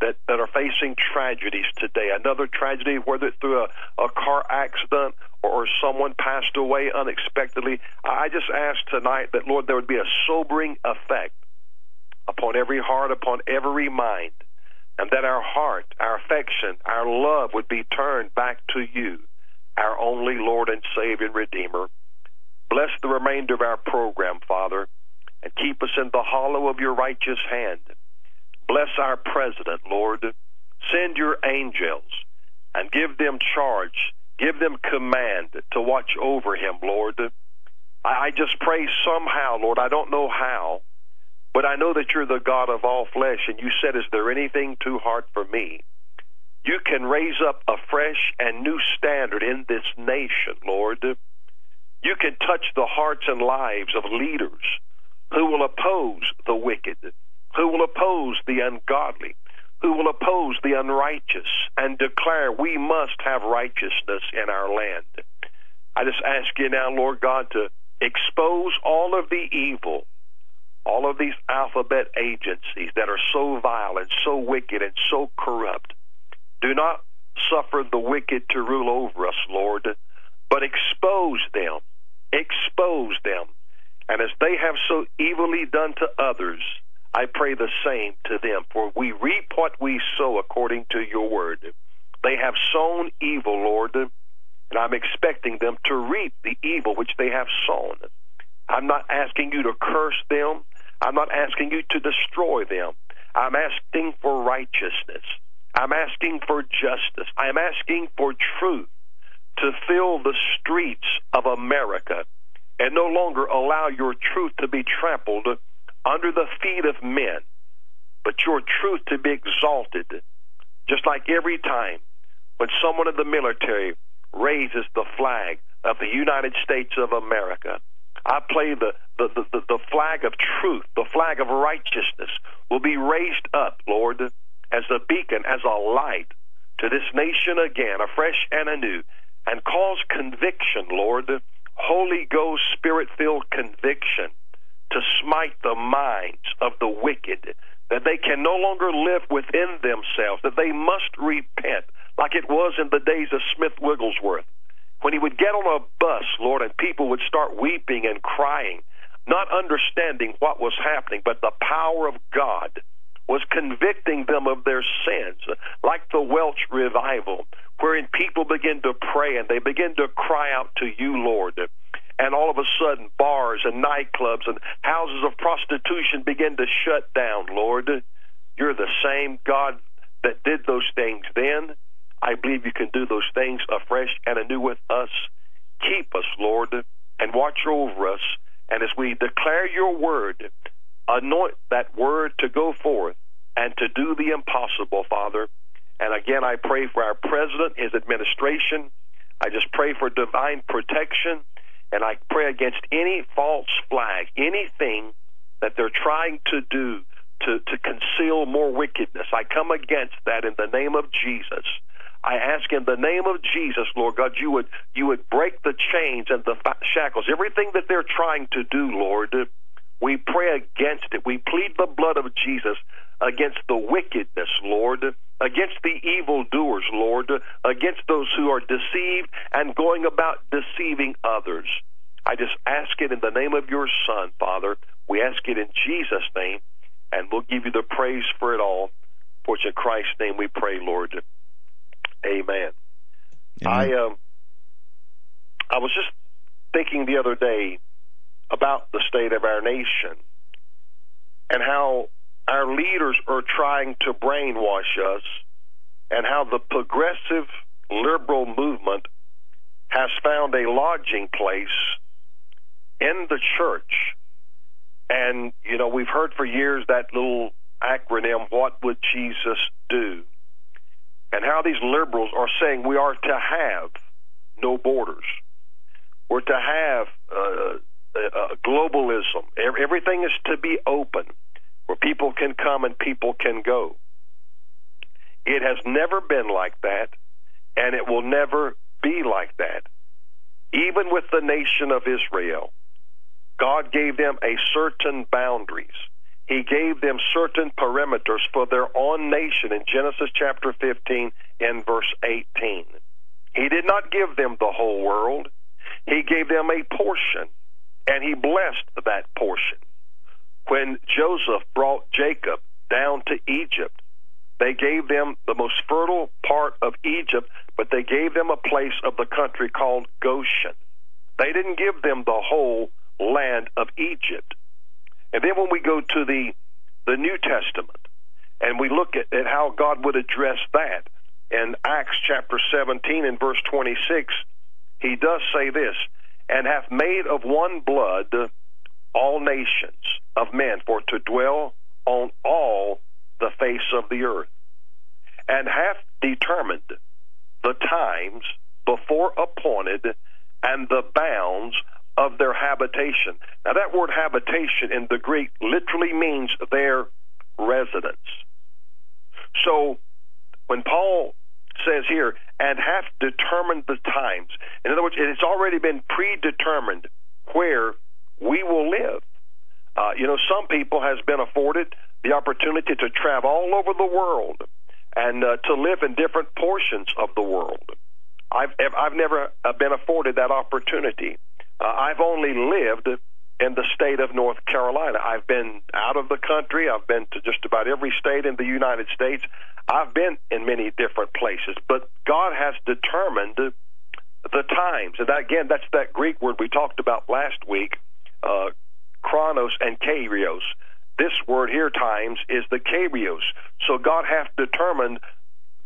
that, that are facing tragedies today. Another tragedy, whether it's through a, a car accident or, or someone passed away unexpectedly. I just ask tonight that, Lord, there would be a sobering effect upon every heart, upon every mind, and that our heart, our affection, our love would be turned back to you, our only Lord and Savior and Redeemer. Bless the remainder of our program, Father, and keep us in the hollow of your righteous hand. Bless our president, Lord. Send your angels and give them charge, give them command to watch over him, Lord. I, I just pray somehow, Lord, I don't know how, but I know that you're the God of all flesh, and you said, Is there anything too hard for me? You can raise up a fresh and new standard in this nation, Lord. You can touch the hearts and lives of leaders who will oppose the wicked, who will oppose the ungodly, who will oppose the unrighteous, and declare we must have righteousness in our land. I just ask you now, Lord God, to expose all of the evil, all of these alphabet agencies that are so vile and so wicked and so corrupt. Do not suffer the wicked to rule over us, Lord, but expose them. Expose them. And as they have so evilly done to others, I pray the same to them. For we reap what we sow according to your word. They have sown evil, Lord, and I'm expecting them to reap the evil which they have sown. I'm not asking you to curse them. I'm not asking you to destroy them. I'm asking for righteousness. I'm asking for justice. I'm asking for truth to fill the streets of America and no longer allow your truth to be trampled under the feet of men, but your truth to be exalted. Just like every time when someone in the military raises the flag of the United States of America, I play the, the, the, the flag of truth, the flag of righteousness will be raised up, Lord, as a beacon, as a light to this nation again, afresh and anew, and cause conviction, Lord, Holy Ghost Spirit filled conviction to smite the minds of the wicked, that they can no longer live within themselves, that they must repent, like it was in the days of Smith Wigglesworth. When he would get on a bus, Lord, and people would start weeping and crying, not understanding what was happening, but the power of God was convicting them of their sins, like the Welsh revival, wherein people begin to pray and they begin to cry out to you, Lord. And all of a sudden, bars and nightclubs and houses of prostitution begin to shut down, Lord. You're the same God that did those things then. I believe you can do those things afresh and anew with us. Keep us, Lord, and watch over us. And as we declare your word, anoint that word to go forth and to do the impossible, Father. And again, I pray for our president, his administration. I just pray for divine protection, and I pray against any false flag, anything that they're trying to do to, to conceal more wickedness. I come against that in the name of Jesus. I ask in the name of Jesus, Lord God, you would you would break the chains and the shackles, everything that they're trying to do, Lord. We pray against it. We plead the blood of Jesus against the wickedness, Lord, against the evildoers, Lord, against those who are deceived and going about deceiving others. I just ask it in the name of your Son, Father. We ask it in Jesus' name, and we'll give you the praise for it all. For it's in Christ's name we pray, Lord. Amen. Amen. I um, I was just thinking the other day about the state of our nation and how our leaders are trying to brainwash us and how the progressive liberal movement has found a lodging place in the church. And, you know, we've heard for years that little acronym, What Would Jesus Do? And how these liberals are saying we are to have no borders. We're to have uh, uh, globalism. Everything is to be open, where people can come and people can go. It has never been like that, and it will never be like that. Even with the nation of Israel, God gave them a certain boundaries. He gave them certain perimeters for their own nation in Genesis chapter 15 and verse 18. He did not give them the whole world. He gave them a portion and he blessed that portion. When Joseph brought Jacob down to Egypt, They gave them the most fertile part of Egypt, but they gave them a place of the country called Goshen. They didn't give them the whole land of Egypt. And then when we go to the the New Testament and we look at, at how God would address that in Acts chapter 17 and verse 26, he does say this, and hath made of one blood all nations of men for to dwell on all the face of the earth, and hath determined the times before appointed and the bounds of their habitation. Now, that word habitation in the Greek literally means their residence. So, when Paul says here, and hath determined the times, in other words, it's already been predetermined where we will live. Uh, you know, some people has been afforded the opportunity to travel all over the world and uh, to live in different portions of the world. I've I've never uh, been afforded that opportunity. Uh, I've only lived in the state of North Carolina. I've been out of the country. I've been to just about every state in the United States. I've been in many different places, but God has determined the times. And that, again, that's that Greek word we talked about last week, uh, chronos and kairos. This word here, times, is the kairos. So God hath determined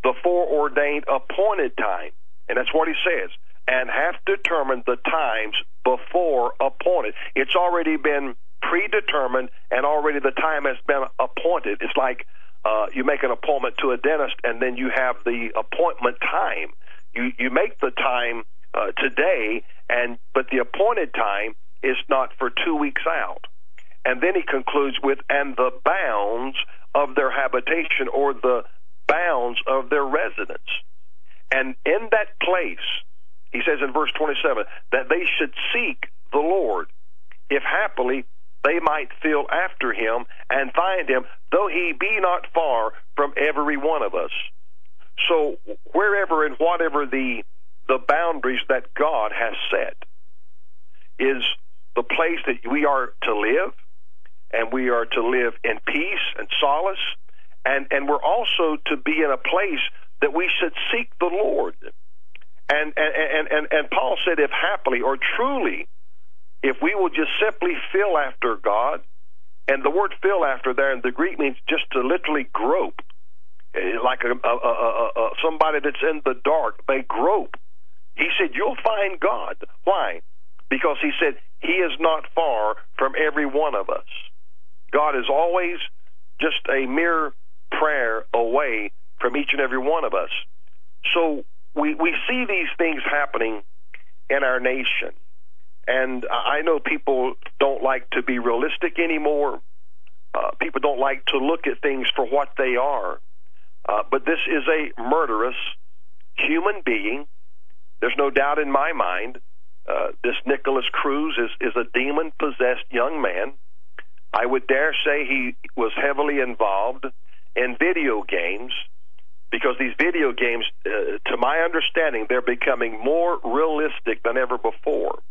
the foreordained appointed time. And that's what he says. And hath determined the times before appointed. It's already been predetermined and already the time has been appointed. It's like uh, you make an appointment to a dentist and then you have the appointment time. You you make the time uh, today, and but the appointed time is not for two weeks out. And then he concludes with and the bounds of their habitation or the bounds of their residence. And in that place, he says in verse 27 that they should seek the Lord, if happily they might feel after him and find him, though he be not far from every one of us. So wherever and whatever the the boundaries that God has set is the place that we are to live, and we are to live in peace and solace, and and we're also to be in a place that we should seek the Lord. And and and and Paul said, if happily or truly, if we will just simply feel after God, and the word feel after there in the Greek means just to literally grope, eh, like a, a, a, somebody that's in the dark, they grope. He said, you'll find God. Why? Because he said, he is not far from every one of us. God is always just a mere prayer away from each and every one of us. So we, we see these things happening in our nation. And I know people don't like to be realistic anymore. Uh, people don't like to look at things for what they are. Uh, but this is a murderous human being. There's no doubt in my mind. Uh, this Nikolas Cruz is, is a demon possessed young man. I would dare say he was heavily involved in video games because these video games, uh, to my understanding, they're becoming more realistic than ever before.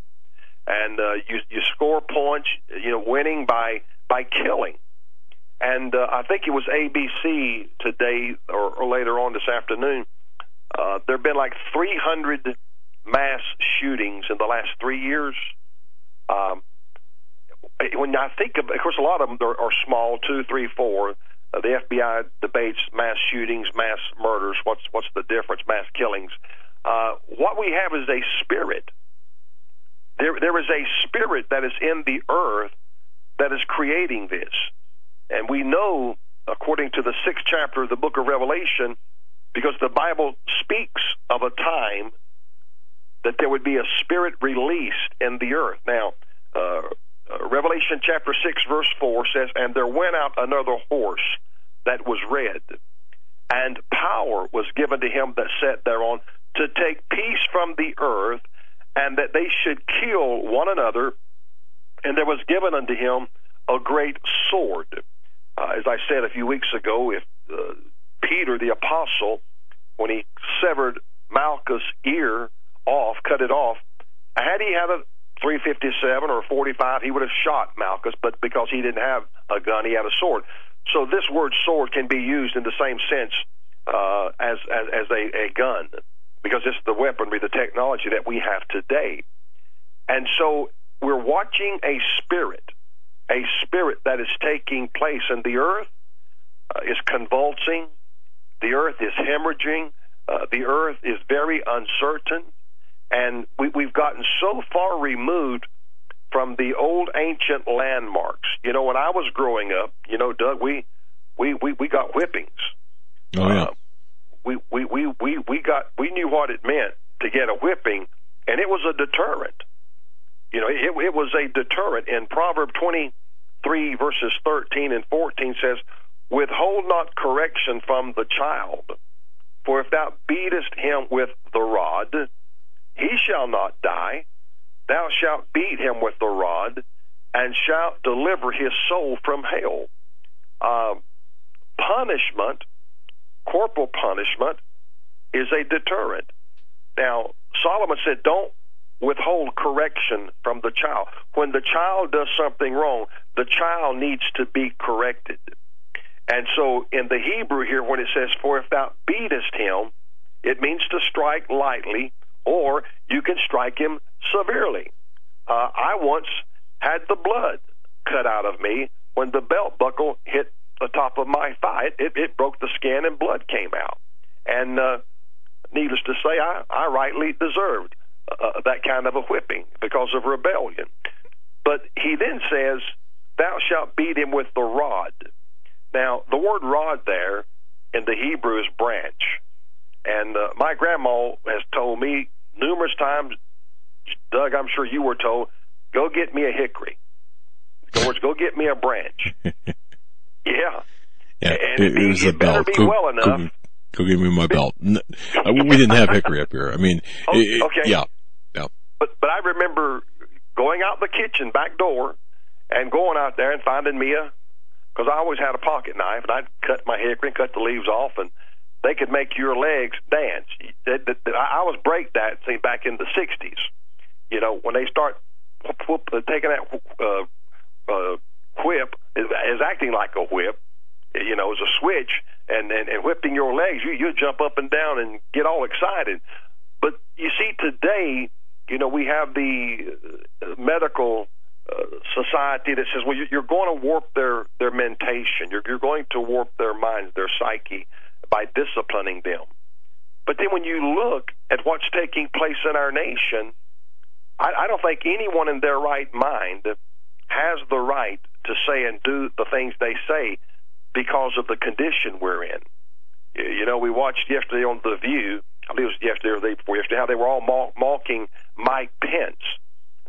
And uh, you you score points, you know, winning by by killing. And uh, I think it was ABC today or, or later on this afternoon. Uh, there have been like 300 mass shootings in the last three years. Um, when I think of, of course, a lot of them are, are small, two, three, four uh, the FBI debates mass shootings, mass murders. What's what's the difference? Mass killings. Uh, what we have is a spirit. There, there is a spirit that is in the earth that is creating this, and we know, according to the sixth chapter of the book of Revelation, because the Bible speaks of a time that there would be a spirit released in the earth. Now, uh, uh, Revelation chapter 6, verse 4 says, And there went out another horse that was red, and power was given to him that sat thereon to take peace from the earth, and that they should kill one another. And there was given unto him a great sword. Uh, as I said a few weeks ago, if uh, Peter the apostle, when he severed Malchus' ear off, cut it off, had he had a 357 or 45, he would have shot Malchus, but because he didn't have a gun, he had a sword. So this word sword can be used in the same sense uh, as, as as a, a gun, because it's the weaponry, the technology that we have today. And so we're watching a spirit, a spirit that is taking place, and the earth uh, is convulsing, the earth is hemorrhaging, uh, the earth is very uncertain, and we, we've gotten so far removed from the old ancient landmarks. You know, when I was growing up, you know, Doug, we we we, we got whippings. Oh yeah. Uh, we, we we we we got we knew what it meant to get a whipping, and it was a deterrent. You know, it, it was a deterrent. In Proverb twenty three verses thirteen and fourteen says, "Withhold not correction from the child, for if thou beatest him with the rod, he shall not die." Thou shalt beat him with the rod, and shalt deliver his soul from hell. Uh, punishment, corporal punishment, is a deterrent. Now, Solomon said, don't withhold correction from the child. When the child does something wrong, the child needs to be corrected. And so in the Hebrew here, when it says, For if thou beatest him, it means to strike lightly, or you can strike him severely. Uh, I once had the blood cut out of me when the belt buckle hit the top of my thigh. It, it, it broke the skin and blood came out. And uh, needless to say, I, I rightly deserved uh, that kind of a whipping because of rebellion. But he then says, Thou shalt beat him with the rod. Now, the word rod there in the Hebrew is branch. And uh, my grandma has told me numerous times, Doug, I'm sure you were told, go get me a hickory. In other words, go get me a branch. yeah. Yeah, And it, it, was a belt. be Go, well enough. go, go give me my belt. Uh, we didn't have hickory up here. I mean, Oh, it- okay. yeah, yeah. But but I remember going out the kitchen back door and going out there and finding me a because I always had a pocket knife and I'd cut my hickory and cut the leaves off and they could make your legs dance. I was break dancing back in the '60s. You know when they start uh, taking that uh, uh, whip is, acting like a whip. You know, as a switch and, and and whipping your legs, you you jump up and down and get all excited. But you see, today, you know, we have the uh, medical uh, society that says, well, you- you're going to warp their their mentation. You're you're going to warp their minds, their psyche, by disciplining them. But then when you look at what's taking place in our nation, I, I don't think anyone in their right mind has the right to say and do the things they say because of the condition we're in. You know, we watched yesterday on The View, I believe it was yesterday or the day before yesterday, how they were all maw- mocking Mike Pence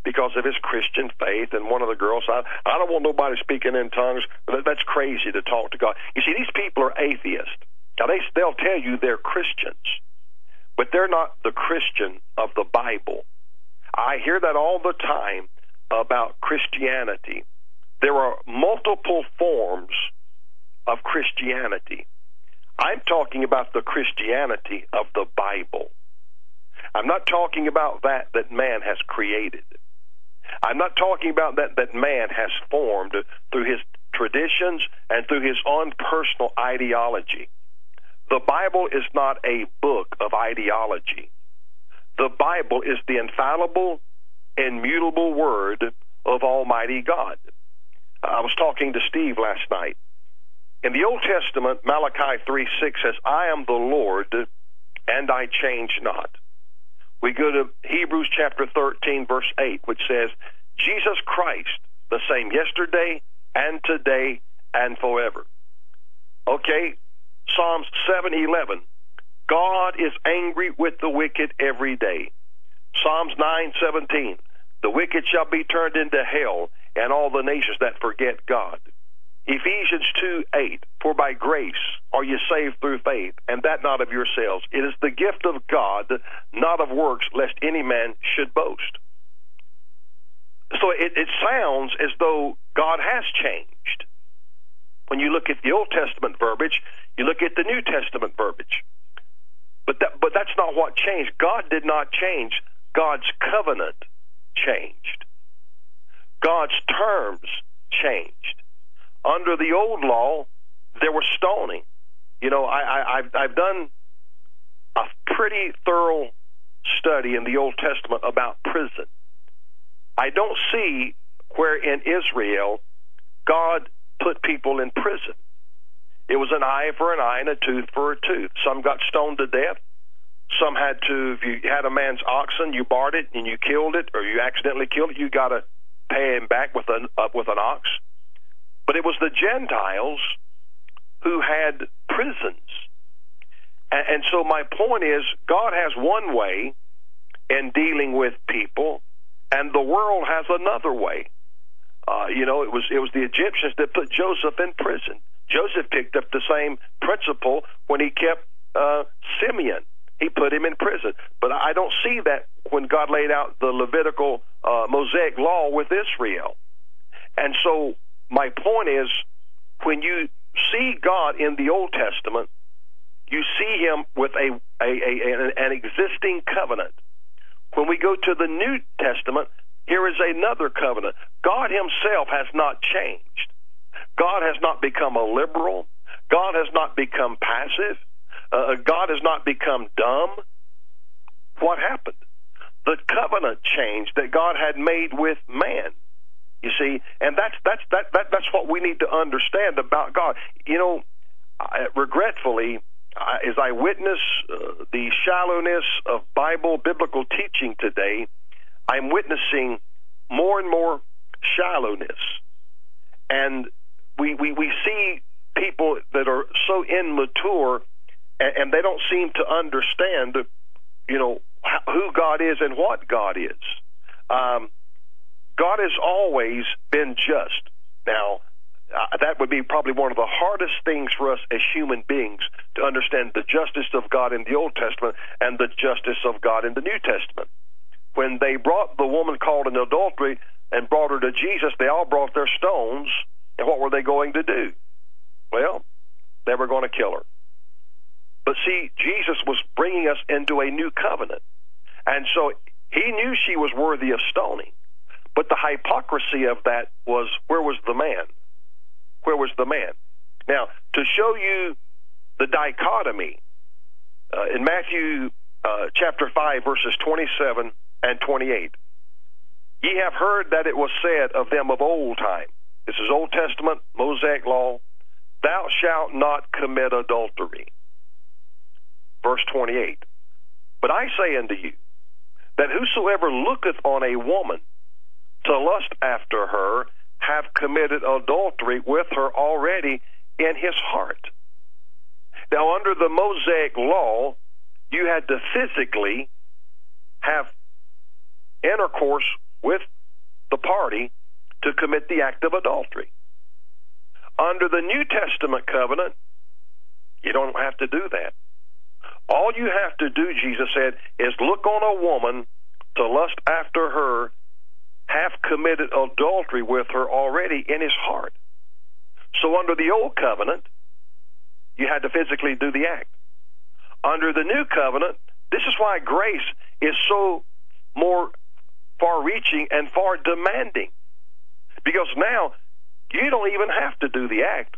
because of his Christian faith. And one of the girls, I, I don't want nobody speaking in tongues. That, that's crazy to talk to God. You see, these people are atheists. Now, they, they'll tell you they're Christians, but they're not the Christian of the Bible. I hear that all the time about Christianity. There are multiple forms of Christianity. I'm talking about the Christianity of the Bible. I'm not talking about that that man has created. I'm not talking about that that man has formed through his traditions and through his own personal ideology. The Bible is not a book of ideology. The Bible is the infallible, immutable word of Almighty God. I was talking to Steve last night. In the Old Testament, Malachi 3 6 says, I am the Lord, and I change not. We go to Hebrews chapter 13, verse 8, which says, Jesus Christ, the same yesterday and today and forever. Okay, Psalms 7:11. God is angry with the wicked every day. Psalms 9:17. The wicked shall be turned into hell, and all the nations that forget God. Ephesians 2 8, for by grace are you saved through faith, and that not of yourselves. It is the gift of God, not of works, lest any man should boast. So it, it sounds as though God has changed. When you look at the Old Testament verbiage, you look at the New Testament verbiage. But that, but that's not what changed. God did not change. God's covenant changed. God's terms changed. Under the old law, there was stoning. You know, I, I, I've, I've done a pretty thorough study in the Old Testament about prison. I don't see where in Israel God put people in prison. It was an eye for an eye and a tooth for a tooth. Some got stoned to death. Some had to, if you had a man's oxen, you barred it and you killed it, or you accidentally killed it, you got to pay him back with an uh, with an ox. But it was the Gentiles who had prisons, and, and so my point is, God has one way in dealing with people, and the world has another way. Uh, you know, it was it was the Egyptians that put Joseph in prison. Joseph picked up the same principle when he kept uh, Simeon he put him in prison. But I don't see that when God laid out the Levitical uh, Mosaic law with Israel. And so my point is, when you see God in the Old Testament, you see Him with a, a, a an existing covenant. When we go to the New Testament, here is another covenant. God Himself has not changed. God has not become a liberal. God has not become passive. Uh, God has not become dumb. What happened? The covenant change that God had made with man. You see, and that's that's that, that that's what we need to understand about God. You know, I, regretfully, I, as I witness uh, the shallowness of Bible biblical teaching today, I'm witnessing more and more shallowness, and we we we see people that are so immature and, and they don't seem to understand, you know, who God is and what God is. Um, God has always been just. Now, uh, that would be probably one of the hardest things for us as human beings to understand the justice of God in the Old Testament and the justice of God in the New Testament. When they brought the woman called in adultery and brought her to Jesus, they all brought their stones, and what were they going to do? Well, they were going to kill her. But see, Jesus was bringing us into a new covenant. And so he knew she was worthy of stoning. But the hypocrisy of that was where was the man? Where was the man? Now, to show you the dichotomy, uh, in Matthew uh, chapter 5, verses 27 and 28, ye have heard that it was said of them of old time. This is Old Testament, Mosaic law. Thou shalt not commit adultery verse 28. But I say unto you, that whosoever looketh on a woman to lust after her have committed adultery with her already in his heart. Now, under the Mosaic law, you had to physically have intercourse with the party to commit the act of adultery. Under the New Testament covenant, you don't have to do that. All you have to do, Jesus said, is look on a woman to lust after her, have committed adultery with her already in his heart. So under the old covenant, you had to physically do the act. Under the new covenant, this is why grace is so more far reaching and far demanding. Because now you don't even have to do the act.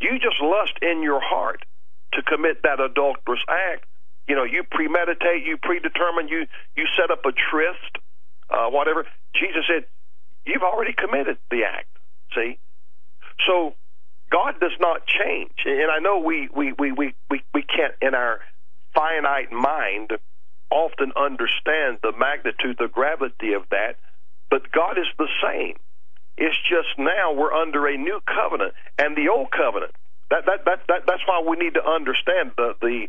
You just lust in your heart to commit that adulterous act. You know, you premeditate, you predetermine, you you set up a tryst, uh, whatever. Jesus said, you've already committed the act. See, so God does not change, and I know we we we we we, we can't in our finite mind often understand the magnitude, the gravity of that, but God is the same. It's just now we're under a new covenant, and the old covenant that, that, that, that, that's why we need to understand the, the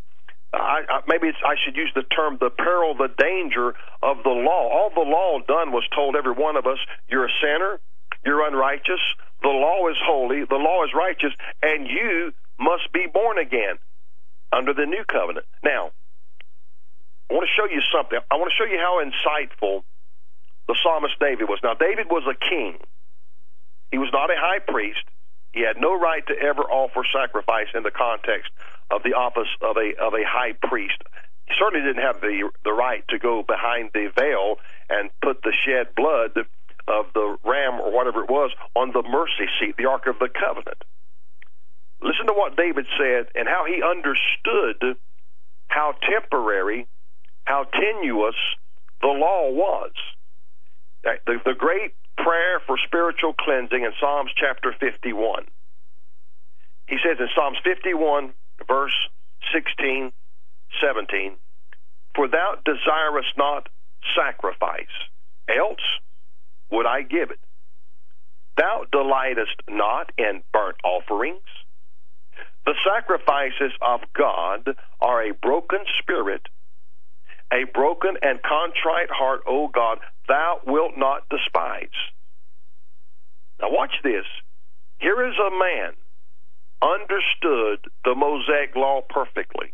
I, I, maybe I should use the term the peril, the danger of the law. All the law done was told every one of us, you're a sinner, you're unrighteous, the law is holy, the law is righteous, and you must be born again under the new covenant. Now, I want to show you something. I want to show you how insightful the psalmist David was. Now, David was a king. He was not a high priest. He had no right to ever offer sacrifice in the context of the office of a of a high priest. He certainly didn't have the the right to go behind the veil and put the shed blood of the ram or whatever it was on the mercy seat, the Ark of the Covenant. listen to what David said and how he understood how temporary, how tenuous the law was. Uh, the, the great prayer for spiritual cleansing in Psalms chapter 51. He says in Psalms 51, verse 16, 17, For thou desirest not sacrifice, else would I give it. Thou delightest not in burnt offerings. The sacrifices of God are a broken spirit, a broken and contrite heart, O God, thou wilt not despise. Now watch this. Here is a man understood the Mosaic law perfectly.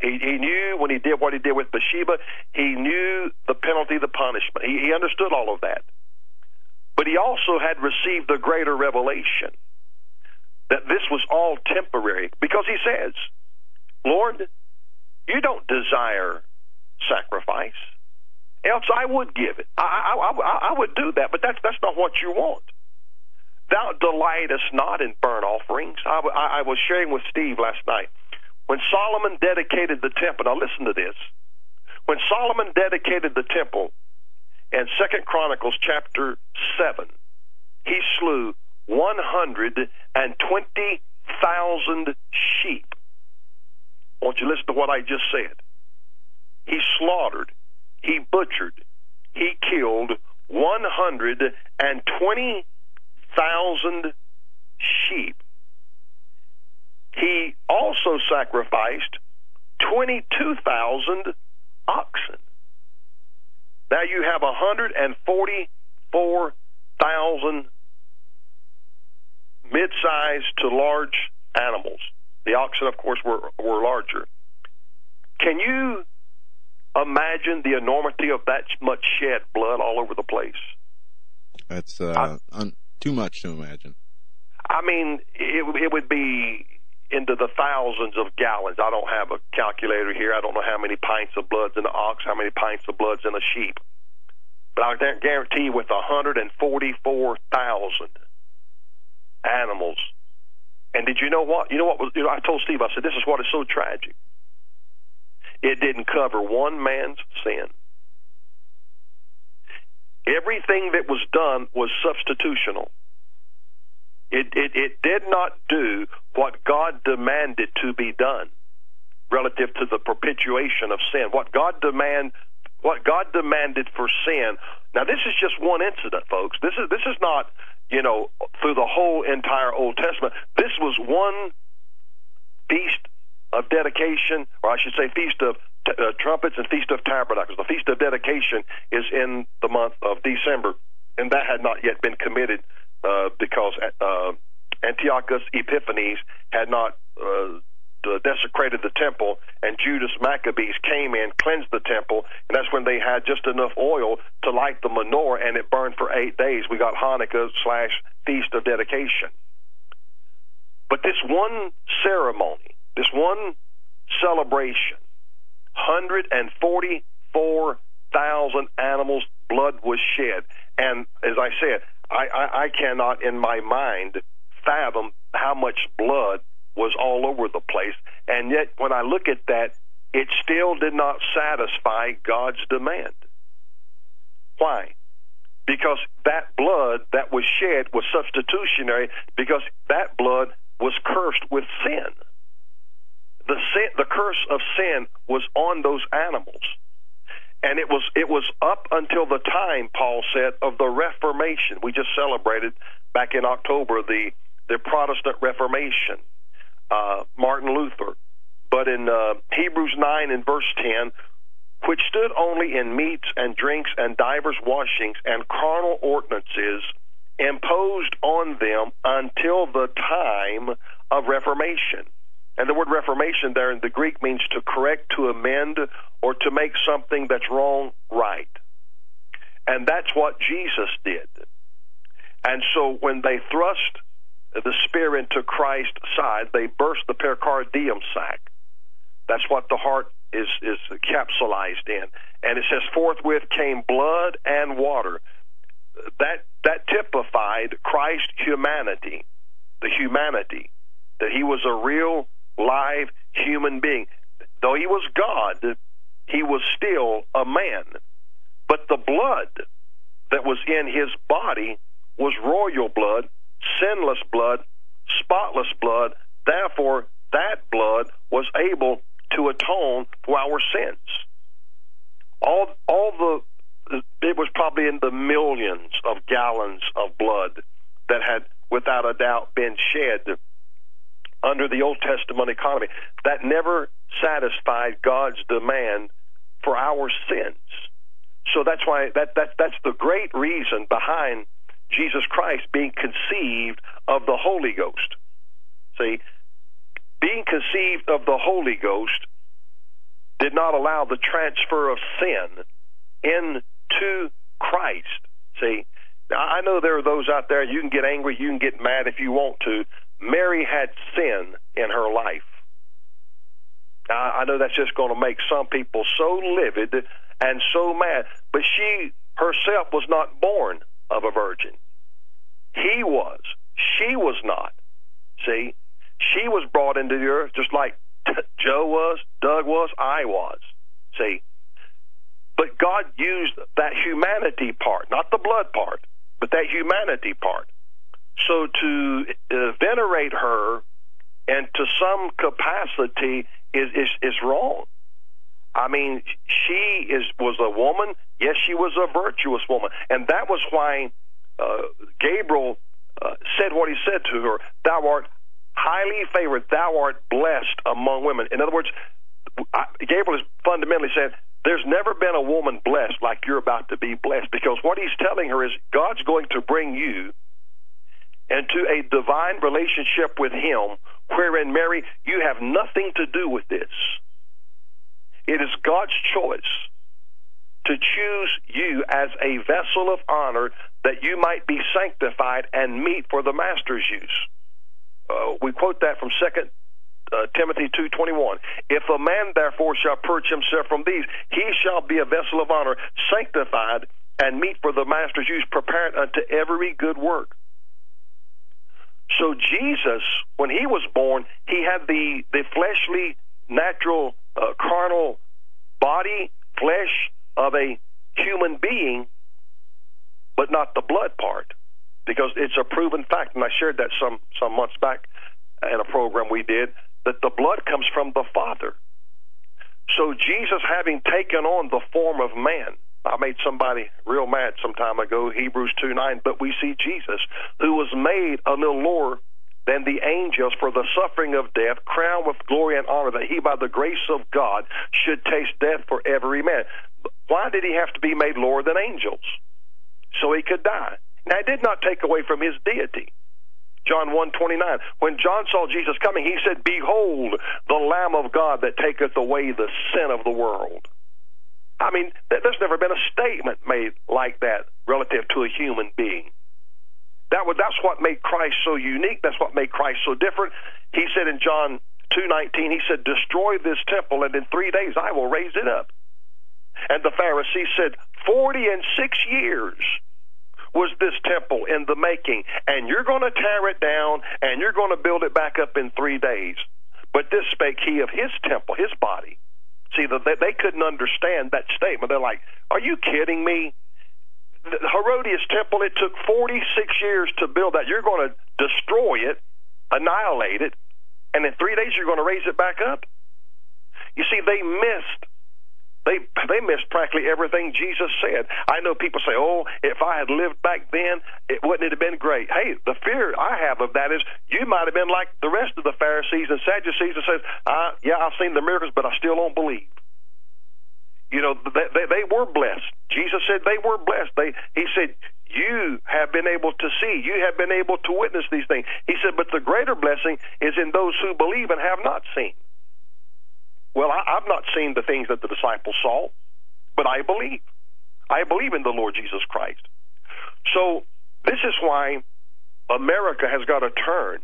He, he knew when he did what he did with Bathsheba, he knew the penalty, the punishment. He, he understood all of that. But he also had received the greater revelation that this was all temporary because he says, Lord, you don't desire sacrifice. Else I would give it. I, I, I, I would do that, but that's, that's not what you want. Thou delightest not in burnt offerings. I, I, I was sharing with Steve last night. When Solomon dedicated the temple, now listen to this. When Solomon dedicated the temple in Second Chronicles chapter 7, he slew 120,000 sheep. I want you to listen to what I just said. He slaughtered, he butchered, he killed 120,000 sheep. He also sacrificed 22,000 oxen. Now you have 144,000 mid-sized to large animals. The oxen, of course, were were larger. Can you imagine the enormity of that much shed blood all over the place? That's uh, I, un- too much to imagine. I mean, it, it would be into the thousands of gallons. I don't have a calculator here. I don't know how many pints of blood's in an ox, how many pints of blood's in a sheep. But I guarantee you, with 144,000 animals. And did you know what? You know what was? You know, I told Steve. I said, "This is what is so tragic. It didn't cover one man's sin. Everything that was done was substitutional. It, it, it did not do what God demanded to be done relative to the perpetuation of sin. What God demand, what God demanded for sin. Now, this is just one incident, folks. This is this is not you know, through the whole entire Old Testament. This was one feast of dedication, or I should say, feast of uh, trumpets and feast of tabernacles. The feast of dedication is in the month of December, and that had not yet been committed uh, because uh, Antiochus Epiphanes had not uh, desecrated the temple, and Judas Maccabees came in, cleansed the temple, and that's when they had just enough oil to light the menorah, and it burned for eight days. We got Hanukkah slash Feast of Dedication. But this one ceremony, this one celebration, 144,000 animals' blood was shed. And as I said, I, I, I cannot in my mind fathom how much blood was all over the place. And yet, when I look at that, it still did not satisfy God's demand. Why? Because that blood that was shed was substitutionary because that blood was cursed with sin. The sin, the curse of sin was on those animals. And it was it was up until the time Paul said of the Reformation. We just celebrated back in October the the Protestant Reformation uh, Martin Luther. But in uh, Hebrews 9 and verse 10, which stood only in meats and drinks and divers washings and carnal ordinances imposed on them until the time of Reformation. And the word Reformation there in the Greek means to correct, to amend, or to make something that's wrong right. And that's what Jesus did. And so when they thrust the spear into Christ's side, they burst the pericardium sac. That's what the heart is is capsulized in. And it says, forthwith came blood and water. That that typified Christ's humanity, the humanity. that he was a real live human being. Though he was God, he was still a man. But the blood that was in his body was royal blood, sinless blood, spotless blood. Therefore, that blood was able to atone for our sins. All, all the, it was probably in the millions of gallons of blood that had, without a doubt, been shed under the Old Testament economy. That never satisfied God's demand for our sins. So that's why that, that that's the great reason behind Jesus Christ being conceived of the Holy Ghost. See, being conceived of the Holy Ghost did not allow the transfer of sin into Christ. See, now I know there are those out there, you can get angry, you can get mad if you want to. Mary had sin in her life. I know that's just going to make some people so livid and so mad, but she herself was not born of a virgin. He was. She was not. See? She was brought into the earth just like Joe was, Doug was, I was. See? But God used that humanity part, not the blood part, but that humanity part. So to uh, venerate her and to some capacity is, is, is wrong. I mean, she is was a woman. Yes, she was a virtuous woman, and that was why uh, Gabriel uh, said what he said to her: "Thou art highly favored. Thou art blessed among women." In other words, I, Gabriel is fundamentally saying, "There's never been a woman blessed like you're about to be blessed," because what he's telling her is God's going to bring you into a divine relationship with Him, wherein Mary, you have nothing to do with this. It is God's choice to choose you as a vessel of honor that you might be sanctified and meet for the master's use. Uh, we quote that from Second uh, Timothy 2:21. If a man therefore shall purge himself from these, he shall be a vessel of honor, sanctified and meet for the master's use, prepared unto every good work. So Jesus, when he was born, he had the the fleshly, natural uh, carnal body, flesh of a human being, but not the blood part, because it's a proven fact, and I shared that some some months back in a program we did that the blood comes from the Father. So Jesus, having taken on the form of man, I made somebody real mad some time ago, Hebrews 2 9, but we see Jesus, who was made a little lower than the angels for the suffering of death, crowned with glory and honor, that he by the grace of God should taste death for every man. Why did he have to be made lower than angels? So he could die. Now, it did not take away from his deity. John 1:29. When John saw Jesus coming, he said, "Behold, the Lamb of God that taketh away the sin of the world." I mean, there's never been a statement made like that relative to a human being. That was that's what made Christ so unique. That's what made Christ so different. He said in John two nineteen, he said, "Destroy this temple, and in three days I will raise it up." And the Pharisees said, Forty and six years was this temple in the making, and you're going to tear it down, and you're going to build it back up in three days." But this spake he of his temple, his body. See, they, they couldn't understand that statement. They're like, "Are you kidding me?" the Herodias temple, it took 46 years to build that. You're going to destroy it, annihilate it, and in three days you're going to raise it back up. You see, they missed. They they missed practically everything Jesus said. I know people say, "Oh, if I had lived back then, it wouldn't it have been great." Hey, the fear I have of that is you might have been like the rest of the Pharisees and Sadducees and says, uh, "Yeah, I've seen the miracles, but I still don't believe." you know they, they, they were blessed jesus said they were blessed they he said you have been able to see you have been able to witness these things he said but the greater blessing is in those who believe and have not seen well I, i've not seen the things that the disciples saw but i believe i believe in the lord jesus christ so this is why america has got to turn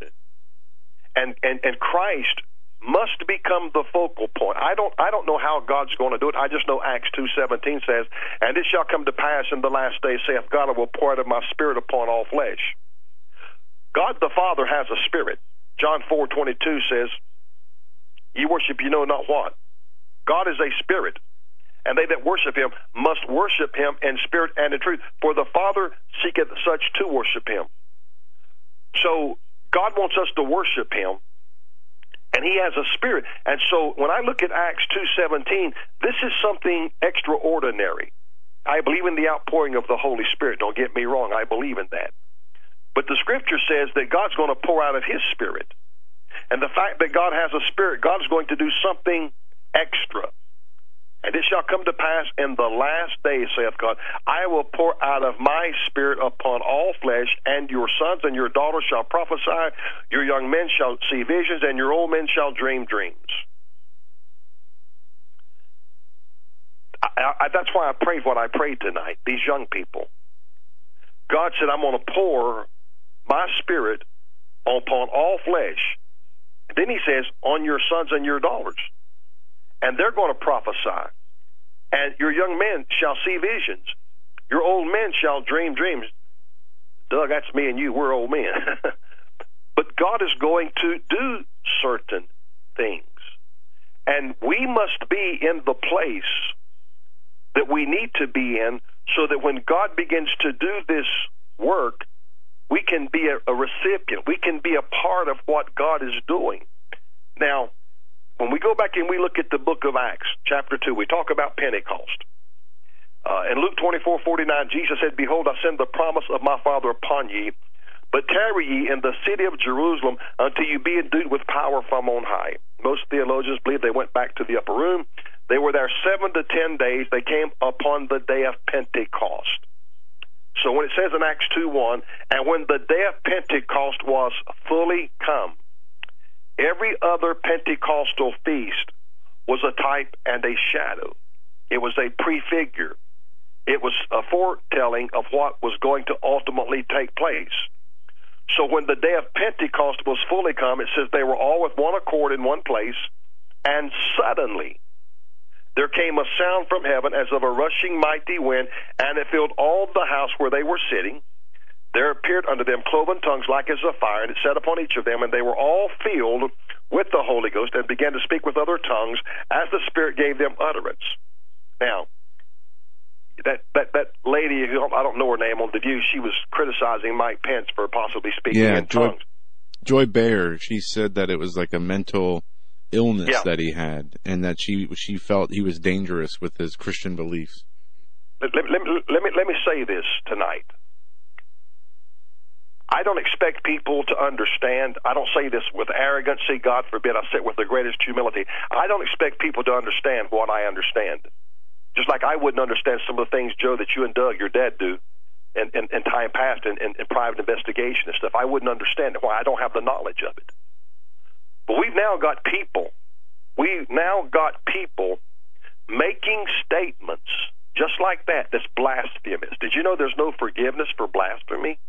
and and and christ must become the focal point. I don't I don't know how God's going to do it. I just know Acts two seventeen says, And it shall come to pass in the last days, saith God, I will pour out of my spirit upon all flesh. God the Father has a spirit. John 4:22 says, "Ye worship you know not what. God is a spirit, and they that worship him must worship him in spirit and in truth, for the Father seeketh such to worship him." So God wants us to worship him and he has a spirit. And so when I look at Acts 2:17, this is something extraordinary. I believe in the outpouring of the Holy Spirit. Don't get me wrong, I believe in that. But the scripture says that God's going to pour out of his spirit. And the fact that God has a spirit, God is going to do something extra. And it shall come to pass in the last days, saith God, I will pour out of my spirit upon all flesh, and your sons and your daughters shall prophesy, your young men shall see visions, and your old men shall dream dreams. I, I, that's why I prayed what I prayed tonight, these young people. God said, I'm going to pour my spirit upon all flesh. Then he says, on your sons and your daughters and they're going to prophesy. And your young men shall see visions. Your old men shall dream dreams. Doug, that's me and you. We're old men. but God is going to do certain things. And we must be in the place that we need to be in so that when God begins to do this work, we can be a, a recipient. We can be a part of what God is doing. Now, when we go back and we look at the book of Acts, chapter 2, we talk about Pentecost. Uh, in Luke 24 49, Jesus said, Behold, I send the promise of my Father upon ye, but tarry ye in the city of Jerusalem until you be endued with power from on high. Most theologians believe they went back to the upper room. They were there seven to ten days. They came upon the day of Pentecost. So when it says in Acts 2 1, and when the day of Pentecost was fully come, Every other Pentecostal feast was a type and a shadow. It was a prefigure. It was a foretelling of what was going to ultimately take place. So when the day of Pentecost was fully come, it says they were all with one accord in one place, and suddenly there came a sound from heaven as of a rushing mighty wind, and it filled all the house where they were sitting there appeared unto them cloven tongues like as of fire, and it set upon each of them, and they were all filled with the Holy Ghost, and began to speak with other tongues as the Spirit gave them utterance. Now, that that that lady, who I don't know her name on the View, she was criticizing Mike Pence for possibly speaking yeah, in Joy, tongues. Joy Behar, she said that it was like a mental illness Yeah. that he had, and that she she felt he was dangerous with his Christian beliefs. Let, let, let, me- let me let me say this tonight. I don't expect people to understand. I don't say this with arrogancy, God forbid. I say it with the greatest humility. I don't expect people to understand what I understand. Just like I wouldn't understand some of the things, Joe, that you and Doug, your dad, do in, in, in time past in, in, in private investigation and stuff. I wouldn't understand it. Why? I don't have the knowledge of it. But we've now got people. We've now got people making statements just like that that's blasphemous. Did you know there's no forgiveness for blasphemy?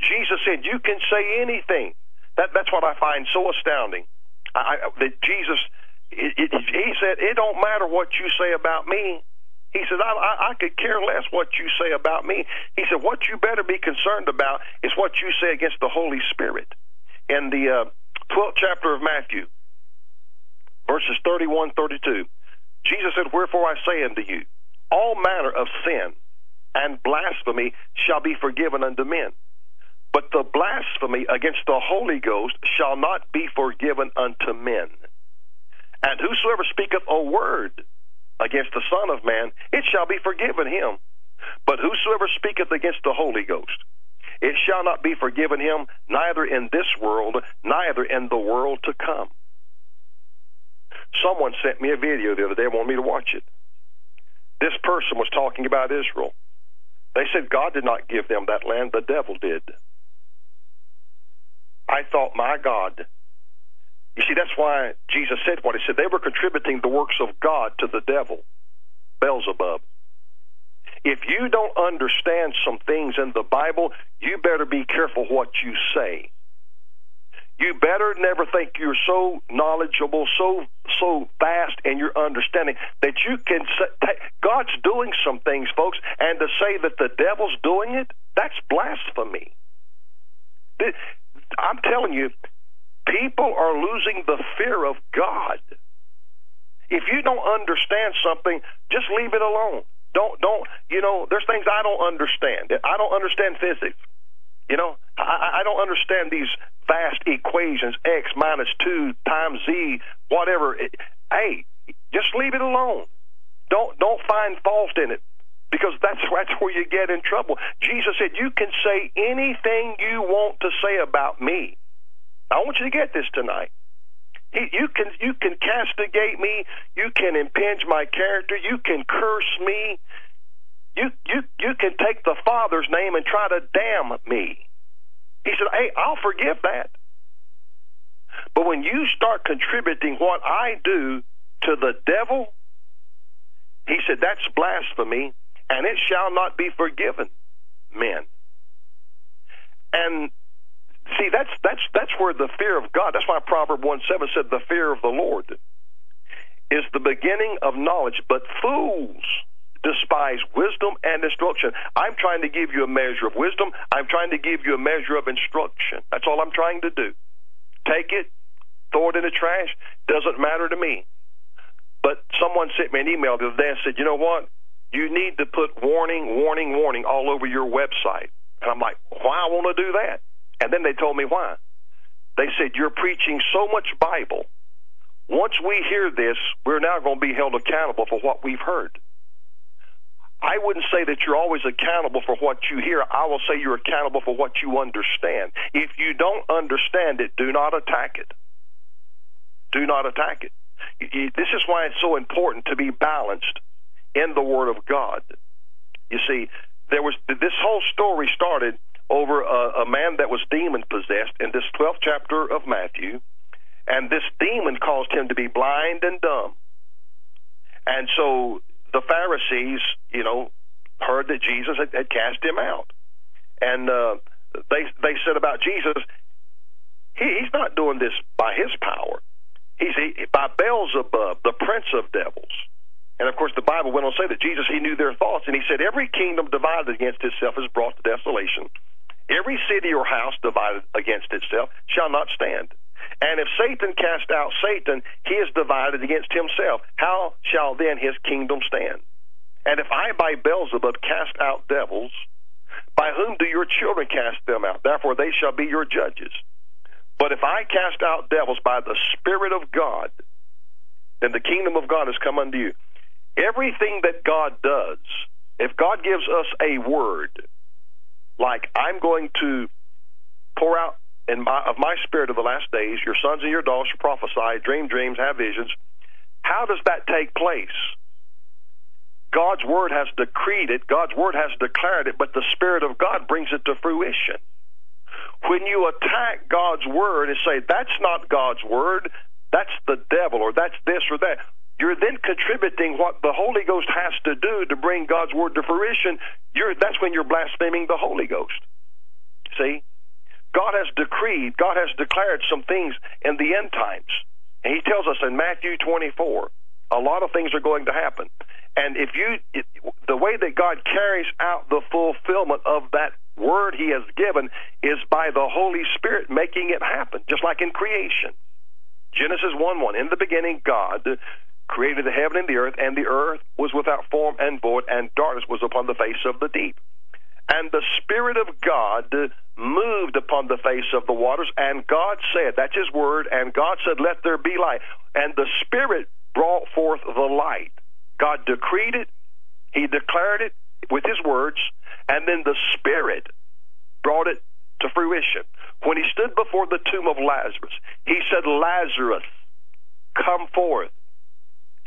Jesus said, "You can say anything." That that's what I find so astounding. I, that Jesus, it, it, he said, "It don't matter what you say about me." He said, I, I, "I could care less what you say about me." He said, "What you better be concerned about is what you say against the Holy Spirit." In the uh, 12th chapter of Matthew, verses 31, 32, Jesus said, "Wherefore I say unto you, all manner of sin and blasphemy shall be forgiven unto men." But the blasphemy against the Holy Ghost shall not be forgiven unto men. And whosoever speaketh a word against the Son of Man, it shall be forgiven him. But whosoever speaketh against the Holy Ghost, it shall not be forgiven him, neither in this world, neither in the world to come. Someone sent me a video the other day, wanted me to watch it. This person was talking about Israel. They said God did not give them that land, the devil did. I thought, my God. You see, that's why Jesus said what he said. They were contributing the works of God to the devil, Beelzebub. If you don't understand some things in the Bible, you better be careful what you say. You better never think you're so knowledgeable, so so vast in your understanding that you can say, God's doing some things, folks, and to say that the devil's doing it, that's blasphemy. I'm telling you, people are losing the fear of God. If you don't understand something, just leave it alone. Don't don't you know? There's things I don't understand. I don't understand physics. You know, I, I don't understand these vast equations: x minus two times z, whatever. Hey, just leave it alone. Don't don't find fault in it because that's that's where you get in trouble. Jesus said, "You can say anything you want to say about me." I want you to get this tonight. You can you can castigate me. You can impinge my character. You can curse me. You you you can take the Father's name and try to damn me. He said, "Hey, I'll forgive that." But when you start contributing what I do to the devil, he said, "That's blasphemy, and it shall not be forgiven." Men. And See, that's that's that's where the fear of God. That's why Proverb one seven said, "The fear of the Lord is the beginning of knowledge." But fools despise wisdom and instruction. I'm trying to give you a measure of wisdom. I'm trying to give you a measure of instruction. That's all I'm trying to do. Take it, throw it in the trash. Doesn't matter to me. But someone sent me an email the other day and said, "You know what? You need to put warning, warning, warning all over your website." And I'm like, "Why I want to do that?" And then they told me why. They said, You're preaching so much Bible. Once we hear this, we're now going to be held accountable for what we've heard. I wouldn't say that you're always accountable for what you hear. I will say you're accountable for what you understand. If you don't understand it, do not attack it. Do not attack it. This is why it's so important to be balanced in the Word of God. You see, there was this whole story started over a, a man that was demon possessed in this 12th chapter of Matthew, and this demon caused him to be blind and dumb. And so the Pharisees, you know, heard that Jesus had, had cast him out, and uh, they they said about Jesus, he, he's not doing this by his power. He's he, by Beelzebub, the prince of devils. And of course, the Bible went on to say that Jesus, he knew their thoughts, and he said, Every kingdom divided against itself is brought to desolation, Every city or house divided against itself shall not stand. And if Satan cast out Satan, he is divided against himself. How shall then his kingdom stand? And if I by Beelzebub cast out devils, by whom do your children cast them out? Therefore they shall be your judges. But if I cast out devils by the Spirit of God, then the kingdom of God has come unto you. Everything that God does, if God gives us a word, like I'm going to pour out in my, of my spirit of the last days. Your sons and your daughters shall prophesy, dream dreams, have visions. How does that take place? God's word has decreed it, God's word has declared it, but the Spirit of God brings it to fruition. When you attack God's word and say, that's not God's word, that's the devil, or that's this or that, you're then contributing what the Holy Ghost has to do to bring God's word to fruition. You're, that's when you're blaspheming the Holy Ghost. See? God has decreed, God has declared some things in the end times. And He tells us in Matthew 24, a lot of things are going to happen. And if you, it, the way that God carries out the fulfillment of that word He has given is by the Holy Spirit making it happen, just like in creation. Genesis 1 1. In the beginning, God created the heaven and the earth, and the earth was without form and void, and darkness was upon the face of the deep. And the Spirit of God moved upon the face of the waters, and God said, that's His word, and God said, let there be light. And the Spirit brought forth the light. God decreed it, He declared it with His words, and then the Spirit brought it to fruition. When He stood before the tomb of Lazarus, He said, Lazarus, come forth.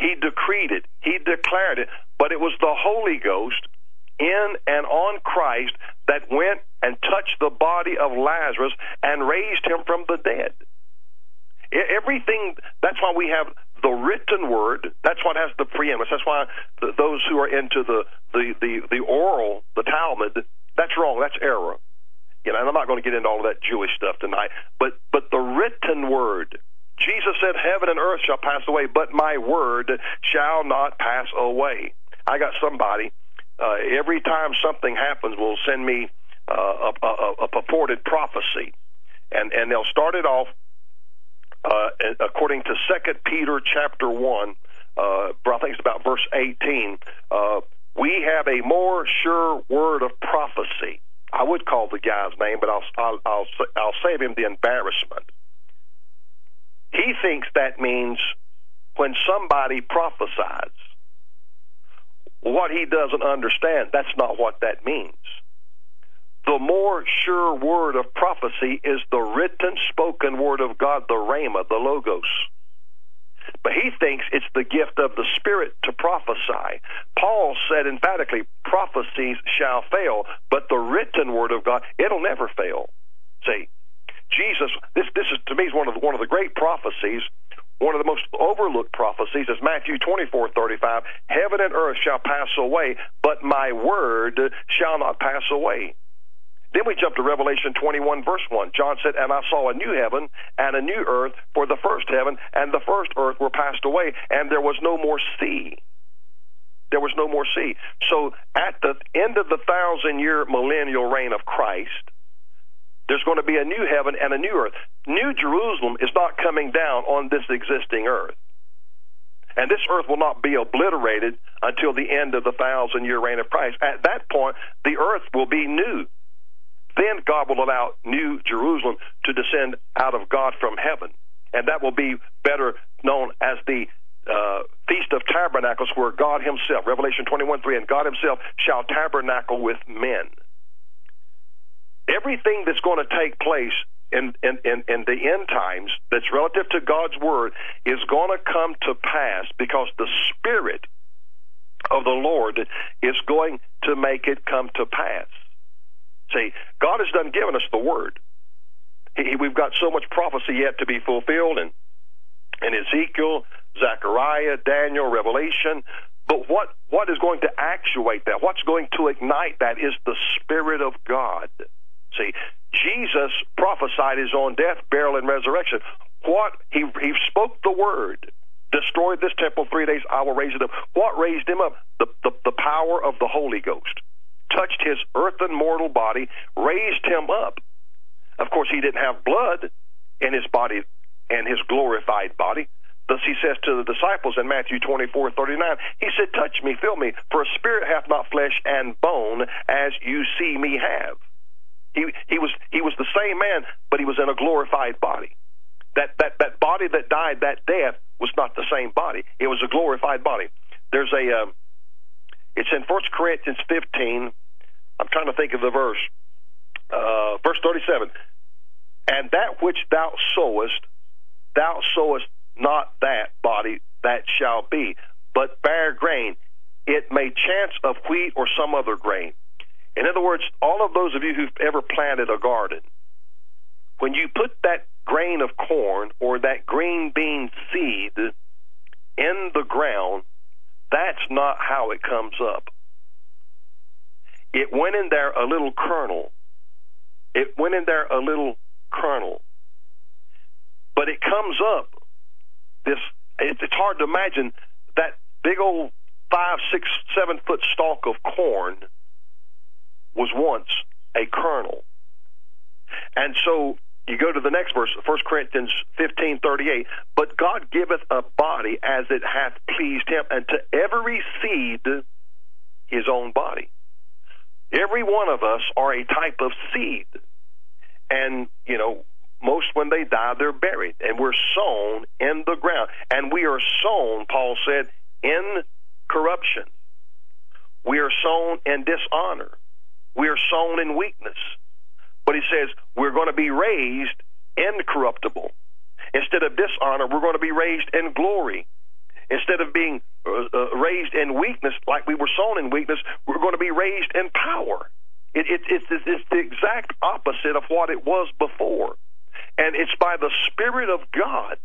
He decreed it, he declared it, but it was the Holy Ghost in and on Christ that went and touched the body of Lazarus and raised him from the dead. Everything, that's why we have the written word. That's what has the preeminence. That's why those who are into the, the, the, the oral, the Talmud, that's wrong. That's error. You know, and I'm not going to get into all of that Jewish stuff tonight, but, but the written word, Jesus said, Heaven and earth shall pass away, but my word shall not pass away. I got somebody, uh, every time something happens, will send me uh, a, a, a purported prophecy. and and they'll start it off uh, according to Second Peter chapter one. Uh, I think it's about verse eighteen. Uh, we have a more sure word of prophecy. I would call the guy's name, but I'll I'll I'll, I'll save him the embarrassment. He thinks that means when somebody prophesies. What he doesn't understand, that's not what that means. The more sure word of prophecy is the written, spoken word of God, the Rhema, the Logos. But he thinks it's the gift of the Spirit to prophesy. Paul said emphatically, prophecies shall fail, but the written word of God, it'll never fail. See, Jesus, this, this is to me is one of the, one of the great prophecies one of the most overlooked prophecies is Matthew 24, 35. Heaven and earth shall pass away, but my word shall not pass away. Then we jump to Revelation 21, verse 1. John said, And I saw a new heaven and a new earth, for the first heaven and the first earth were passed away, and there was no more sea. There was no more sea. So at the end of the thousand year millennial reign of Christ, there's going to be a new heaven and a new earth. New Jerusalem is not coming down on this existing earth. And this earth will not be obliterated until the end of the thousand year reign of Christ. At that point, the earth will be new. Then God will allow New Jerusalem to descend out of God from heaven. And that will be better known as the uh, Feast of Tabernacles, where God Himself, Revelation 21 3, and God Himself shall tabernacle with men everything that's going to take place in, in, in, in, the end times that's relative to God's Word is going to come to pass because the Spirit of the Lord is going to make it come to pass. See, God has done given us the Word. He, we've got so much prophecy yet to be fulfilled in, in Ezekiel, Zechariah, Daniel, Revelation. But what, what is going to actuate that? What's going to ignite that is the Spirit of God. See, Jesus prophesied his own death, burial, and resurrection. What he he spoke the word, destroyed this temple three days. I will raise it up. What raised him up? The the, the power of the Holy Ghost touched his earthen mortal body, raised him up. Of course, he didn't have blood in his body and his glorified body. Thus he says to the disciples in Matthew 24, 39, he said, Touch me, fill me, for a spirit hath not flesh and bone as you see me have. He he was he was the same man, but he was in a glorified body. That that that body that died that death was not the same body. It was a glorified body. There's a um, it's in First Corinthians 15. I'm trying to think of the verse. Uh, verse 37. And that which thou sowest, thou sowest not that body that shall be, but bare grain. It may chance of wheat or some other grain. In other words, all of those of you who've ever planted a garden, when you put that grain of corn or that green bean seed in the ground, that's not how it comes up. It went in there a little kernel. It went in there a little kernel. But it comes up this it's hard to imagine that big old five, six, seven foot stalk of corn was once a kernel. And so you go to the next verse, 1 Corinthians 15, 38. But God giveth a body as it hath pleased him, and to every seed his own body. Every one of us are a type of seed. And, you know, most when they die, they're buried. And we're sown in the ground. And we are sown, Paul said, in corruption. We are sown in dishonor. We are sown in weakness. But he says we're going to be raised incorruptible. Instead of dishonor, we're going to be raised in glory. Instead of being uh, uh, raised in weakness, like we were sown in weakness, we're going to be raised in power. It, it, it's, it's the exact opposite of what it was before. And it's by the Spirit of God.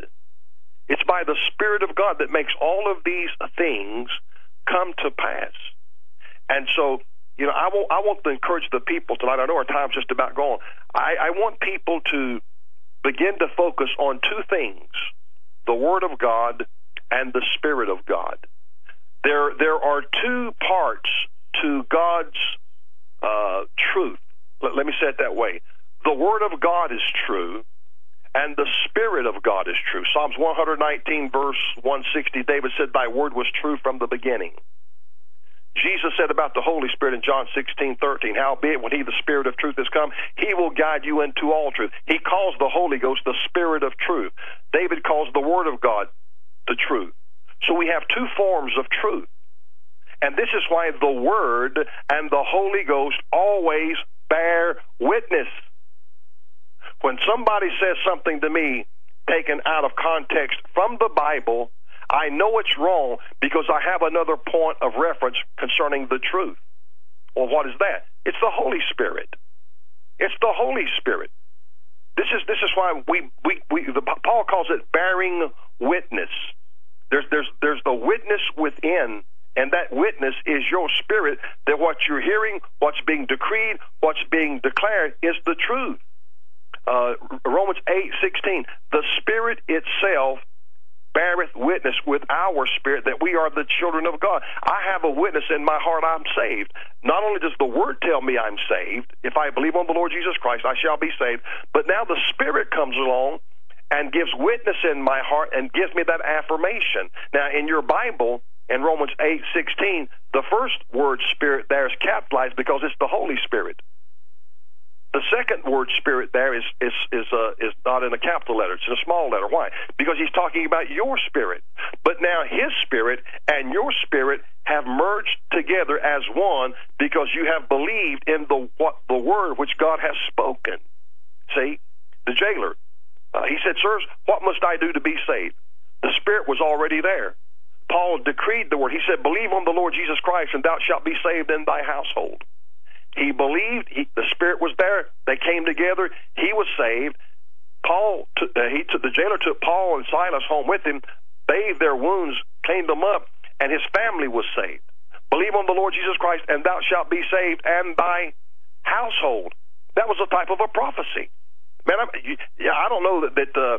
It's by the Spirit of God that makes all of these things come to pass. And so you know, I want I want to encourage the people tonight. I know our time's just about gone. I, I want people to begin to focus on two things: the Word of God and the Spirit of God. There there are two parts to God's uh, truth. Let, let me say it that way: the Word of God is true, and the Spirit of God is true. Psalms 119, verse 160, David said, Thy Word was true from the beginning. Jesus said about the Holy Spirit in John 16, 13, Howbeit, when He, the Spirit of truth, has come, He will guide you into all truth. He calls the Holy Ghost the Spirit of truth. David calls the Word of God the truth. So we have two forms of truth. And this is why the Word and the Holy Ghost always bear witness. When somebody says something to me taken out of context from the Bible, I know it's wrong because I have another point of reference concerning the truth. Well, what is that? It's the Holy Spirit. It's the Holy Spirit. This is this is why we we, we the, Paul calls it bearing witness. There's there's there's the witness within, and that witness is your spirit that what you're hearing, what's being decreed, what's being declared is the truth. Uh, Romans eight sixteen. The Spirit itself beareth witness with our spirit that we are the children of God. I have a witness in my heart I'm saved. Not only does the Word tell me I'm saved, if I believe on the Lord Jesus Christ, I shall be saved, but now the Spirit comes along and gives witness in my heart and gives me that affirmation. Now, in your Bible, in Romans 8:16, the first word spirit there is capitalized because it's the Holy Spirit. The second word spirit there is is is uh, is not in a capital letter; it's in a small letter. Why? Because he's talking about your spirit. But now his spirit and your spirit have merged together as one because you have believed in the what the word which God has spoken. See, the jailer. Uh, he said, "Sirs, what must I do to be saved?" The spirit was already there. Paul decreed the word. He said, "Believe on the Lord Jesus Christ, and thou shalt be saved in thy household." He believed. He, the Spirit was there. They came together. He was saved. Paul, t- uh, he took the jailer took Paul and Silas home with him, bathed their wounds, cleaned them up, and his family was saved. Believe on the Lord Jesus Christ, and thou shalt be saved, and thy household. That was a type of a prophecy. Man, I'm, yeah, I don't know that, that uh,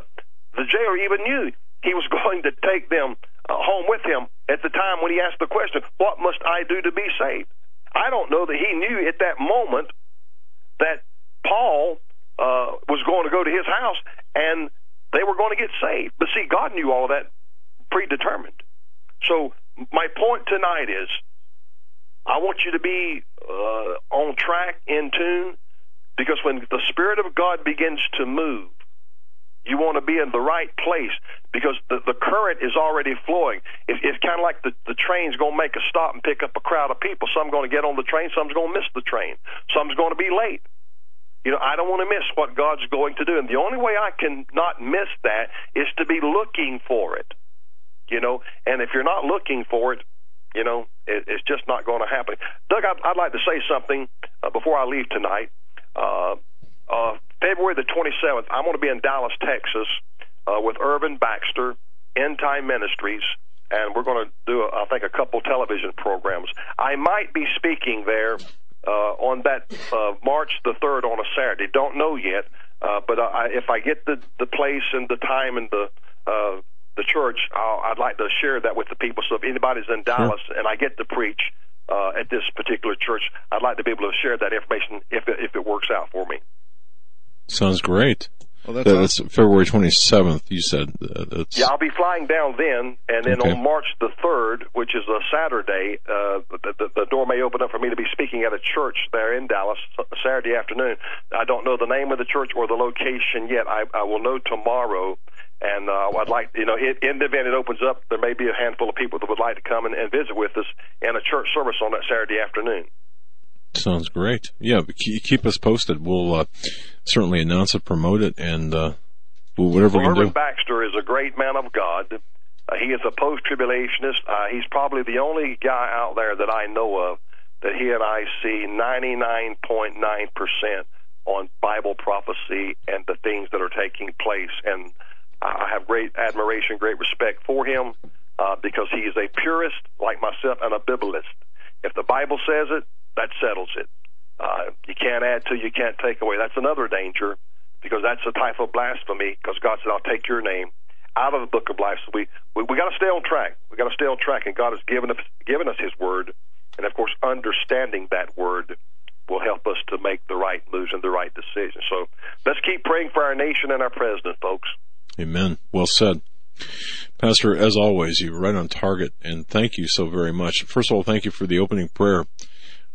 the jailer even knew he was going to take them uh, home with him at the time when he asked the question, "What must I do to be saved?" I don't know that he knew at that moment that Paul uh, was going to go to his house and they were going to get saved. But see, God knew all of that predetermined. So my point tonight is, I want you to be uh, on track, in tune, because when the Spirit of God begins to move, you want to be in the right place because the, the current is already flowing. It, it's kind of like the, the train's going to make a stop and pick up a crowd of people. Some going to get on the train, some's going to miss the train, some's going to be late. You know, I don't want to miss what God's going to do. And the only way I can not miss that is to be looking for it. You know, and if you're not looking for it, you know, it, it's just not going to happen. Doug, I'd, I'd like to say something uh, before I leave tonight. Uh, uh, February the 27th, I'm going to be in Dallas, Texas, uh, with Irvin Baxter, End Time Ministries, and we're going to do, I think, a couple television programs. I might be speaking there uh, on that uh, March the 3rd on a Saturday. Don't know yet, uh, but I, if I get the the place and the time and the uh, the church, I'll, I'd like to share that with the people. So if anybody's in Dallas sure. and I get to preach uh, at this particular church, I'd like to be able to share that information if it, if it works out for me. Sounds great. Well, that's, That- that's February 27th, you said. Uh, that's, Yeah, I'll be flying down then, and then Okay. on March the third, which is a Saturday, uh, the, the, the door may open up for me to be speaking at a church there in Dallas Saturday afternoon. I don't know the name of the church or the location yet. I, I will know tomorrow. And uh, I'd like, you know, it, in the event it opens up, there may be a handful of people that would like to come and, and visit with us in a church service on that Saturday afternoon. Sounds great. Yeah, keep us posted. We'll uh, certainly announce it, promote it, and uh, we'll- whatever we can Irvin. Baxter is a great man of God. Uh, he is a post-tribulationist. Uh, he's probably the only guy out there that I know of that he and I see 99.9% on Bible prophecy and the things that are taking place. And I have great admiration, great respect for him uh, because he is a purist like myself and a biblicist. If the Bible says it, that settles it. Uh, you can't add to, you can't take away. That's another danger because that's a type of blasphemy. Because God said, "I'll take your name out of the book of life." We we, we got to stay on track. We got to stay on track, and God has given us given us His word, and of course, understanding that word will help us to make the right moves and the right decisions. So let's keep praying for our nation and our president, folks. Amen. Well said. Pastor, as always, you're right on target, and thank you so very much. First of all, thank you for the opening prayer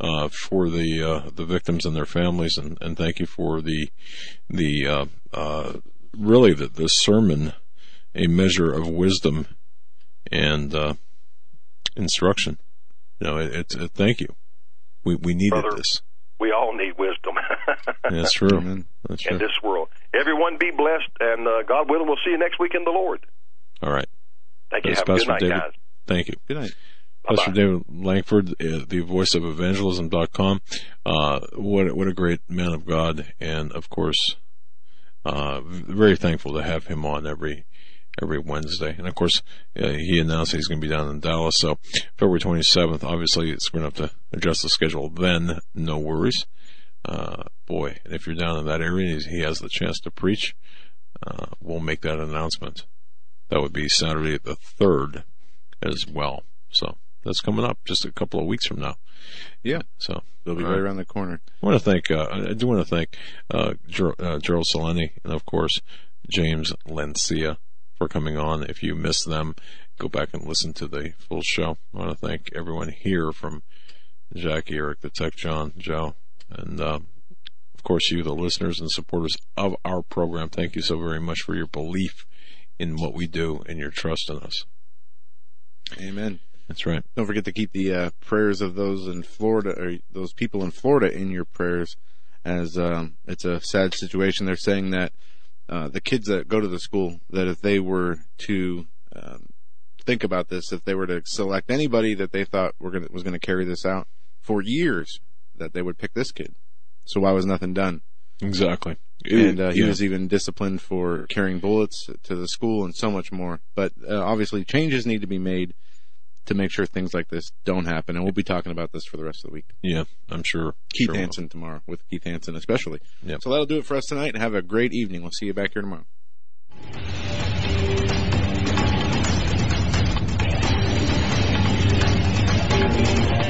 uh, for the uh, the victims and their families, and, and thank you for the the uh, uh really the, the sermon, a measure of wisdom and uh, instruction. You know, it, it's thank you. We we needed Brother, this. We all need wisdom. That's true. Man. That's true. In this world, everyone be blessed, and uh, God willing, we'll see you next week in the Lord. All right. Thank you. That's Have a good night, David. guys. Thank you. Good night. Pastor David Lankford, uh, the voice of evangelism.com. Uh, what, what a great man of God. And of course, uh, very thankful to have him on every, every Wednesday. And of course, uh, he announced he's going to be down in Dallas. So February 27th, obviously it's going to have to adjust the schedule then. No worries. Uh, boy, and if you're down in that area and he has the chance to preach, uh, we'll make that announcement. That would be Saturday the 3rd as well. So that's coming up just a couple of weeks from now. Yeah. So They'll be right around the corner. I want to thank, uh, I do want to thank, uh, Ger- uh, Gerald Celente and of course James Lancia for coming on. If you missed them, go back and listen to the full show. I want to thank everyone here from Jackie, Eric, the Tech John, Joe, and, uh, of course you, the listeners and supporters of our program. Thank you so very much for your belief in what we do and your trust in us. Amen. That's right. Don't forget to keep the uh, prayers of those in Florida or those people in Florida in your prayers, as um, it's a sad situation. They're saying that uh, the kids that go to the school that if they were to um, think about this, if they were to select anybody that they thought were gonna, was going to carry this out for years, that they would pick this kid. So why was nothing done? Exactly. and uh, he Yeah. was even disciplined for carrying bullets to the school and so much more. But uh, obviously, changes need to be made to make sure things like this don't happen. And we'll be talking about this for the rest of the week. Yeah, I'm sure. Keith sure. Hansen tomorrow with Keith Hansen especially. Yep. So that'll do it for us tonight. And have a great evening. We'll see you back here tomorrow. Thank you.